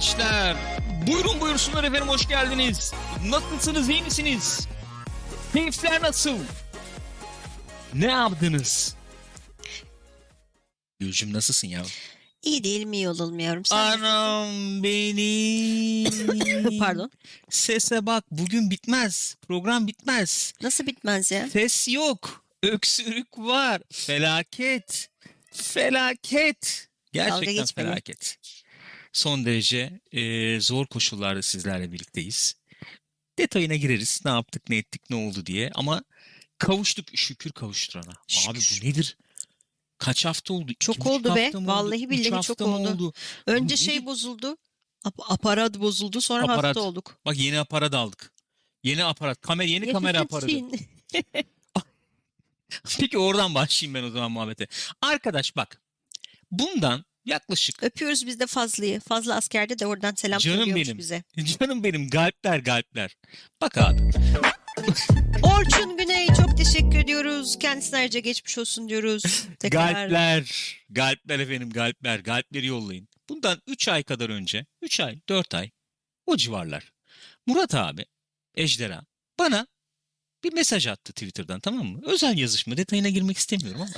gençler. Buyurun buyursunlar efendim hoş geldiniz. Nasılsınız iyi misiniz? Keyifler nasıl? Ne yaptınız? Gülcüm nasılsın ya? İyi değilim iyi olmuyorum. Sen? Anam benim. Pardon. Sese bak bugün bitmez. Program bitmez. Nasıl bitmez ya? Ses yok. Öksürük var. Felaket. Felaket. Gerçekten felaket. Son derece e, zor koşullarda sizlerle birlikteyiz. Detayına gireriz. Ne yaptık, ne ettik, ne oldu diye. Ama kavuştuk. Şükür kavuşturana. Abi Şükür. bu nedir? Kaç hafta oldu? Çok İki oldu be. oldu? Vallahi billahi çok mı oldu. Önce Bu şey nedir? bozuldu. Ap- aparat bozuldu sonra Aparat. hasta olduk. Bak yeni aparat aldık. Yeni aparat. Kamera, yeni kamera aparatı. Yaşasın. Peki oradan başlayayım ben o zaman muhabbete. Arkadaş bak. Bundan yaklaşık Öpüyoruz biz de Fazlı'yı. Fazlı askerde de oradan selam Canım benim. bize. Canım benim galpler galpler. Bak abi. Orçun Güney çok teşekkür ediyoruz. Kendisine ayrıca geçmiş olsun diyoruz. Tekrar. Galpler. Galpler efendim galpler. Galpleri yollayın. Bundan 3 ay kadar önce. 3 ay 4 ay. O civarlar. Murat abi. Ejderha. Bana bir mesaj attı Twitter'dan tamam mı? Özel yazışma detayına girmek istemiyorum ama.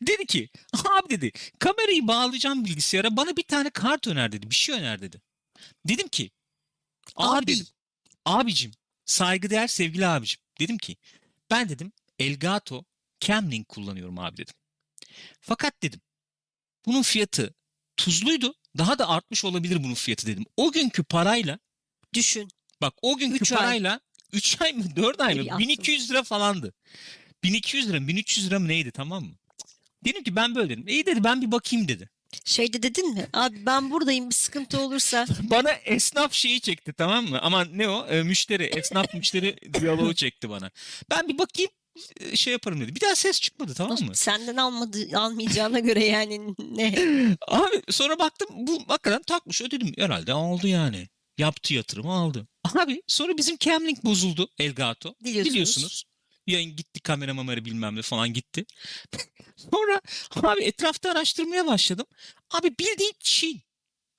Dedi ki abi dedi kamerayı bağlayacağım bilgisayara bana bir tane kart öner dedi. Bir şey öner dedi. Dedim ki abi, Abi. dedim. Abicim saygıdeğer sevgili abicim. Dedim ki ben dedim Elgato Camlink kullanıyorum abi dedim. Fakat dedim bunun fiyatı tuzluydu. Daha da artmış olabilir bunun fiyatı dedim. O günkü parayla Düşün. bak o günkü Üç ay. parayla 3 ay mı 4 ay mı yaptım. 1200 lira falandı. 1200 lira 1300 lira mı neydi tamam mı? Dedim ki ben böyle dedim. İyi dedi ben bir bakayım dedi. Şeyde dedin mi? Abi ben buradayım bir sıkıntı olursa. Bana esnaf şeyi çekti tamam mı? Ama ne o? E, müşteri, esnaf müşteri diyaloğu çekti bana. Ben bir bakayım e, şey yaparım dedi. Bir daha ses çıkmadı tamam mı? Senden almadı, almayacağına göre yani ne? Abi sonra baktım bu hakikaten takmış. Ödedim herhalde aldı yani. Yaptı yatırımı aldı. Abi sonra bizim Camlink bozuldu Elgato. Biliyorsunuz. Biliyorsunuz. Yayın gitti kamera mamera bilmem ne falan gitti. sonra abi etrafta araştırmaya başladım. Abi bildiğin Çin.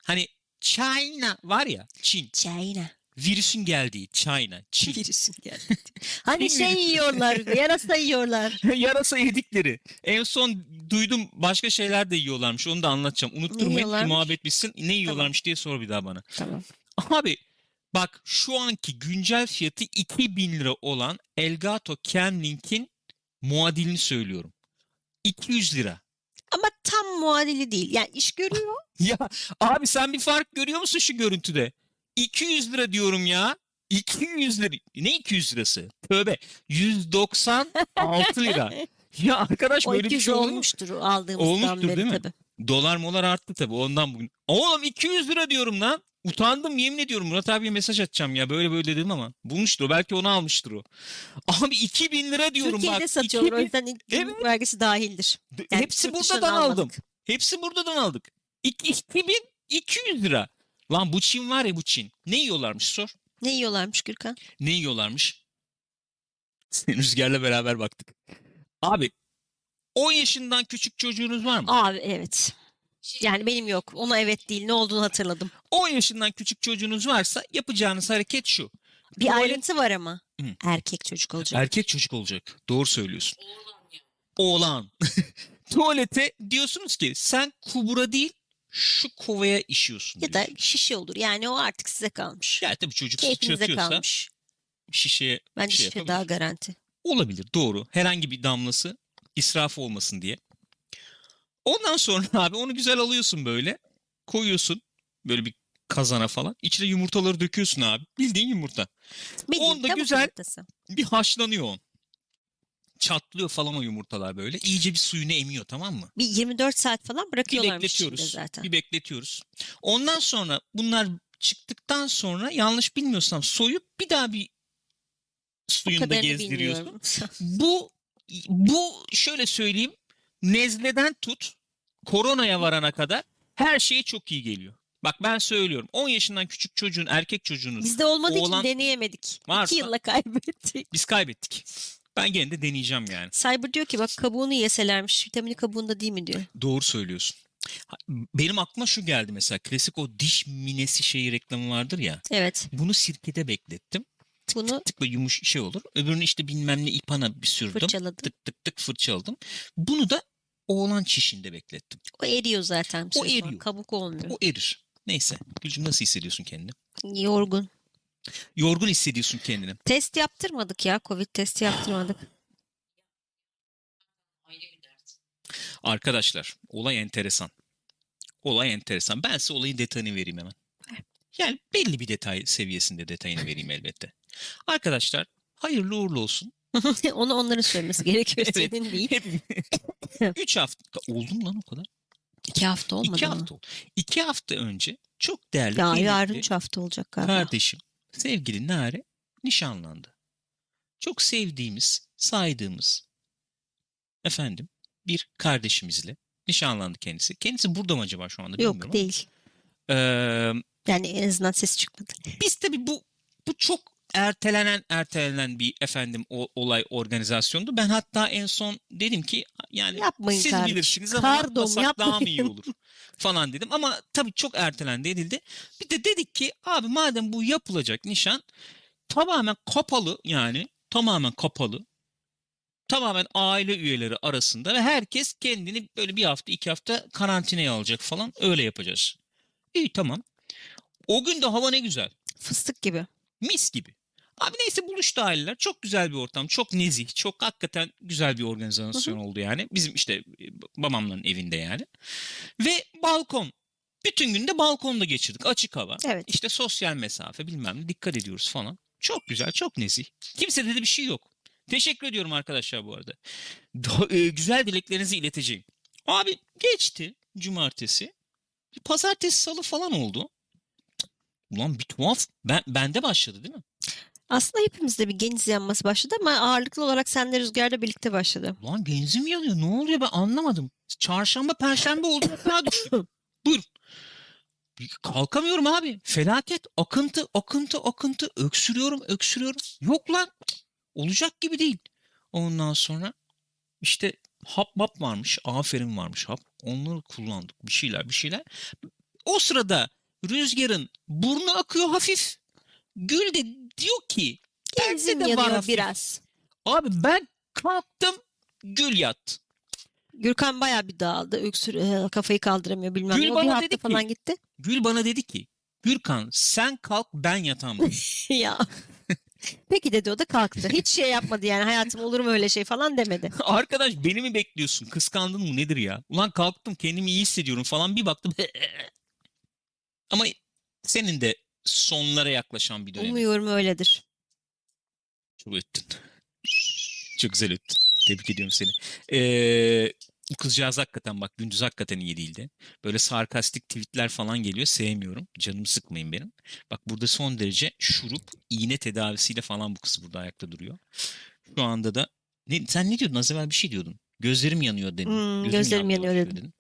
Hani China var ya Çin. China. Virüsün geldiği China. Çin. Virüsün geldi. Hani Çin şey virüsü. yiyorlar, yarasa yiyorlar. Yarasa yedikleri. En son duydum başka şeyler de yiyorlarmış. Onu da anlatacağım. Unutturmayın ki muhabbet bitsin. Ne yiyorlarmış diye sor bir daha bana. Tamam. Abi bak şu anki güncel fiyatı 2000 lira olan Elgato Camlink'in muadilini söylüyorum. 200 lira. Ama tam muadili değil. Yani iş görüyor. Ya abi sen bir fark görüyor musun şu görüntüde? 200 lira diyorum ya. 200 lira. Ne 200 lirası? Tövbe. 196 lira. Ya arkadaş böyle bir 200 şey olmuştur aldığımızdan Olmuştur, beri değil mi? tabii. Dolar molar arttı tabii ondan bugün. Oğlum 200 lira diyorum lan. Utandım yemin ediyorum Murat abiye mesaj atacağım ya böyle böyle dedim ama bulmuştur o belki onu almıştır o. Abi 2000 lira diyorum Türkiye'de bak. satıyorlar o 2000 yüzden ilk gümrük Evet. vergisi dahildir. Yani Hepsi buradan aldım. Hepsi buradan aldık. İki- 2200 lira. Lan bu Çin var ya bu Çin. Ne yiyorlarmış sor. Ne yiyorlarmış Gürkan? Ne yiyorlarmış? Rüzgar'la beraber baktık. Abi 10 yaşından küçük çocuğunuz var mı? Abi evet. Yani benim yok. Ona evet değil. Ne olduğunu hatırladım. 10 yaşından küçük çocuğunuz varsa yapacağınız hareket şu. Bir Tuvalet- ayrıntı var ama. Hı. Erkek çocuk olacak. Erkek çocuk olacak. Doğru söylüyorsun. Oğlan. Tuvalete diyorsunuz ki sen kubura değil şu kovaya işiyorsun. ya da diyorsun. şişe olur. Yani o artık size kalmış. Yani tabii çocuk Keyfinize sıçratıyorsa kalmış. şişeye Bence şey şişe yapabilir. daha garanti. Olabilir doğru. Herhangi bir damlası israf olmasın diye. Ondan sonra abi onu güzel alıyorsun böyle. Koyuyorsun böyle bir kazana falan. İçine yumurtaları döküyorsun abi. Bildiğin yumurta. Bildiğin Onda güzel- yumurtası. Bir haşlanıyor o. Çatlıyor falan o yumurtalar böyle. İyice bir suyunu emiyor tamam mı? Bir 24 saat falan Bir bırakıyorlarmış içinde bekletiyoruz. zaten. Bir bekletiyoruz. Ondan sonra bunlar çıktıktan sonra yanlış bilmiyorsam soyup bir daha bir suyunda gezdiriyorsun. Bu bu şöyle söyleyeyim. Nezleden tut koronaya varana kadar her şeye çok iyi geliyor. Bak ben söylüyorum. 10 yaşından küçük çocuğun, erkek çocuğunun Bizde olmadığı Oğlan- için deneyemedik. Varsa- İki yılla kaybettik. biz kaybettik. Ben gene de deneyeceğim yani. Cyber diyor ki bak kabuğunu yeselermiş. Vitamini kabuğunda değil mi diyor. Doğru söylüyorsun. Benim aklıma şu geldi mesela klasik o diş minesi şeyi reklamı vardır ya. Evet. Bunu sirkede beklettim. Tık Bunu tık tık böyle yumuş şey olur. Öbürünü işte bilmem ne ipana bir sürdüm. fırçaladım. Tık tık tık fırçaladım. Bunu da oğlan çişinde beklettim. O eriyor zaten. O sonra. eriyor. Kabuk olmuyor. O erir. Neyse. Gülcüm nasıl hissediyorsun kendini? Yorgun. Yorgun hissediyorsun kendini. Test yaptırmadık ya. Covid testi yaptırmadık. Arkadaşlar olay enteresan. Olay enteresan. Ben size olayın detayını vereyim hemen. Yani belli bir detay seviyesinde detayını vereyim elbette. Arkadaşlar hayırlı uğurlu olsun. Onu onların söylemesi gerekiyor. Evet. Senin değil. Hep- Üç hafta oldu mu lan o kadar? İki hafta olmadı İki mı? hafta oldu. İki hafta önce çok değerli kıymetli yarın üç hafta olacak galiba. kardeşim sevgili Nare nişanlandı. Çok sevdiğimiz, saydığımız efendim bir kardeşimizle nişanlandı kendisi. Kendisi burada mı acaba şu anda bilmiyorum. Yok değil. Ee, Yani en azından ses çıkmadı. biz tabii bu bu çok ertelenen ertelenen bir efendim o olay organizasyondu. Ben hatta en son dedim ki yani Yapmayın siz kardeşim. bilirsiniz ama Pardon, yapmasak daha mı iyi yapmayın. olur falan dedim. Ama tabii çok ertelendi edildi. Bir de dedik ki abi madem bu yapılacak nişan tamamen kapalı yani tamamen kapalı. Tamamen aile üyeleri arasında ve herkes kendini böyle bir hafta iki hafta karantinaya alacak falan öyle yapacağız. İyi tamam. O gün de hava ne güzel. Fıstık gibi. Mis gibi. Abi neyse buluştu aileler. Çok güzel bir ortam. Çok nezih. Çok hakikaten güzel bir organizasyon oldu yani. Bizim işte e, babamların evinde yani. Ve balkon. Bütün gün de balkonda geçirdik. Açık hava. Evet. İşte sosyal mesafe bilmem ne dikkat ediyoruz falan. Çok güzel, çok nezih. Kimsede de bir şey yok. Teşekkür ediyorum arkadaşlar bu arada. Do- e, güzel dileklerinizi ileteceğim. Abi geçti cumartesi. Pazartesi salı falan oldu. Ulan bir tuhaf. Ben, bende başladı değil mi? Aslında hepimizde bir geniz yanması başladı ama ağırlıklı olarak senle Rüzgar'la birlikte başladı. Ulan genzim yanıyor. Ne oluyor ben anlamadım. Çarşamba, perşembe oldu. Yatağa düştüm. Buyurun. Kalkamıyorum abi. Felaket. Akıntı, akıntı, akıntı. Öksürüyorum, öksürüyorum. Yok lan. Olacak gibi değil. Ondan sonra işte hap map varmış. Aferin varmış hap. Onları kullandık. Bir şeyler, bir şeyler. O sırada rüzgarın burnu akıyor hafif. Gül de diyor ki Genzim de var hafif. biraz. Abi ben kalktım gül yattı. Gürkan bayağı bir dağıldı. Öksür, e, kafayı kaldıramıyor bilmem Gül ne. O bana bir dedi hafta ki- falan gitti. Gül bana dedi ki Gürkan sen kalk ben yatamam. ya. Peki dedi o da kalktı. Hiç şey yapmadı yani hayatım olur mu öyle şey falan demedi. Arkadaş beni mi bekliyorsun? Kıskandın mı nedir ya? Ulan kalktım kendimi iyi hissediyorum falan bir baktım. Ama senin de sonlara yaklaşan bir dönem. Umuyorum öyledir. Çok öttün. Çok güzel öttün. Tebrik ediyorum seni. Ee, bu kızcağız hakikaten bak gündüz hakikaten iyi değildi. Böyle sarkastik tweetler falan geliyor. Sevmiyorum. Canımı sıkmayın benim. Bak burada son derece şurup, iğne tedavisiyle falan bu kız burada ayakta duruyor. Şu anda da ne, sen ne diyordun? Az evvel bir şey diyordun. Gözlerim yanıyor dedin. Hmm, Gözüm gözlerim yanmaya yanıyor başlıyor dedin.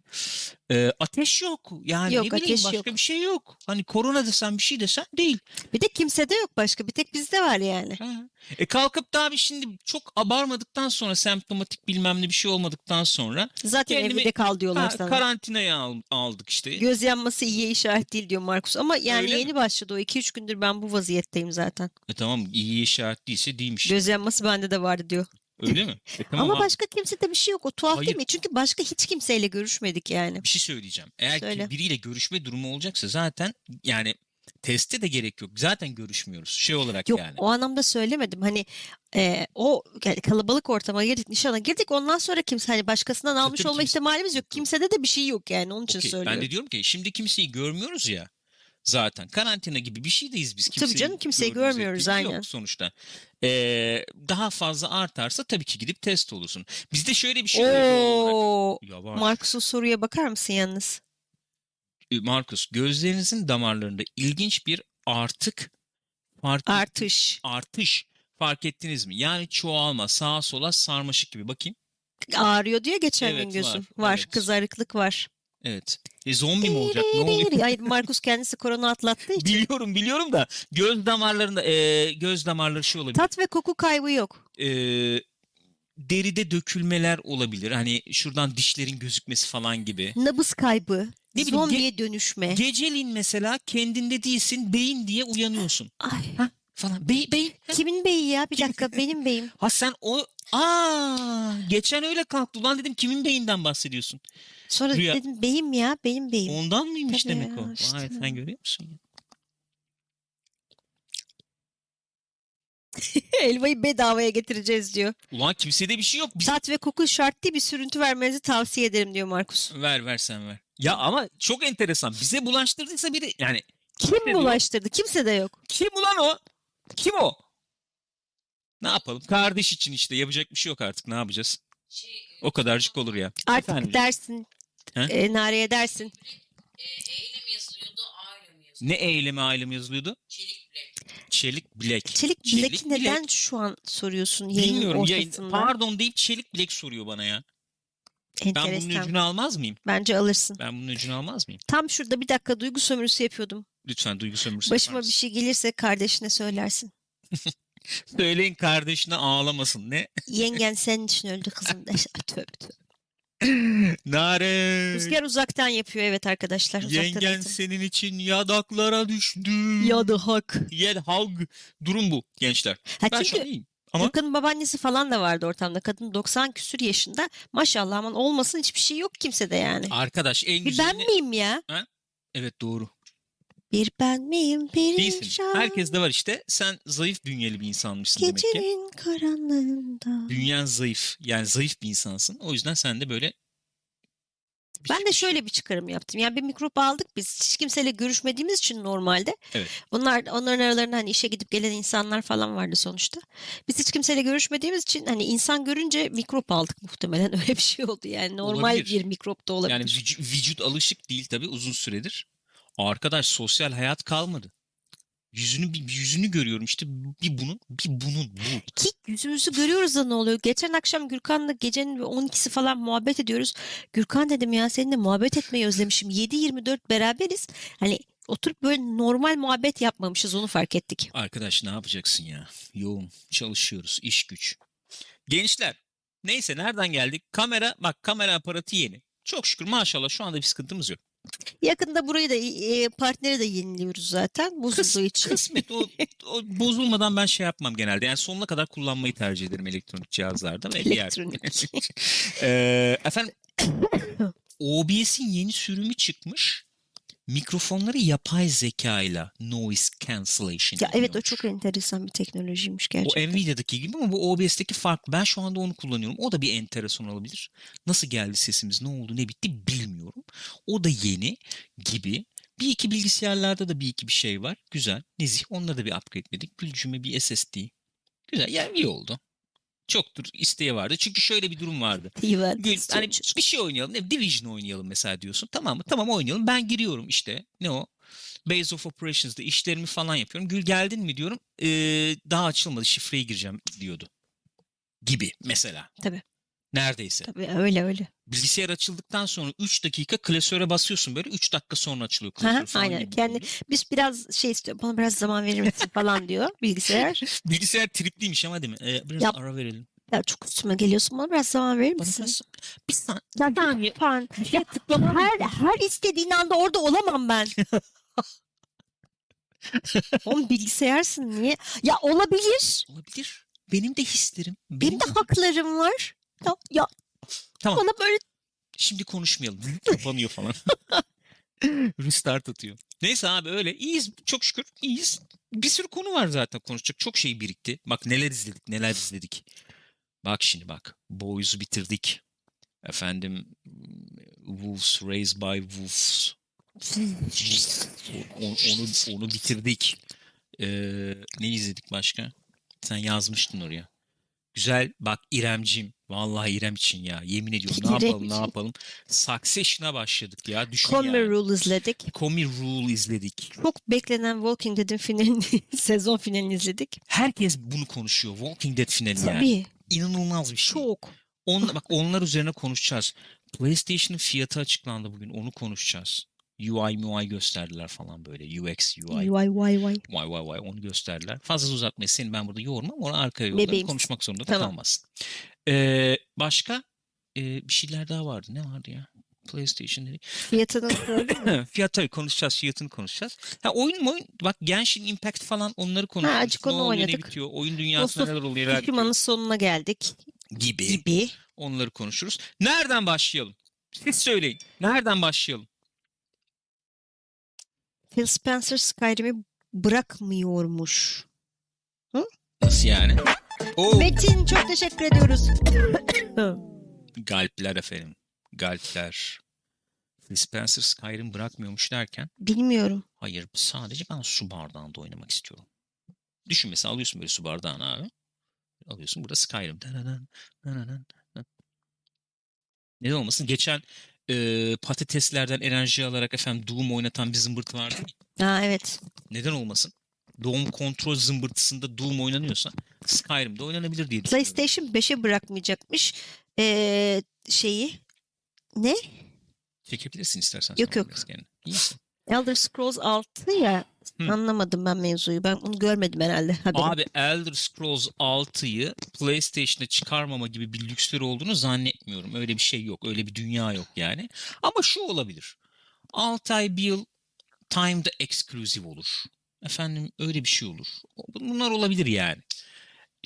Ee, ateş yok. Yani Yok, ne bileyim ateş başka yok. bir şey yok. Hani korona desen bir şey desen değil. Bir de kimsede yok başka. Bir tek bizde var yani. Ha. E kalkıp da abi şimdi çok abarmadıktan sonra semptomatik bilmem ne bir şey olmadıktan sonra Zaten Kendimi- evde kal diyorlar ha, sana. karantinaya al- aldık işte. Göz yanması iyiye işaret değil diyor Markus. Ama yani Öyle mi? yeni başladı o. 2-3 gündür ben bu vaziyetteyim zaten. E tamam iyi işaret değilse değilmiş. Göz yanması bende de vardı diyor. Öyle mi? E tamam Ama abi. başka kimsede bir şey yok. O tuhaf Hayır. değil mi? Çünkü başka hiç kimseyle görüşmedik yani. bir şey söyleyeceğim. Eğer Söyle. ki biriyle görüşme durumu olacaksa zaten yani teste de gerek yok. Zaten görüşmüyoruz. Şey olarak Yok yani. o anlamda söylemedim. Hani e, o yani kalabalık ortama girdik, nişana girdik. Ondan sonra kimse hani başkasından almış tabii olma kimse- ihtimalimiz yok. Kimsede de bir şey yok yani. Onun için Okey. söylüyorum. Ben de diyorum ki şimdi kimseyi görmüyoruz ya zaten. Karantina gibi bir şeydeyiz biz. Tabii Kimseyi canım, kimseyi görmüyoruz, etkimiz yok aynen. sonuçta. Ee, daha fazla artarsa tabii ki gidip test olursun. Bizde şöyle bir şey olarak. Oo, Yavaş. Markus'un soruya bakar mısın yalnız? Ee, Markus gözlerinizin damarlarında ilginç bir artık fark Artış. artış fark ettiniz mi? Yani çoğalma sağa sola sarmaşık gibi bakayım. Ağrıyor diye geçen Evet, gün gözüm. var, Var. evet. Kızarıklık var. Evet. E zombi mi olacak? Ne oluyor? Hayır Markus kendisi korona atlattığı için. biliyorum biliyorum da göz damarlarında e, göz damarları şey olabilir. Tat ve koku kaybı yok. E, deride dökülmeler olabilir. Hani şuradan dişlerin gözükmesi falan gibi. Nabız kaybı, Ne bileyim, zombiye dönüşme. Geceliğin mesela kendinde değilsin, beyin diye uyanıyorsun. Ay, Ha falan. Bey, beyin. Ha, kimin beyi ya? Bir dakika benim beyim. Ha sen o Aa, geçen öyle kalktı. Ulan dedim kimin beyinden bahsediyorsun? Sonra Rüya- dedim beyim ya benim beyim. Ondan mıymış Tabii demek ya, o? işte. Vay sen görüyor musun? ya? Elmayı bedavaya getireceğiz diyor. Ulan kimsede bir şey yok. Biz... Tat ve koku şart değil bir sürüntü vermenizi tavsiye ederim diyor Markus. Ver ver sen ver. Ya ama çok enteresan. Bize bulaştırdıysa biri yani Kim bulaştırdı? Kimse de yok. kim ulan o? Kim o? Ne yapalım? Kardeş için işte yapacak bir şey yok artık. Ne yapacağız? O kadarcık olur ya. Artık Efendim? dersin. E, Nare'ye dersin. E, ailem yazılıyordu. Ne eylemi ailemi yazılıyordu? Çelik bilek. Çelik bilek. Çelik bileki neden şu an soruyorsun yayının Bilmiyorum. Yayın, ortasında? pardon deyip çelik bilek soruyor bana ya. Ben bunun Enteresan. öcünü almaz mıyım? Bence alırsın. Ben bunun öcünü almaz mıyım? Tam şurada bir dakika duygu sömürüsü yapıyordum. Lütfen duygu sömürüsü Başıma yapar bir şey gelirse kardeşine söylersin. Söyleyin kardeşine ağlamasın. Ne? Yengen senin için öldü kızım. Ay, tövbe tövbe. Nare. Rüzgar uzaktan yapıyor evet arkadaşlar. Uzaktan Yengen atın. senin için yadaklara düştü. Ya da hak. Yel hag. Durum bu gençler. Ha, Ben şu çünkü an iyiyim. Ama Gürkan'ın babaannesi falan da vardı ortamda. Kadın 90 küsür yaşında. Maşallah aman olmasın hiçbir şey yok kimsede yani. arkadaş en Bir ben miyim ya? Evet doğru. Bir ben miyim? Bir Değilsin. Herkes de var işte. Sen zayıf bünyeli bir insanmışsın demek ki. Gecenin karanlığında. Bünyen zayıf. Yani zayıf bir insansın. O yüzden sen de böyle... Ben de şöyle bir çıkarım yaptım. Yani bir mikrop aldık biz. Hiç kimseyle görüşmediğimiz için normalde. Evet. Onlar onların aralarında hani işe gidip gelen insanlar falan vardı sonuçta. Biz hiç kimseyle görüşmediğimiz için hani insan görünce mikrop aldık muhtemelen. Öyle bir şey oldu yani. Normal Olabilir. bir mikrop da olabilir. Yani vüc- vücut alışık değil tabii uzun süredir. Arkadaş sosyal hayat kalmadı. Yüzünü bir yüzünü görüyorum işte bir bunun bir bunun bu. Ki yüzümüzü görüyoruz da ne oluyor? Geçen akşam Gürkan'la gecenin 12'si falan muhabbet ediyoruz. Gürkan dedim ya seninle muhabbet etmeyi özlemişim. 7-24 beraberiz. Hani oturup böyle normal muhabbet yapmamışız onu fark ettik. Arkadaş ne yapacaksın ya? Yoğun çalışıyoruz iş güç. Gençler neyse nereden geldik? Kamera bak kamera aparatı yeni. Çok şükür maşallah şu anda bir sıkıntımız yok. Yakında burayı da e, partneri de yeniliyoruz zaten bozulduğu Kıs, için. kısmet o, o bozulmadan ben şey yapmam genelde. Yani sonuna kadar kullanmayı tercih ederim elektronik cihazlarda ve diğer. Elektronik. Ee, efendim OBS'in yeni sürümü çıkmış. Mikrofonları yapay zeka ile noise cancellation Ya evet o çok enteresan bir teknolojiymiş O gerçekten. Nvidia'daki gibi ama bu OBS'teki farklı. Ben şu anda onu kullanıyorum. O da bir enteresan olabilir. Nasıl geldi sesimiz, ne oldu, ne bitti bilmiyorum. O da yeni gibi. Bir iki bilgisayarlarda da bir iki bir şey var. Güzel, nezih. Onları da bir upgrade'ledik. Gülcüme bir SSD. Güzel, yani iyi oldu. Çoktur isteği vardı. Çünkü şöyle bir durum vardı. Gül, hani bir şey oynayalım. Ne, Division oynayalım mesela diyorsun. Tamam mı? Tamam oynayalım. Ben giriyorum işte. Ne o? Base of Operations'da işlerimi falan yapıyorum. Gül geldin mi diyorum. Ee, daha açılmadı. Şifreye gireceğim diyordu. Gibi mesela. Tabii. Neredeyse. Tabii öyle öyle. Bilgisayar açıldıktan sonra 3 dakika klasöre basıyorsun böyle 3 dakika sonra açılıyor Aha, klasör falan aynen. gibi oluyor. biz biraz şey istiyor. Bana biraz zaman verir misin falan diyor bilgisayar. Bilgisayar tripliymiş ama değil mi? Ee, biraz Yap. ara verelim. Ya çok üstüme geliyorsun. Bana biraz zaman verir misin? biraz... Bir saniye. Ya lütfen. Ya her, her istediğin anda orada olamam ben. Oğlum bilgisayarsın niye? Ya olabilir. Olabilir. Benim de hislerim. Benim de haklarım var. Ya, ya Tamam. bana böyle Şimdi konuşmayalım. Kapanıyor falan. Restart atıyor. Neyse abi öyle. İyiyiz. Çok şükür iyiyiz. Bir sürü konu var zaten konuşacak. Çok şey birikti. Bak neler izledik neler izledik. Bak şimdi bak. Boys'u bitirdik. Efendim Wolves Raised by Wolves. O- onu, onu bitirdik. Ee, ne izledik başka? Sen yazmıştın oraya. Güzel bak İremcim. Vallahi İrem için ya. Yemin ediyorum ne İrem yapalım ne için. yapalım. Succession'a başladık ya. Düşün Common yani. Rule izledik. Common Rule izledik. Çok beklenen Walking Dead'in finalini, sezon finalini izledik. Herkes bunu konuşuyor. Walking Dead finali yani. Tabii. İnanılmaz bir şey. Çok. On, bak onlar üzerine konuşacağız. PlayStation'ın fiyatı açıklandı bugün. Onu konuşacağız. UI UI gösterdiler falan böyle. UX, UI. Vay vay. Vay vay vay onu gösterdiler. Fazla uzatmayı seni ben burada yormam. Onu arkaya yollarım. Bebeğim. Konuşmak zorunda da Tamam. kalmazsın. Ee, başka Ee, bir şeyler daha vardı. Ne vardı ya? PlayStation dedik. Fiyatını? Fiyat tabii konuşacağız. Fiyatını konuşacağız. Ha, oyun oyun bak Genshin Impact falan onları konuşuyoruz. azıcık ne onu oluyor, ne oynadık. bitiyor? Oyun dünyasında of neler oluyor? neler bitiyor sonuna geldik gibi. gibi. Onları konuşuruz. Nereden başlayalım? Siz söyleyin. Nereden başlayalım? Phil Spencer Skyrim'i bırakmıyormuş. Nasıl yani? Oo. Metin çok teşekkür ediyoruz. Galpler efendim. Galpler. Phil Spencer Skyrim bırakmıyormuş derken Bilmiyorum. hayır sadece ben su bardağında oynamak istiyorum. Düşün mesela alıyorsun böyle su bardağını abi. Alıyorsun burada Skyrim. Neden olmasın? Geçen e, patateslerden enerji alarak efendim Doom oynatan bir zımbırt vardı. Aa evet. Neden olmasın? Doom kontrol zımbırtısında Doom oynanıyorsa Skyrim'de oynanabilir diye. PlayStation 5'e bırakmayacakmış ee, şeyi. Ne? Çekebilirsin istersen. Yok, yok. İyi? Elder Scrolls 6 ya. Hı. Anlamadım ben mevzuyu. Ben onu görmedim herhalde. Haberim. Abi Elder Scrolls 6'yı PlayStation'a çıkarmama gibi bir lüksleri olduğunu zannetmiyorum. Öyle bir şey yok. Öyle bir dünya yok yani. Ama şu olabilir. 6 ay bir yıl timed exclusive olur. Efendim öyle bir şey olur. Bunlar olabilir yani.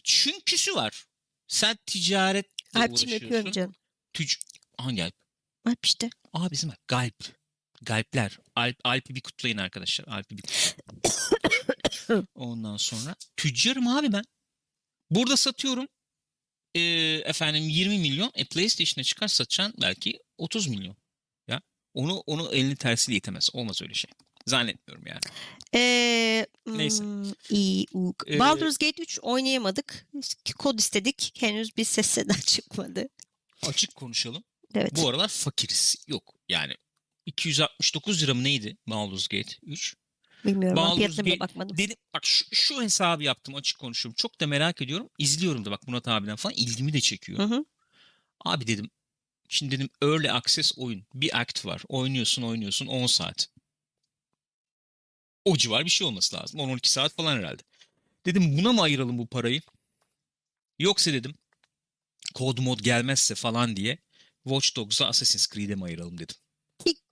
Çünküsü var. Sen ticaretle Alpçim öpüyorum uğraşıyorsun. canım. Tüc Hangi Alp? Alp işte. Aa bizim Alp. Galp. Galpler. Alp, Alp'i bir kutlayın arkadaşlar. Alp'i bir. Ondan sonra tüccarım abi ben. Burada satıyorum. Ee, efendim 20 milyon. E PlayStation'a çıkar satacaksın belki 30 milyon. Ya onu onu elini tersiyle itemez. Olmaz öyle şey. Zannetmiyorum yani. Ee, Neyse. hmm, iyi, Ee, Baldur's Gate 3 oynayamadık. Kod istedik. Henüz bir ses seda çıkmadı. Açık konuşalım. Evet. Bu aralar fakiriz. Yok yani 269 lira mı neydi Baldur's Gate 3? Bilmiyorum. Baldur's Gate- bakmadım. Dedim bak şu, şu hesabı yaptım açık konuşuyorum. Çok da merak ediyorum. İzliyorum da bak Murat abiden falan ilgimi de çekiyor. Hı hı. Abi dedim şimdi dedim early access oyun. Bir act var. Oynuyorsun oynuyorsun 10 saat. O civar bir şey olması lazım. 10-12 saat falan herhalde. Dedim buna mı ayıralım bu parayı? Yoksa dedim kod mod gelmezse falan diye Watch Dogs'a Assassin's Creed'e mi ayıralım dedim.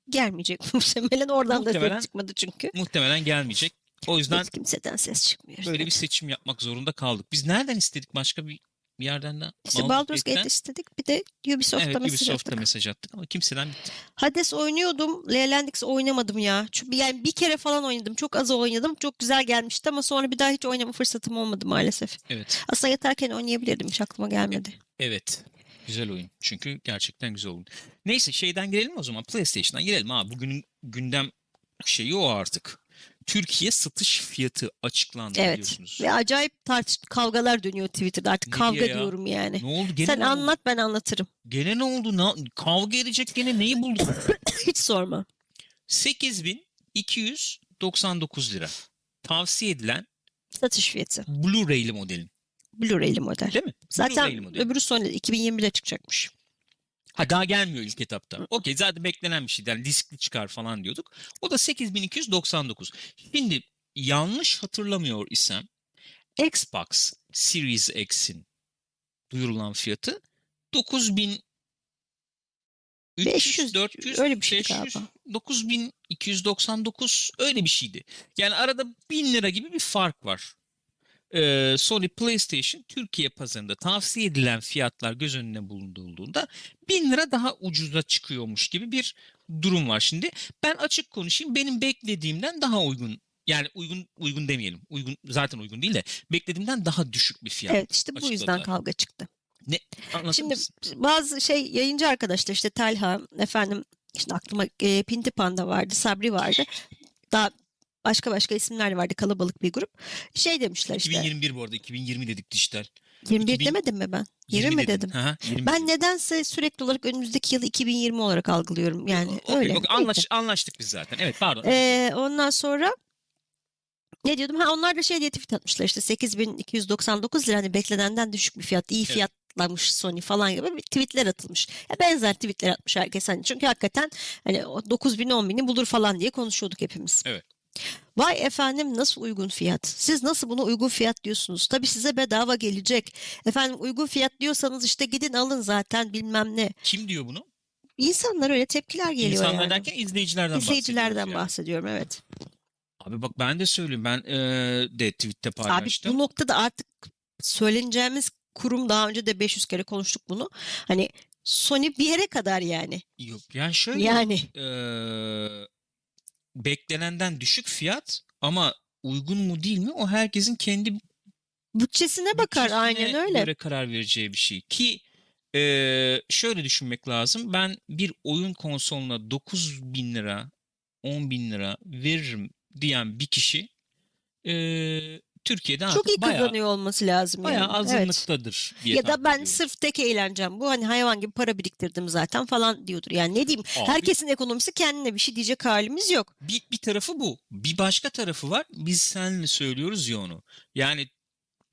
Gelmeyecek muhtemelen. Oradan da Muhtemelen- ses çıkmadı çünkü. Muhtemelen gelmeyecek. O yüzden Hiç kimseden ses çıkmıyor. böyle bir seçim yapmak zorunda kaldık. Biz nereden istedik başka bir bir yerden de? İşte Baldur's. Gate istedik. Bir de Ubisoft'ta Evet mesaj Ubisoft'a attık. mesaj attık ama kimseden bitti. Hades oynuyordum. Lelandix oynamadım ya. Çünkü yani bir kere falan oynadım. Çok az oynadım. Çok güzel gelmişti ama sonra bir daha hiç oynama fırsatım olmadı maalesef. Evet. Aslında yatarken oynayabilirdim. Hiç aklıma gelmedi. Evet. Güzel oyun. Çünkü gerçekten güzel oyun. Neyse şeyden girelim o zaman. PlayStation'dan girelim abi. Bugünün gündem şeyi o artık. Türkiye satış fiyatı açıklandı Evet. biliyorsunuz. Ve acayip tartış kavgalar dönüyor Twitter'da. Artık Ne kavga ya? diyorum yani. Ne oldu? Gene Sen ne oldu? anlat ben anlatırım. Gene ne oldu? Na- kavga edecek gene neyi buldun? Hiç sorma. 8299 lira. Tavsiye edilen Satış fiyatı. Blu-ray'li modelin. Blu-ray'li model. Değil mi? Zaten Blu-ray'li model. öbürü son 2020'de çıkacakmış. Ha daha gelmiyor ilk etapta. Okey zaten beklenen bir şeydi. Yani diskli çıkar falan diyorduk. O da 8299. Şimdi yanlış hatırlamıyor isem Xbox Series X'in duyurulan fiyatı 9000 500, 400, öyle bir şey 500, galiba. 9299 öyle bir şeydi. Yani arada 1000 lira gibi bir fark var. Ee, Sony PlayStation Türkiye pazarında tavsiye edilen fiyatlar göz önüne bulundurulduğunda 1000 lira daha ucuza çıkıyormuş gibi bir durum var şimdi. Ben açık konuşayım benim beklediğimden daha uygun yani uygun uygun demeyelim. Uygun zaten uygun değil de beklediğimden daha düşük bir fiyat. Evet işte bu yüzden açıkladılar. kavga çıktı. Ne? Anlatır Şimdi mısın? bazı şey yayıncı arkadaşlar işte Talha efendim işte aklıma e, Pinti Panda vardı, Sabri vardı. Daha başka başka isimler vardı kalabalık bir grup. Şey demişler işte 2021 bu arada 2020 dedik dijital. 21 2000 demedim mi ben? 20 mi dedim? Hı hı, 20 Ben dedim. nedense sürekli olarak önümüzdeki yılı 2020 olarak algılıyorum. Yani Okey, öyle. okey, anlaş, anlaştık biz zaten. Evet pardon. Ee, ondan sonra ne diyordum? Ha onlar da şey diye tweet atmışlar işte 8299 lira hani beklenenden düşük bir fiyat. iyi Evet. fiyatlamış Sony falan gibi tweetler atılmış. Ya benzer tweetler atmış herkes hani çünkü hakikaten hani o 9000 10 bini bulur falan diye konuşuyorduk hepimiz. Evet. Vay efendim nasıl uygun fiyat? Siz nasıl buna uygun fiyat diyorsunuz? Tabii size bedava gelecek. Efendim uygun fiyat diyorsanız işte gidin alın zaten bilmem ne. Kim diyor bunu? İnsanlar öyle tepkiler geliyor İnsanlar yani. derken izleyicilerden İzleyicilerden bahsediyoruz yani. bahsediyorum evet. Abi bak ben de söyleyeyim. Ben e, de tweette Abi paylaştım. bu noktada artık söyleneceğimiz kurum daha önce de 500 kere konuştuk bunu. Hani Sony bir yere kadar yani. Yok yani şöyle Yani e, beklenenden düşük fiyat ama uygun mu değil mi o herkesin kendi bütçesine bakar bütçesine aynen öyle. göre karar vereceği bir şey. Ki e, şöyle düşünmek lazım. Ben bir oyun konsoluna 9 bin lira 10 bin lira veririm diyen bir kişi e, Türkiye'de Çok artık iyi bayağı, kazanıyor olması lazım bayağı yani. Evet. azınlıktadır diye Ya da ben ediyorum. sırf tek eğlencem bu hani hayvan gibi para biriktirdim zaten falan diyordur. Yani ne diyeyim Abi- herkesin ekonomisi kendine bir şey diyecek halimiz yok. Bir, bir tarafı bu. Bir başka tarafı var. Biz seninle söylüyoruz ya onu. Yani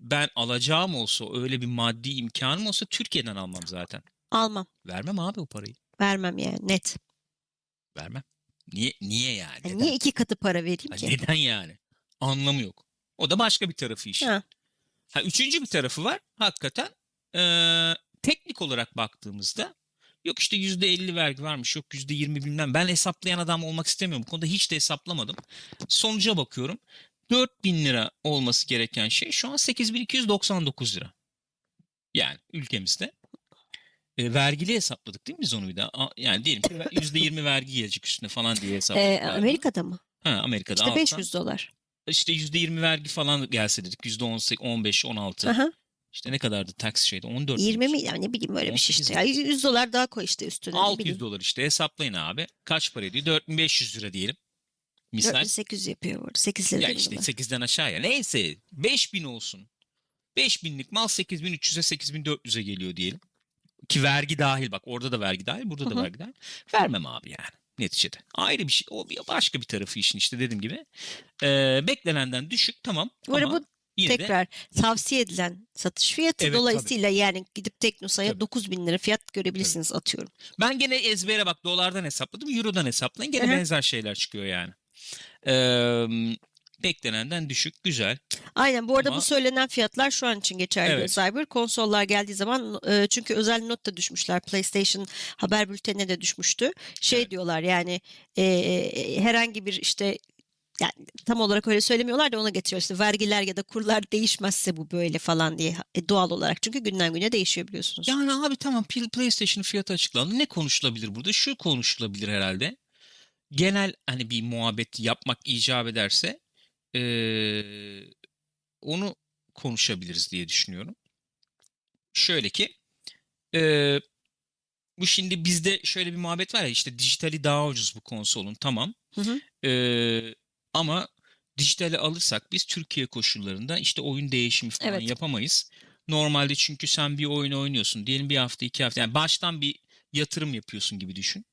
ben alacağım olsa öyle bir maddi imkanım olsa Türkiye'den almam zaten. Almam Vermem abi o parayı. vermem yani net. Vermem. Niye niye yani? Yani niye iki katı para vereyim Ha, ki? neden yani? Anlamı yok. O da başka bir tarafı işin. Ha. Ha, üçüncü bir tarafı var. Hakikaten eee, teknik olarak baktığımızda yok işte yüzde elli vergi varmış yok yüzde yirmi bilmem. Ben hesaplayan adam olmak istemiyorum. Bu konuda hiç de hesaplamadım. Sonuca bakıyorum. 4000 lira olması gereken şey şu an 8299 lira. Yani ülkemizde. E, vergili hesapladık değil mi biz onu bir daha? Yani diyelim ki yüzde yirmi vergi gelecek üstüne falan diye hesapladık. Ee, galiba. Amerika'da mı? Ha, Amerika'da İşte alttan. 500 dolar. İşte %20 vergi falan gelse dedik. %18, 15, 16. Aha. İşte ne kadardı tax şeyde? 14 20 miymiş? mi? Yani ne bileyim öyle bir şey 18 işte. Ya 100 dolar daha koy işte üstüne. ne 600 bileyim. dolar işte hesaplayın abi. Kaç para ediyor? 4500 lira diyelim. Misal. 4800 yapıyor burada. 8 lira. Ya işte mi? 8'den aşağıya. Neyse 5000 olsun. 5000'lik mal 8300'e 8400'e geliyor diyelim. Ki vergi dahil bak orada da vergi dahil burada da Hı hı. vergi dahil. Vermem abi yani neticede. Ayrı bir şey. O başka bir tarafı işin işte dediğim gibi. Ee, beklenenden düşük tamam. Bu ama bu yine de tekrar tavsiye edilen satış fiyatı Evet, dolayısıyla yani gidip Teknosa'ya Tabii. 9000 lira fiyat görebilirsiniz atıyorum. Ben gene ezbere bak dolardan hesapladım. Euro'dan hesaplayın. Gene Hı hı. benzer şeyler çıkıyor yani. Ee, beklenenden düşük. Güzel. Aynen bu arada Ama- bu söylenen fiyatlar şu an için geçerli Evet. Cyber. Konsollar geldiği zaman e, çünkü özel not da düşmüşler. PlayStation haber bültenine de düşmüştü. Şey Evet. diyorlar yani e, herhangi bir işte yani tam olarak öyle söylemiyorlar da ona getiriyor işte vergiler ya da kurlar değişmezse bu böyle falan diye E, doğal olarak çünkü günden güne değişiyor biliyorsunuz. Yani abi tamam Pl- PlayStation fiyatı açıklandı. Ne konuşulabilir burada? Şu konuşulabilir herhalde. Genel hani bir muhabbet yapmak icap ederse ee, onu konuşabiliriz diye düşünüyorum. Şöyle ki ee, bu şimdi bizde şöyle bir muhabbet var ya işte dijitali daha ucuz bu konsolun tamam. Hı hı. Ee, ama dijitali alırsak biz Türkiye koşullarında işte oyun değişimi falan Evet. yapamayız. Normalde çünkü sen bir oyun oynuyorsun. Diyelim bir hafta iki hafta. Yani baştan bir yatırım yapıyorsun gibi düşün.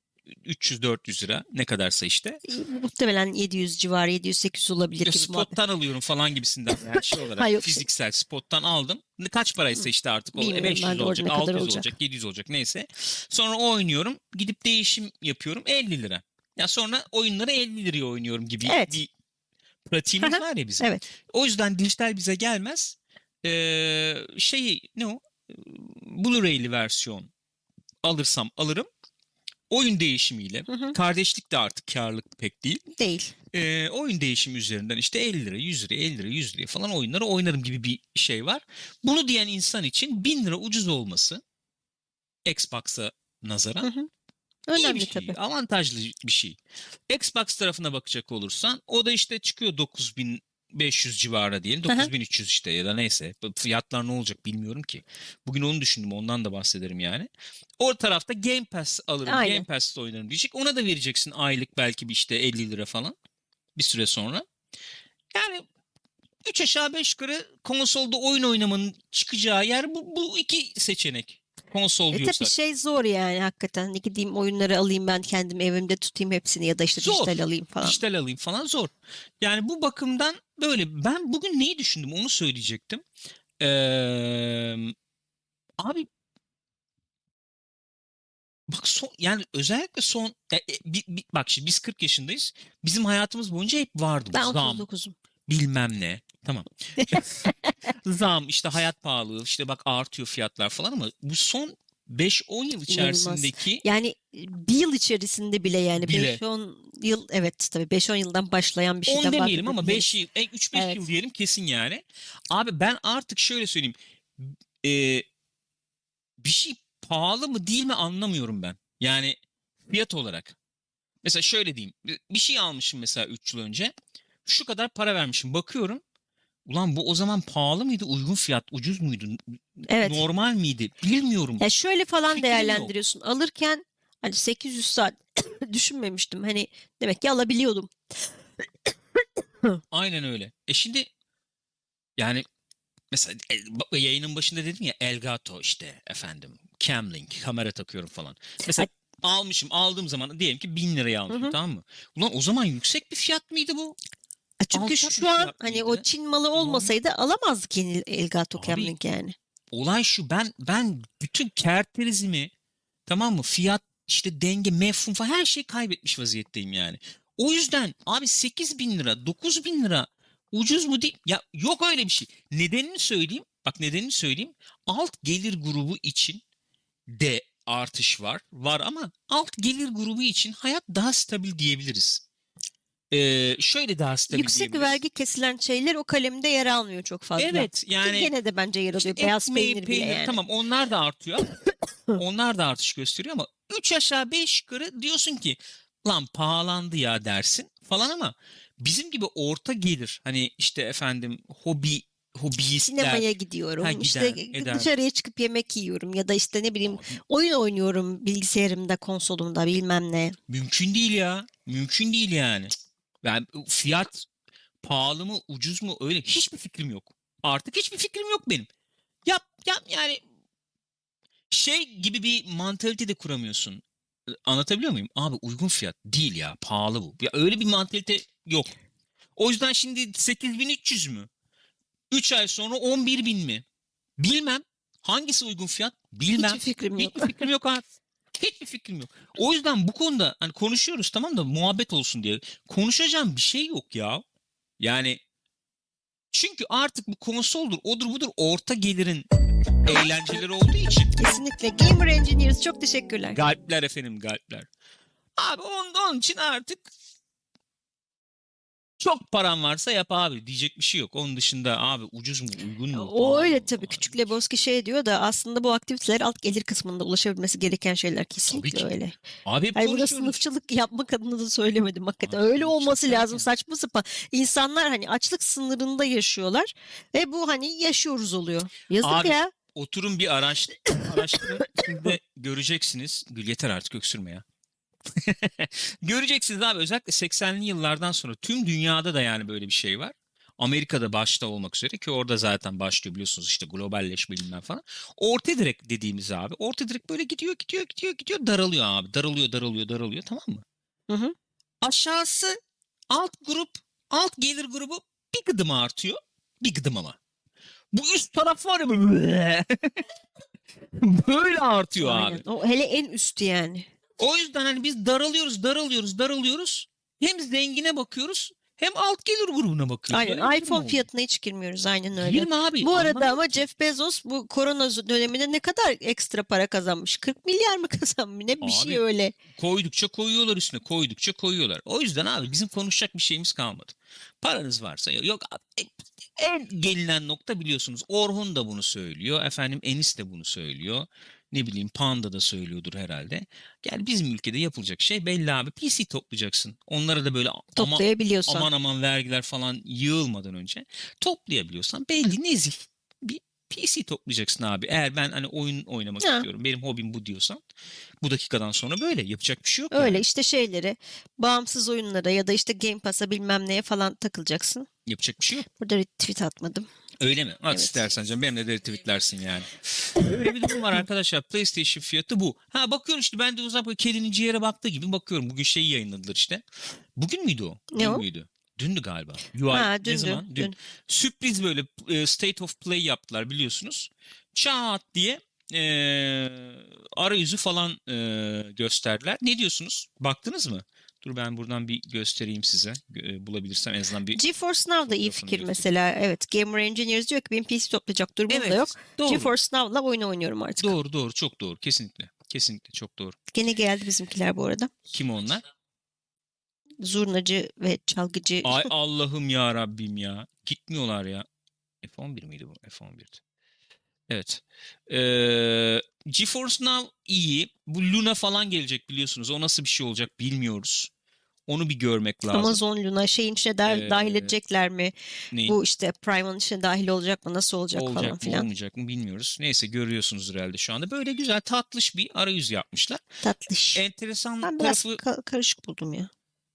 300-400 lira ne kadarsa işte. Muhtemelen 700 civarı 700-800 olabilir Ya gibi muhabbet. spottan alıyorum falan gibisinden. Yani şey olarak Ha, yok. fiziksel spottan aldım. Kaç paraysa işte artık o E, Bilmiyorum ben 500 de orada olacak, ne kadar 600 olacak. olacak, 700 olacak neyse. Sonra oynuyorum. Gidip değişim yapıyorum 50 lira. Ya sonra oyunları 50 liraya oynuyorum gibi Evet. bir pratiğimiz var ya bizim. Evet. O yüzden dijital bize gelmez. Ee, şeyi ne o? Blu-ray'li versiyon alırsam alırım. Oyun değişimiyle. Hı hı. Kardeşlik de artık karlık pek değil. Değil. Ee, oyun değişimi üzerinden işte 50 lira, 100 lira, 50 lira, 100 lira falan oyunları oynarım gibi bir şey var. Bunu diyen insan için 1000 lira ucuz olması Xbox'a nazaran Hı hı. Önemli bir şey, tabii. avantajlı bir şey. Xbox tarafına bakacak olursan o da işte çıkıyor 9500 civarı diyelim. Hı hı. 9300 işte ya da neyse. Fiyatlar ne olacak bilmiyorum ki. Bugün onu düşündüm ondan da bahsederim yani. O tarafta Game Pass alırım. Aynen. Game Pass'te oynarım diyecek. Ona da vereceksin aylık belki bir işte 50 lira falan. Bir süre sonra. Yani 3 aşağı 5 yukarı konsolda oyun oynamanın çıkacağı yer bu, bu iki seçenek. Konsol E diyorsak. tabii şey zor yani hakikaten. Ne gideyim oyunları alayım ben kendim evimde tutayım hepsini ya da işte Zor. dijital alayım falan. dijital alayım falan zor. Yani bu bakımdan böyle. Ben bugün neyi düşündüm onu söyleyecektim. Ee, abi bak son yani özellikle son e, e, bi- bi- bak şimdi biz 40 yaşındayız. Bizim hayatımız boyunca hep vardı Ben zam 39'um. Bilmem ne. Tamam. Zam işte hayat pahalılığı işte bak artıyor fiyatlar falan ama bu son 5-10 yıl içerisindeki Yani bir yıl içerisinde bile yani Bile. 5-10 yıl evet tabii 5-10 yıldan başlayan bir 10 şeyden demeyelim ama bahsedebiliriz. 5 yıl, 3-5 Evet. yıl diyelim kesin yani. Abi ben artık şöyle söyleyeyim. e, bir şey pahalı mı değil mi anlamıyorum ben. Yani fiyat olarak. Mesela şöyle diyeyim. Bir şey almışım mesela 3 yıl önce. Şu kadar para vermişim. Bakıyorum. Ulan bu o zaman pahalı mıydı? Uygun fiyat, ucuz muydu? Evet. Normal miydi? Bilmiyorum. Ya şöyle falan Fikrim yok. değerlendiriyorsun. Alırken hani 800 saat düşünmemiştim. Hani demek ki alabiliyordum. Aynen öyle. E şimdi yani mesela e, yayının başında dedim ya Elgato işte efendim Camlink kamera takıyorum falan. Mesela almışım aldığım zaman diyelim ki 1000 liraya almışım Hı hı. tamam mı? Ulan o zaman yüksek bir fiyat mıydı bu? E Çünkü Alçak şu an hani o? Çin malı olmasaydı alamazdık yeni Elgato Camlink yani. Olay şu ben ben bütün kerterizmi tamam mı fiyat işte denge mefhum falan her şeyi kaybetmiş vaziyetteyim yani. O yüzden abi 8 bin lira 9 bin lira ucuz mu değil? Ya yok öyle bir şey. Nedenini söyleyeyim. Bak nedenini söyleyeyim. Alt gelir grubu için de artış var. Var ama alt gelir grubu için hayat daha stabil diyebiliriz. Ee, şöyle daha stabil Yüksek vergi kesilen şeyler o kalemde yer almıyor çok fazla. Evet Ki yani Gene de bence yer alıyor. işte Beyaz ekmeği, peynir bile yani. Tamam onlar da artıyor. onlar da artış gösteriyor ama 3 aşağı 5 yukarı diyorsun ki lan pahalandı ya dersin falan ama bizim gibi orta gelir hani işte efendim hobi hobiyistler Sinemaya gidiyorum. Ha, işte gider, eder. dışarıya çıkıp yemek yiyorum ya da işte ne bileyim oyun oynuyorum bilgisayarımda, konsolumda bilmem ne. mümkün değil ya. Mümkün değil yani. Yani fiyat pahalı mı ucuz mu öyle hiçbir fikrim yok. Artık hiçbir fikrim yok benim. Yap yap yani şey gibi bir mantalite de kuramıyorsun. Anlatabiliyor muyum? Abi uygun fiyat değil ya pahalı bu. Ya öyle bir mantalite yok. O yüzden şimdi 8300 mü? 3 ay sonra 11.000 mi? Bilmem. Hangisi uygun fiyat? Bilmem. Hiçbir fikrim yok. Hiçbir fikrim yok abi. Hiçbir fikrim yok. O yüzden bu konuda hani konuşuyoruz tamam da muhabbet olsun diye. Konuşacağım bir şey yok ya. Yani çünkü artık bu konsoldur, odur budur orta gelirin eğlenceleri olduğu için. Kesinlikle. Gamer Engineers çok teşekkürler. Galpler efendim galpler. Abi onun, onun için artık çok paran varsa yap abi diyecek bir şey yok. Onun dışında abi ucuz mu uygun mu? O öyle mı? tabii. Küçük Lebowski şey diyor da aslında bu aktiviteler alt gelir kısmında ulaşabilmesi gereken şeyler kesinlikle ki. öyle. Abi hep Hayır burada sınıfçılık yapmak adına da söylemedim hakikaten. Abi öyle olması lazım derken- saçma sapan. İnsanlar hani açlık sınırında yaşıyorlar ve bu hani yaşıyoruz oluyor. Yazık Abi, ya. Oturun bir araş, araştırın. Siz de göreceksiniz. Gül yeter artık öksürme ya. göreceksiniz abi özellikle 80'li yıllardan sonra tüm dünyada da yani böyle bir şey var. Amerika'da başta olmak üzere ki orada zaten başlıyor biliyorsunuz işte globalleşme bilmem falan. Orta direk dediğimiz abi. Orta direk böyle gidiyor gidiyor gidiyor gidiyor daralıyor abi. Daralıyor daralıyor daralıyor tamam mı? Hı hı. Aşağısı alt grup alt gelir grubu bir gıdım artıyor. Bir gıdım ama. Bu üst taraf var ya böyle. böyle artıyor abi. Aynen. O hele en üstü yani. O yüzden hani biz daralıyoruz, daralıyoruz, daralıyoruz. Hem zengine bakıyoruz hem alt gelir grubuna bakıyoruz. Aynen. Öyle iPhone fiyatına hiç girmiyoruz. Aynen öyle. Girme abi. Bu arada ama ki. Jeff Bezos bu korona döneminde ne kadar ekstra para kazanmış? 40 milyar mı kazanmış? Ne bir Abi, şey öyle. koydukça koyuyorlar üstüne, koydukça koyuyorlar. O yüzden abi bizim konuşacak bir şeyimiz kalmadı. Paranız varsa yok abi, en gelinen nokta biliyorsunuz. Orhun da bunu söylüyor. Efendim Enis de bunu söylüyor. Ne bileyim Panda da söylüyordur herhalde. Yani bizim ülkede yapılacak şey belli abi. PC toplayacaksın. Onlara da böyle ama, Toplayabiliyorsan. aman aman vergiler falan yığılmadan önce toplayabiliyorsan belli nezih bir PC toplayacaksın abi. Eğer ben hani oyun oynamak Ha. istiyorum. Benim hobim bu diyorsan bu dakikadan sonra böyle yapacak bir şey yok. Öyle yani. işte şeyleri bağımsız oyunlara ya da işte Game Pass'a bilmem neye falan takılacaksın. Yapacak bir şey yok. Burada retweet atmadım. Öyle mi? At Evet. istersen canım. Benimle de retweetlersin yani. Öyle bir durum var arkadaşlar. PlayStation fiyatı bu. Ha bakıyorum işte ben de uzak böyle kedinin ciğere baktığı gibi bakıyorum. Bugün şeyi yayınladılar işte. Bugün müydü o? Ne Dün o? müydü? Dündü galiba. UI. Ha ne dündü. zaman? Dün. dün. Sürpriz böyle e, State of Play yaptılar biliyorsunuz. Çat diye e, arayüzü falan e, gösterdiler. Ne diyorsunuz? Baktınız mı? Dur ben buradan bir göstereyim size. E, bulabilirsem en azından bir GeForce Now da iyi fikir göstereyim. mesela. Evet Gamer Engineers diyor ki benim PC toplayacak durumum da yok. Doğru. GeForce Now'la oyun oynuyorum artık. Doğru doğru çok doğru kesinlikle. Kesinlikle çok doğru. Gene geldi bizimkiler bu arada. Kim onlar? Zurnacı ve çalgıcı. Ay Allah'ım ya Rabbim ya. Gitmiyorlar ya. F11 miydi bu? F11'di. Evet. Ee, GeForce Now iyi. Bu Luna falan gelecek biliyorsunuz. O nasıl bir şey olacak bilmiyoruz. Onu bir görmek lazım. Amazon Luna şeyin içine dahil, Ee, dahil edecekler mi? Neyi? Bu işte Prime'ın içine dahil olacak mı? Nasıl olacak, falan olacak mı filan. olmayacak mı bilmiyoruz. Neyse görüyorsunuz herhalde şu anda. Böyle güzel tatlış bir arayüz yapmışlar. Tatlış. Enteresan ben biraz tarafı ka- karışık buldum ya.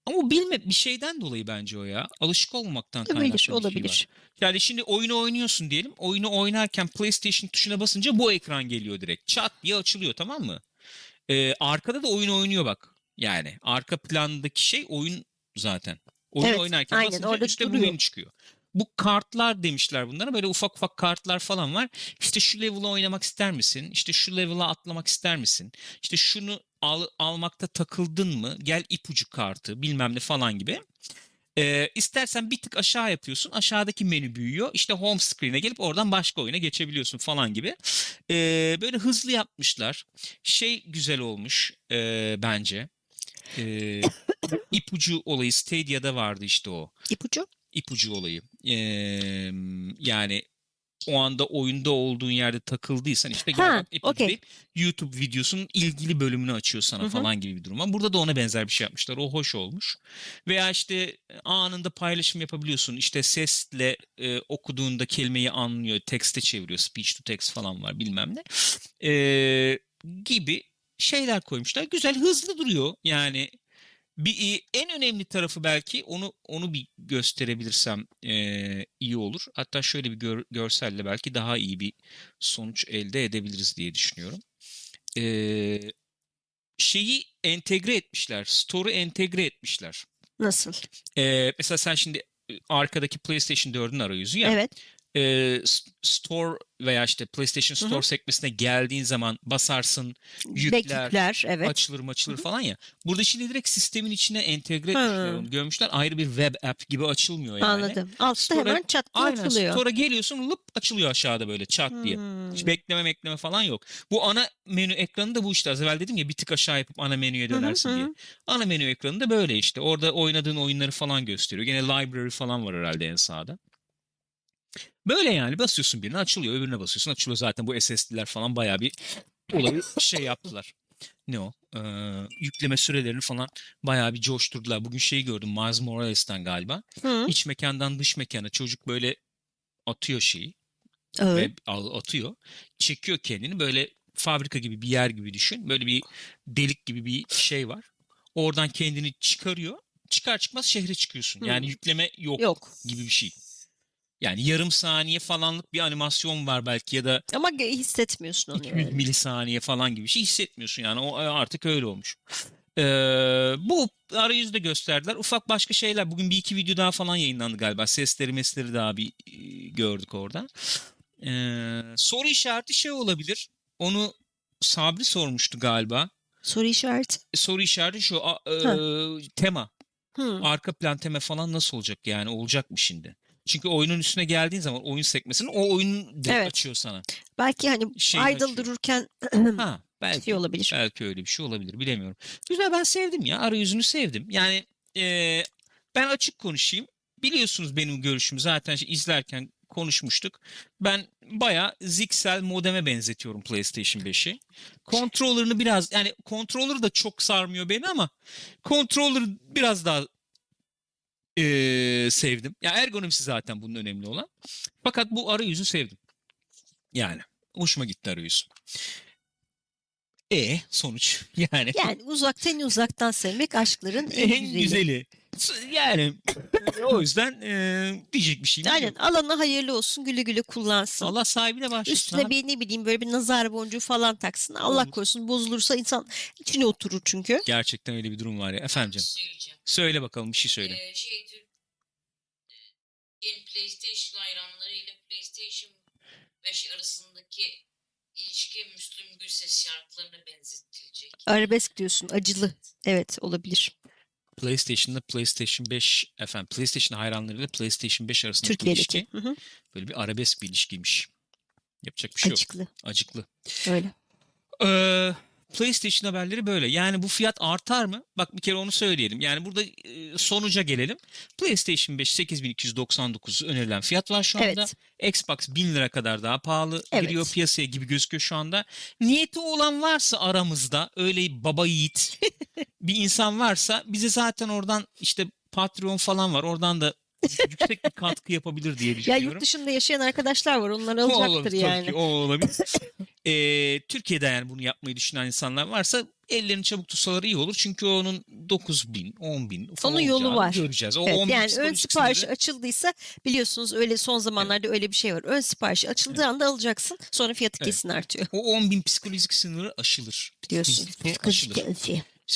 Ama o bilme bir şeyden dolayı bence o ya. Alışık olmamaktan kaynaklı Olabilir, bir şey var. olabilir. Yani şimdi oyunu oynuyorsun diyelim. Oyunu oynarken PlayStation tuşuna basınca bu ekran geliyor direkt. Çat diye açılıyor tamam mı? Ee, arkada da oyun oynuyor bak. Yani arka plandaki şey oyun zaten. Oyun Evet, oynarken aynen, basınca orada üstte bu oyun çıkıyor. Bu kartlar demişler bunlara. Böyle ufak ufak kartlar falan var. İşte şu level'ı oynamak ister misin? İşte şu level'a atlamak ister misin? İşte şunu al, almakta takıldın mı? Gel ipucu kartı bilmem ne falan gibi. Ee, istersen bir tık aşağı yapıyorsun. Aşağıdaki menü büyüyor. İşte home screen'e gelip oradan başka oyuna geçebiliyorsun falan gibi. Ee, böyle hızlı yapmışlar. Şey güzel olmuş e, bence. Ee, ipucu olayı Stadia'da vardı işte o İpucu? İpucu olayı. Ee, yani o anda oyunda olduğun yerde takıldıysan işte gel Ha, bak okey. deyip YouTube videosunun ilgili bölümünü açıyor sana Hı hı. falan gibi bir durum var. Burada da ona benzer bir şey yapmışlar. O hoş olmuş. Veya işte anında paylaşım yapabiliyorsun. İşte sesle e, okuduğunda kelimeyi anlıyor. Tekste çeviriyor. Speech to text falan var bilmem ne. Ee, gibi şeyler koymuşlar. Güzel hızlı duruyor. Yani bir e, en önemli tarafı belki onu onu bir gösterebilirsem e, iyi olur. Hatta şöyle bir gör- görselle belki daha iyi bir sonuç elde edebiliriz diye düşünüyorum. E, şeyi entegre etmişler. Store'u entegre etmişler. Nasıl? E, mesela sen şimdi e, arkadaki PlayStation 4'ün arayüzü ya. Evet. E, Store veya işte PlayStation. Store sekmesine geldiğin zaman basarsın, yükler, Beklikler. Evet. açılır maçılır falan ya. Burada şimdi direkt sistemin içine entegre etmişler. Görmüşler ayrı bir web app gibi açılmıyor yani. Anladım. Altta Store'a- hemen çat Aynen. atılıyor. Store'a geliyorsun lıp açılıyor aşağıda böyle çat diye. Hmm. Hiç bekleme bekleme falan yok. Bu ana menü ekranı da bu işte. Az evvel dedim ya bir tık aşağı yapıp ana menüye dönersin hı. diye. Ana menü ekranı da böyle işte. Orada oynadığın oyunları falan gösteriyor. Gene library falan var herhalde en sağda. Böyle yani basıyorsun birine açılıyor öbürüne basıyorsun açılıyor zaten bu SSD'ler falan bayağı bir olayı şey yaptılar. Ne o? Ee, yükleme sürelerini falan bayağı bir coşturdular. Bugün şeyi gördüm Miles Morales'ten galiba. Hı. İç mekandan dış mekana çocuk böyle atıyor şeyi Evet. ve al- atıyor. Çekiyor kendini böyle fabrika gibi bir yer gibi düşün. Böyle bir delik gibi bir şey var. Oradan kendini çıkarıyor. Çıkar çıkmaz şehre çıkıyorsun. Yani Hmm. yükleme yok, Yok. gibi bir şey. Yani yarım saniye falanlık bir animasyon var belki ya da Ama hissetmiyorsun onu 200 yani. milisaniye falan gibi bir şey hissetmiyorsun yani o artık öyle olmuş. Ee, bu arayüzde gösterdiler. Ufak başka şeyler. Bugün bir iki video daha falan yayınlandı galiba. Sesleri mesleri daha bir e, gördük orada. Ee, soru işareti şey olabilir. Onu Sabri sormuştu galiba. Soru işareti. Soru işareti şu a- e, tema. Hı. Arka plan tema falan nasıl olacak yani? Olacak mı şimdi? Çünkü oyunun üstüne geldiğin zaman oyun sekmesini o oyun Evet. açıyor sana. Belki hani Şeyini idle açıyor. dururken Ha, belki. şey olabilir. Belki öyle bir şey olabilir bilemiyorum. Güzel ben sevdim ya arayüzünü sevdim. Yani e, ben açık konuşayım. Biliyorsunuz benim görüşümü zaten şey izlerken konuşmuştuk. Ben baya Zixel modeme benzetiyorum PlayStation 5'i. Controller'ını biraz yani controller da çok sarmıyor beni ama controller biraz daha e, sevdim. Ya ergonomisi zaten bunun önemli olan. Fakat bu arayüzü sevdim. Yani hoşuma gitti arayüzü. E sonuç yani Yani uzaktan uzaktan sevmek aşkların en, en güzeli. güzeli. Yani o yüzden e, diyecek bir şeyim Aynen yok. alana hayırlı olsun güle güle kullansın. Allah sahibine başlasın. Üstüne abi. bir ne bileyim böyle bir nazar boncuğu falan taksın. Allah Olur. korusun bozulursa insan içine oturur çünkü. Gerçekten öyle bir durum var ya. Efendim canım. Söyleyeceğim. Söyle bakalım bir şey söyle. Ee, şey Türk e, PlayStation hayranları ile PlayStation 5 arasındaki ilişki Müslüm Gürses şarkılarına benzetilecek. Arabesk diyorsun. Acılı. Evet olabilir. PlayStation'da PlayStation 5 efendim PlayStation hayranlarıyla PlayStation 5 arasındaki Türkiye'deki. ilişki Hı hı. böyle bir arabesk bir ilişkiymiş. Yapacak bir şey yok. Acıklı. Acıklı. Öyle. Ee, PlayStation haberleri böyle. Yani bu fiyat artar mı? Bak bir kere onu söyleyelim. Yani burada e, sonuca gelelim. PlayStation 5 8299 önerilen fiyat var şu anda. Evet. Xbox 1000 lira kadar daha pahalı Evet. giriyor piyasaya gibi gözüküyor şu anda. Niyeti olan varsa aramızda öyle baba yiğit bir insan varsa bize zaten oradan işte Patreon falan var. Oradan da yüksek bir katkı yapabilir diye Ya düşünüyorum. yurt dışında yaşayan arkadaşlar var. Onlar O alacaktır olabilir, tabii yani. ki, o olabilir. Ee, Türkiye'de yani bunu yapmayı düşünen insanlar varsa ellerini çabuk tutsalar iyi olur. Çünkü onun 9 bin, 10 bin falan Onun yolu var. göreceğiz. O Evet, 10 bin yani ön psikolojik sipariş sınırı- açıldıysa biliyorsunuz öyle son zamanlarda öyle bir şey var. Ön sipariş açıldığı anda alacaksın. Sonra fiyatı Evet. kesin artıyor. o 10 bin psikolojik sınırı aşılır. Biliyorsun. Aşılır.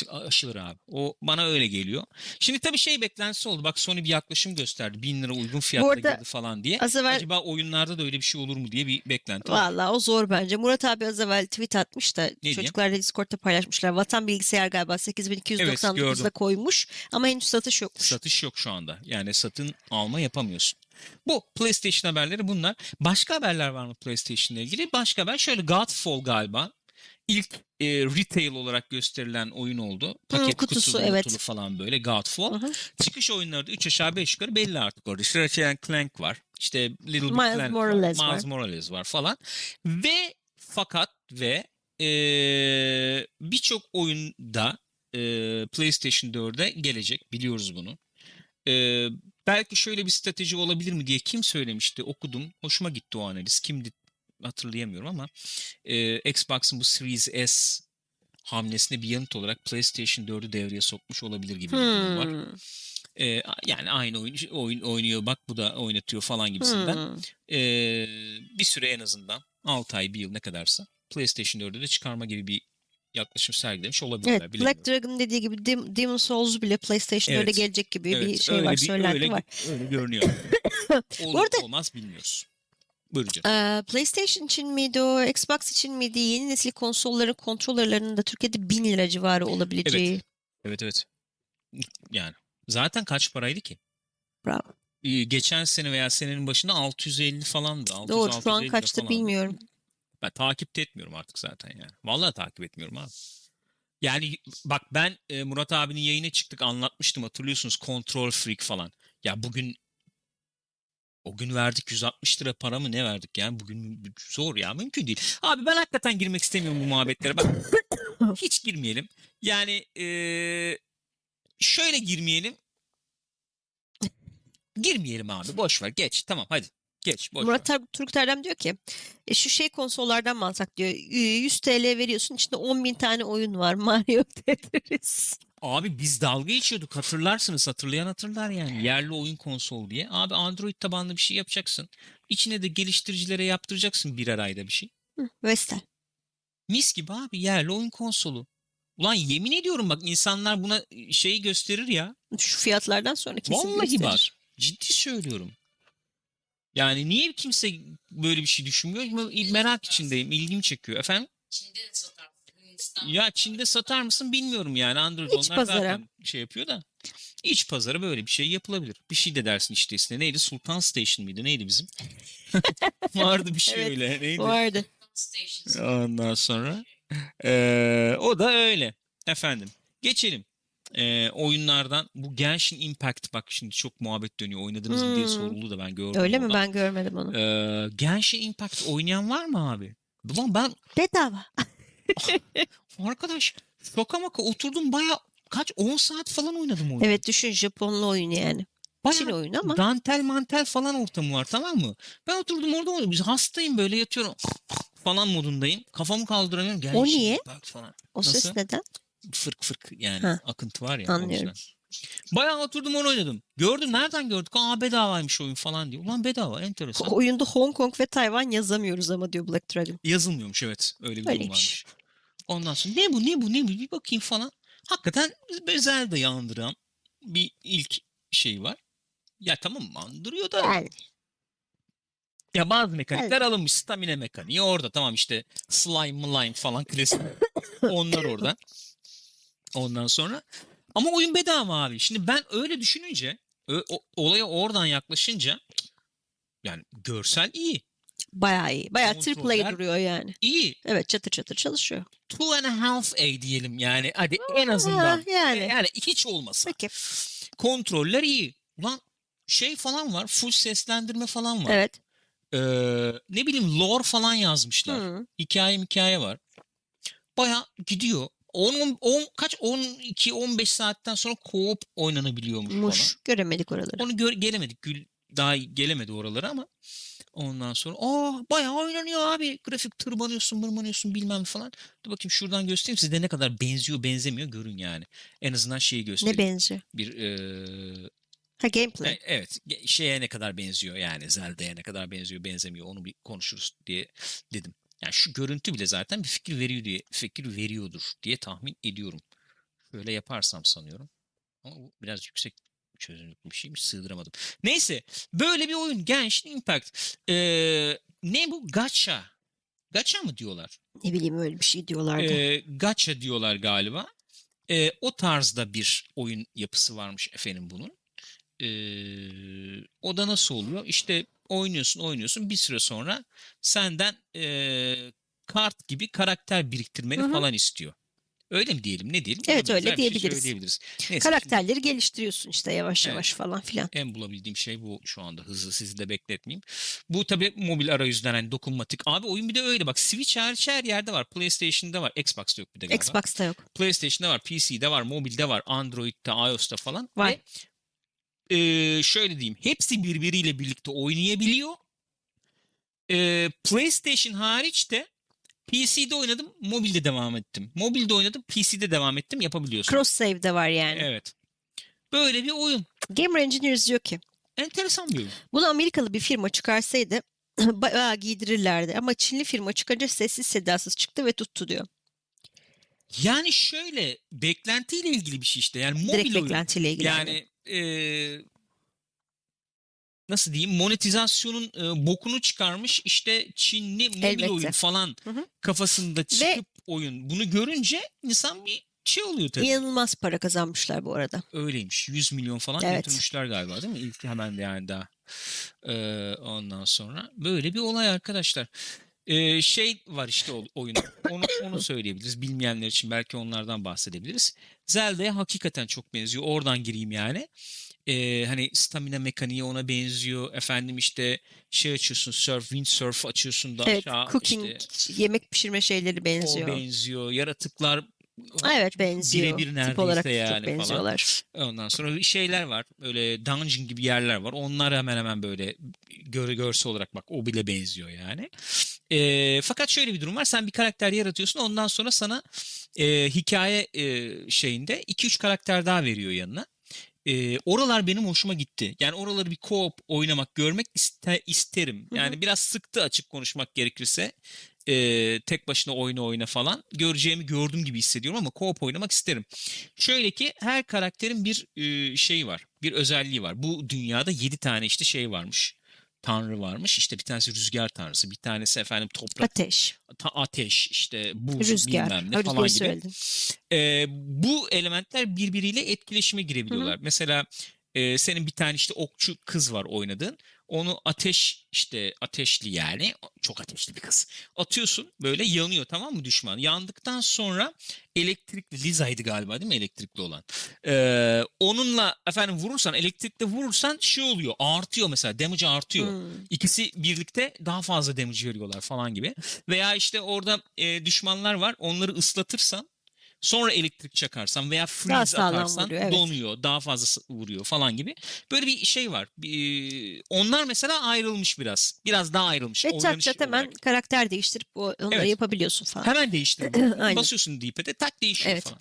Aşılır abi. O bana öyle geliyor. Şimdi tabii şey beklentisi oldu. Bak Sony bir yaklaşım gösterdi. 1000 lira uygun fiyatla arada girdi falan diye. Az evvel Acaba oyunlarda da öyle bir şey olur mu diye bir beklenti var. Valla o zor bence. Murat abi az evvel tweet atmış da diye? çocuklar da Discord'da paylaşmışlar. Vatan bilgisayar galiba 8299'da gördüm. koymuş ama henüz satış yokmuş. Satış yok şu anda. Yani satın alma yapamıyorsun. Bu PlayStation haberleri bunlar. Başka haberler var mı PlayStation ile ilgili? Başka haber şöyle Godfall galiba. İlk e, retail olarak gösterilen oyun oldu. Paket kutusu, kutulu, evet. falan böyle Godfall. Hı hı. Çıkış oyunları da 3 aşağı 5 yukarı belli artık orada. İşte Ratchet Clank var. İşte Little Big Miles Planet Morales var. Miles Morales var falan. Ve fakat ve e, birçok oyunda e, PlayStation 4'e gelecek. Biliyoruz bunu. E, belki şöyle bir strateji olabilir mi diye kim söylemişti okudum. Hoşuma gitti o analiz. Kimdi hatırlayamıyorum ama e, Xbox'ın bu Series S hamlesine bir yanıt olarak PlayStation 4'ü devreye sokmuş olabilir gibi bir durum var. E, yani aynı oyun, oyun oynuyor bak bu da oynatıyor falan gibisinden. Hmm. E, bir süre en azından 6 ay bir yıl ne kadarsa PlayStation 4'ü de çıkarma gibi bir yaklaşım sergilemiş olabilirler. Evet. Black Dragon dediği gibi Dem- Demon Souls bile PlayStation Evet. öyle gelecek gibi bir Evet, şey öyle var, bir- söylenti öyle, var. öyle görünüyor. Olur arada- olmaz bilmiyoruz. Buyurun canım. PlayStation için miydi o, Xbox için miydi? Yeni nesil konsolların kontrollerinin de Türkiye'de 1000 lira civarı olabileceği. Evet evet. Yani zaten kaç paraydı ki? Bravo. Geçen sene veya senenin başında 650 falandı. 600, Doğru, şu an 650 kaçtı bilmiyorum. Ben takip etmiyorum artık zaten yani. Vallahi takip etmiyorum abi. Yani bak ben Murat abinin yayına çıktık anlatmıştım hatırlıyorsunuz Control Freak falan. Ya bugün o gün verdik 160 lira para mı ne verdik yani bugün zor ya mümkün değil. Abi ben hakikaten girmek istemiyorum bu muhabbetlere. Bak hiç girmeyelim. Yani e, şöyle girmeyelim. Girmeyelim abi boş ver geç tamam hadi geç boş ver. Murat Ar- Turgut Erdem diyor ki e, şu şey konsollardan mı alsak diyor. 100 TL veriyorsun içinde 10 bin tane oyun var. Mario Tetris. Abi biz dalga geçiyorduk hatırlarsınız hatırlayan hatırlar yani yerli oyun konsol diye. Abi Android tabanlı bir şey yapacaksın. İçine de geliştiricilere yaptıracaksın birer ayda bir şey. Hı, Vestel. Mis gibi abi yerli oyun konsolu. Ulan yemin ediyorum bak insanlar buna şeyi gösterir ya. Şu fiyatlardan sonra kesin Vallahi gösterir. bak ciddi söylüyorum. Yani niye kimse böyle bir şey düşünmüyor? Merak içindeyim. ilgimi çekiyor. Efendim? Çin'de Ya Çin'de satar mısın bilmiyorum yani. Android İç onlar pazara. zaten şey yapıyor da. İç pazara böyle bir şey yapılabilir. Bir şey de dersin işte ismine. Neydi? Sultan Station mıydı? Neydi bizim? Vardı bir şey Evet, öyle. Neydi? Vardı. Ondan sonra. eee, o da öyle. Efendim. Geçelim. Eee, oyunlardan bu Genshin Impact bak şimdi çok muhabbet dönüyor. Oynadınız mı diye Hmm. soruldu da ben gördüm. Öyle mi? oradan. Ben görmedim onu. Eee, Genshin Impact oynayan var mı abi? Ulan ben Bedava. Arkadaş şoka maka oturdum baya kaç 10 saat falan oynadım oyunu. Evet düşün Japonlu oyunu yani. Bayağı Çin oyunu ama. dantel mantel falan ortamı var tamam mı? Ben oturdum orada oynuyorum. Biz hastayım böyle yatıyorum falan modundayım. Kafamı kaldıramıyorum. Gel O şimdi niye? Bak falan. O ses Nasıl? neden? Fırk fırk yani Ha. akıntı var ya. o Anlıyorum. Bayağı oturdum onu oynadım. Gördüm nereden gördük? Aa bedavaymış oyun falan diye. Ulan bedava enteresan. Oyunda Hong Kong ve Tayvan yazamıyoruz ama diyor Black Dragon. Yazılmıyormuş evet. Öyle bir durum Öyleymiş. varmış. Ondan sonra ne bu ne bu ne bu bir bakayım falan. Hakikaten Zelda'yı andıran bir ilk şey var. Ya tamam andırıyor da Yani. Ya bazı mekanikler alınmış. Stamina mekaniği orada. Tamam işte slime mlime falan klasik. Onlar orada. Ondan sonra. Ama oyun bedava abi. Şimdi ben öyle düşününce o- olaya oradan yaklaşınca yani görsel iyi. Bayağı iyi. Bayağı triple Kontroller- A duruyor yani. iyi. Evet çatır çatır çalışıyor. Two and a half A diyelim yani. Hadi en azından. Yani. Yani hiç olmasa. Peki. Kontroller iyi. Ulan şey falan var. Full seslendirme falan var. Evet. Ee, ne bileyim lore falan yazmışlar. Hı. Hikaye hikaye var. Baya gidiyor. 10, 10 kaç 12 15 saatten sonra co-op oynanabiliyormuş falan. Muş. Göremedik oraları. Onu gör, gelemedik. Gül daha gelemedi oralara ama ondan sonra aa bayağı oynanıyor abi. Grafik tırmanıyorsun, mırmanıyorsun bilmem falan. Dur bakayım şuradan göstereyim size ne kadar benziyor, benzemiyor görün yani. En azından şeyi Ne göstereyim. benziyor? bir eee, Ha gameplay. e- evet şeye ne kadar benziyor yani Zelda'ya ne kadar benziyor, benzemiyor onu bir konuşuruz diye dedim. Yani şu görüntü bile zaten bir fikir veriyor diye fikir veriyordur diye tahmin ediyorum. Şöyle yaparsam sanıyorum. Ama bu biraz yüksek çözünürlüklü bir şeymiş sığdıramadım. Neyse böyle bir oyun Genshin Impact. Ee, ne bu? Gacha. Gacha mı diyorlar? Ne bileyim öyle bir şey diyorlardı. Ee, gacha diyorlar galiba. Ee, o tarzda bir oyun yapısı varmış efendim bunun. Ee, o da nasıl oluyor? İşte oynuyorsun oynuyorsun bir süre sonra senden ee, kart gibi karakter biriktirmeni Hı hı. falan istiyor. Öyle mi diyelim ne diyelim? Evet, öyle şey diyebiliriz. söyleyebiliriz. Neyse, şimdi- Karakterleri geliştiriyorsun işte yavaş Evet. yavaş falan filan. en bulabildiğim şey bu şu anda hızlı sizi de bekletmeyeyim. Bu tabi mobil arayüzden hani dokunmatik. Abi oyun bir de öyle bak Switch hariç her yerde var. PlayStation'da var. Xbox'ta yok bir de galiba. Xbox'ta yok. PlayStation'da var, PC'de var, mobilde var, Android'de, iOS'ta falan. Var. Ve e, şöyle diyeyim hepsi birbiriyle birlikte oynayabiliyor. E, PlayStation hariç de PC'de oynadım, mobilde devam ettim. Mobilde oynadım, PC'de devam ettim yapabiliyorsun. Cross save de var yani. Evet. Böyle bir oyun. Gamer Engineers diyor ki Enteresan bir oyun. bunu Amerikalı bir firma çıkarsaydı bayağı giydirirlerdi ama Çinli firma çıkınca sessiz sedasız çıktı ve tuttu diyor. Yani şöyle beklentiyle ilgili bir şey işte. Yani mobil Direkt oyun. beklentiyle ilgili. Yani e, nasıl diyeyim monetizasyonun e, bokunu çıkarmış işte Çinli mobil Elbette. oyun falan Hı hı. kafasında çıkıp oyun. Bunu görünce insan bir şey oluyor tabii. İnanılmaz para kazanmışlar bu arada. Öyleymiş. 100 milyon falan Evet. götürmüşler galiba değil mi? İlk hemen yani daha. Ee, ondan sonra böyle bir olay arkadaşlar. Ee, şey var işte oyun. Onu, onu söyleyebiliriz. Bilmeyenler için belki onlardan bahsedebiliriz. Zelda'ya hakikaten çok benziyor. Oradan gireyim yani. Ee, hani stamina mekaniği ona benziyor. Efendim işte şey açıyorsun surf, windsurf açıyorsun da Evet, aşağı. cooking, işte yemek pişirme şeyleri o benziyor. benziyor. Yaratıklar Evet benziyor. birebir Tip neredeyse olarak yani çok falan. benziyorlar. Ondan sonra şeyler var. Böyle dungeon gibi yerler var. Onlar hemen hemen böyle gör, görsel olarak bak o bile benziyor yani. Ee, fakat şöyle bir durum var. Sen bir karakter yaratıyorsun. Ondan sonra sana e, hikaye e, şeyinde 2-3 karakter daha veriyor yanına. E, oralar benim hoşuma gitti. Yani oraları bir co-op oynamak, görmek iste, isterim. Yani biraz sıktı açık konuşmak gerekirse. E, tek başına oyna oyna falan. Göreceğimi gördüm gibi hissediyorum ama co-op oynamak isterim. Şöyle ki her karakterin bir e, şeyi var. Bir özelliği var. Bu dünyada 7 tane işte şey varmış. Tanrı varmış. İşte bir tanesi rüzgar tanrısı, bir tanesi efendim toprak, Ateş, ta- ateş, işte buz rüzgar. bilmem ne falan gibi. söyledin. Ee, bu elementler birbiriyle etkileşime girebiliyorlar. Mesela e, senin bir tane işte okçu kız var oynadığın. Onu ateş işte ateşli yani çok ateşli bir kız. Atıyorsun böyle yanıyor tamam mı düşman? Yandıktan sonra elektrikli Liza'ydı galiba değil mi elektrikli olan? Ee, onunla efendim vurursan elektrikle vurursan şey oluyor artıyor mesela damage artıyor. Hmm. İkisi birlikte daha fazla damage veriyorlar falan gibi. Veya işte orada e, düşmanlar var. Onları ıslatırsan sonra elektrik çakarsan veya Daha freeze sağlam atarsan vuruyor, evet. donuyor. Daha fazla vuruyor falan gibi. Böyle bir şey var. Onlar mesela ayrılmış biraz. Biraz daha ayrılmış. Ve çat çat hemen olarak. karakter değiştirip onları Evet. yapabiliyorsun falan. Hemen değiştir. Aynen. Basıyorsun D-pad'e tak değişiyor Evet. falan.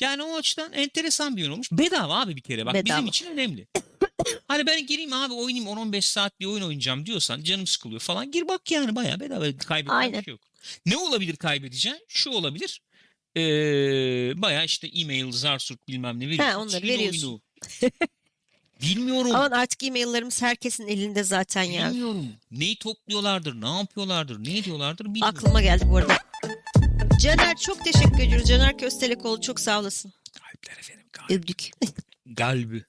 Yani o açıdan enteresan bir oyun olmuş. Bedava abi bir kere. Bak Bedava. bizim için önemli. hani ben gireyim abi oynayayım 10-15 saat bir oyun oynayacağım diyorsan canım sıkılıyor falan. Gir bak yani bayağı bedava bir şey yok. Ne olabilir kaybedeceğin? Şu olabilir. Ee, bayağı işte e-mail, zarsurt bilmem ne veriyorsun. onları Çin veriyorsun. oyunu. Bilmiyorum. Aman artık e-maillerimiz herkesin elinde zaten ya. Bilmiyorum. Neyi topluyorlardır, ne yapıyorlardır, ne ediyorlardır bilmiyorum. Aklıma geldi bu arada. Caner çok teşekkür ediyoruz. Caner Köstelekoğlu çok sağ olasın. Kalpler efendim, kalp. Öptük. Galbi.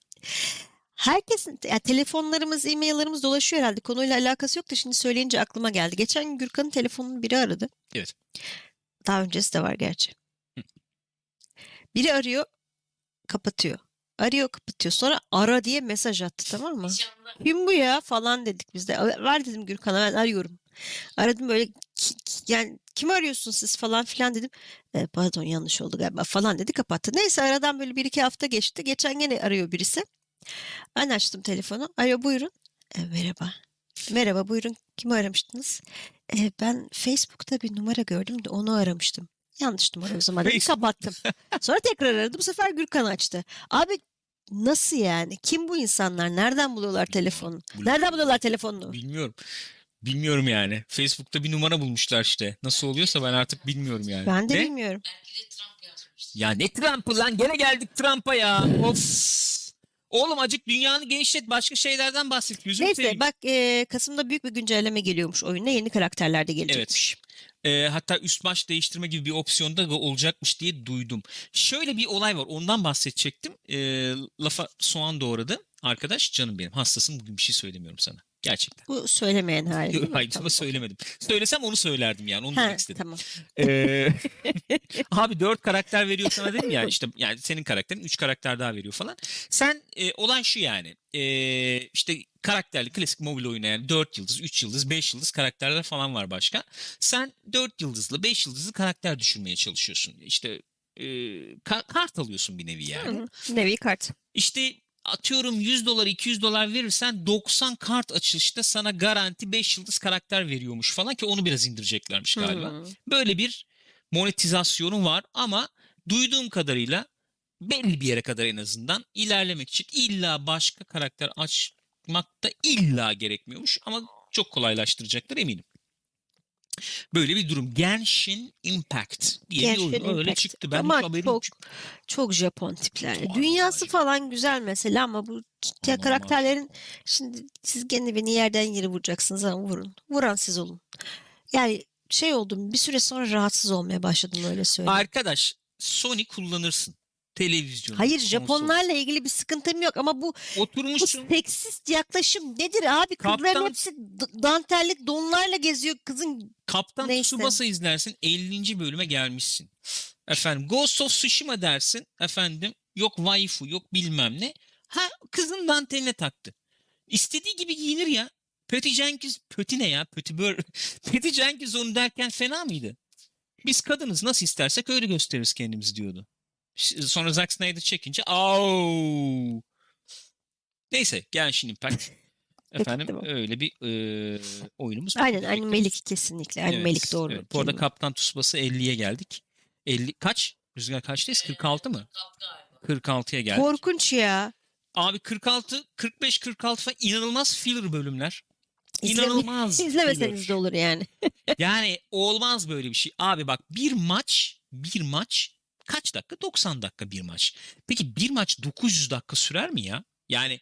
Herkesin ya telefonlarımız, e-maillerimiz dolaşıyor herhalde. Konuyla alakası yok da şimdi söyleyince aklıma geldi. Geçen gün Gürkan'ın telefonunu biri aradı. Evet. Daha öncesi de var gerçi. Biri arıyor, kapatıyor. Arıyor, kapatıyor. Sonra ara diye mesaj attı tamam mı? Kim bu ya falan dedik biz de. Ver dedim Gürkan'a ben arıyorum. Aradım böyle "Ki- ki- yani kim arıyorsun siz falan filan dedim. "E, pardon yanlış oldu galiba falan dedi kapattı. Neyse aradan böyle bir iki hafta geçti. Geçen gene arıyor birisi. Ben açtım telefonu. Alo buyurun. "E, merhaba. Merhaba buyurun. Kimi aramıştınız? "E, ben Facebook'ta bir numara gördüm de onu aramıştım. Yanlış numara o zaman. dedim, kapattım. Sonra tekrar aradı. Bu sefer Gürkan açtı. Abi nasıl yani? Kim bu insanlar? Nereden buluyorlar telefonu? Nereden buluyorlar telefonunu? Bilmiyorum. Bilmiyorum yani. Facebook'ta bir numara bulmuşlar işte. Nasıl oluyorsa ben artık bilmiyorum yani. Ben de bilmiyorum. de yazmıştı. Ya ne Trump'ı lan? Gene geldik Trump'a ya. Of. Oğlum acık dünyanı genişlet. Başka şeylerden bahset. Gözüm Neyse bak e, Kasım'da büyük bir güncelleme geliyormuş oyuna. Yeni karakterler de gelecekmiş. Ee, hatta üst baş değiştirme gibi bir opsiyon da olacakmış diye duydum. Şöyle bir olay var. Ondan bahsedecektim. Ee, lafa soğan doğradı. Arkadaş canım benim. Hastasın. Bugün bir şey söylemiyorum sana. Gerçekten. Bu söylemeyen hali değil mi? Hayır Tamam. ama söylemedim. Söylesem onu söylerdim yani. Onu Ha, demek istedim. tamam. Ee, abi dört karakter veriyor sana dedim ya işte yani senin karakterin üç karakter daha veriyor falan. Sen e, olan şu yani e, işte karakterli klasik mobil oyuna yani 4 yıldız, 3 yıldız, 5 yıldız karakterler falan var başka. Sen 4 yıldızlı, 5 yıldızlı karakter düşürmeye çalışıyorsun. İşte e, ka- kart alıyorsun bir nevi yani. Hı, Nevi kart. İşte atıyorum 100 dolar 200 dolar verirsen 90 kart açılışta sana garanti 5 yıldız karakter veriyormuş falan ki onu biraz indireceklermiş galiba. Hı. Böyle bir monetizasyonu var ama duyduğum kadarıyla belli bir yere kadar en azından ilerlemek için illa başka karakter açmakta illa gerekmiyormuş ama çok kolaylaştıracaklar eminim. Böyle bir durum. Genshin Impact diye Genshin bir oyun öyle Impact. çıktı. Ben Ama haberim çok yok. Çok Japon tipler. Vallahi Dünyası ya. falan güzel mesela ama bu ya karakterlerin şimdi siz gene beni yerden yere vuracaksınız ama vurun. Vuran siz olun. Yani şey oldum bir süre sonra rahatsız olmaya başladım öyle söyleyeyim. Arkadaş Sony kullanırsın. Televizyon. Hayır konsol. Japonlarla ilgili bir sıkıntım yok ama bu bu Oturmuşsun. seksist yaklaşım nedir abi? Kızların Kaptan- hepsi d- dantelli donlarla geziyor. Kızın Kaptan Neyse. Tsubasa izlersin 50. bölüme gelmişsin. Efendim Ghost of Tsushima dersin efendim yok waifu yok bilmem ne. Ha kızın danteline taktı. İstediği gibi giyinir ya. Patty Jenkins, Patty ne ya? Patty Bur Patty Jenkins onu derken fena mıydı? Biz kadınız nasıl istersek öyle gösteririz kendimizi diyordu. Sonra Zack Snyder çekince au. Neyse Genshin Impact. Efendim öyle bir e, oyunumuz. aynen animelik kesinlikle. Animelik doğru. Evet. Bu arada. Kaptan Tsubasa 50'ye geldik. 50 kaç? Rüzgar kaçtayız? 46 mı? Kalk galiba. 46'ya geldik. Korkunç ya. Abi 46, 45, 46 falan inanılmaz filler bölümler. İnanılmaz. İzlemeseniz filler. de olur yani. Yani olmaz böyle bir şey. Abi bak bir maç, bir maç kaç dakika? 90 dakika bir maç. Peki bir maç 900 dakika sürer mi ya? Yani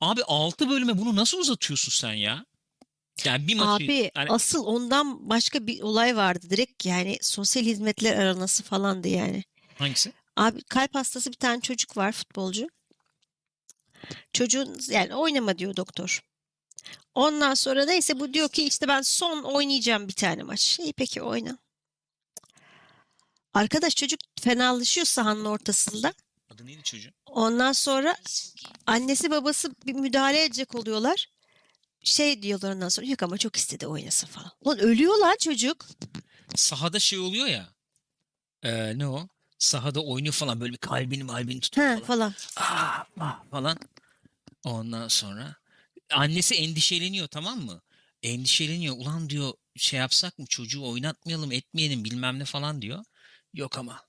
abi 6 bölüme bunu nasıl uzatıyorsun sen ya? Yani bir maçı Abi hani asıl ondan başka bir olay vardı. Direkt yani sosyal hizmetler aranası falandı yani. hangisi? Abi kalp hastası bir tane çocuk var futbolcu. Çocuğun yani oynama diyor doktor. Ondan sonra neyse bu diyor ki işte ben son oynayacağım bir tane maç. İyi peki oyna. Arkadaş çocuk fenalaşıyor sahanın ortasında. Adı neydi çocuğun? Ondan sonra annesi babası bir müdahale edecek oluyorlar. Şey diyorlar ondan sonra yok ama çok istedi oynasın falan. Ulan ölüyor lan çocuk. sahada şey oluyor ya. Ee, ne o? Sahada oynuyor falan böyle bir kalbini malbini tutuyor falan. falan. Ah, ah falan. Ondan sonra annesi endişeleniyor tamam mı? Endişeleniyor. Ulan diyor şey yapsak mı çocuğu oynatmayalım etmeyelim bilmem ne falan diyor. Yok ama.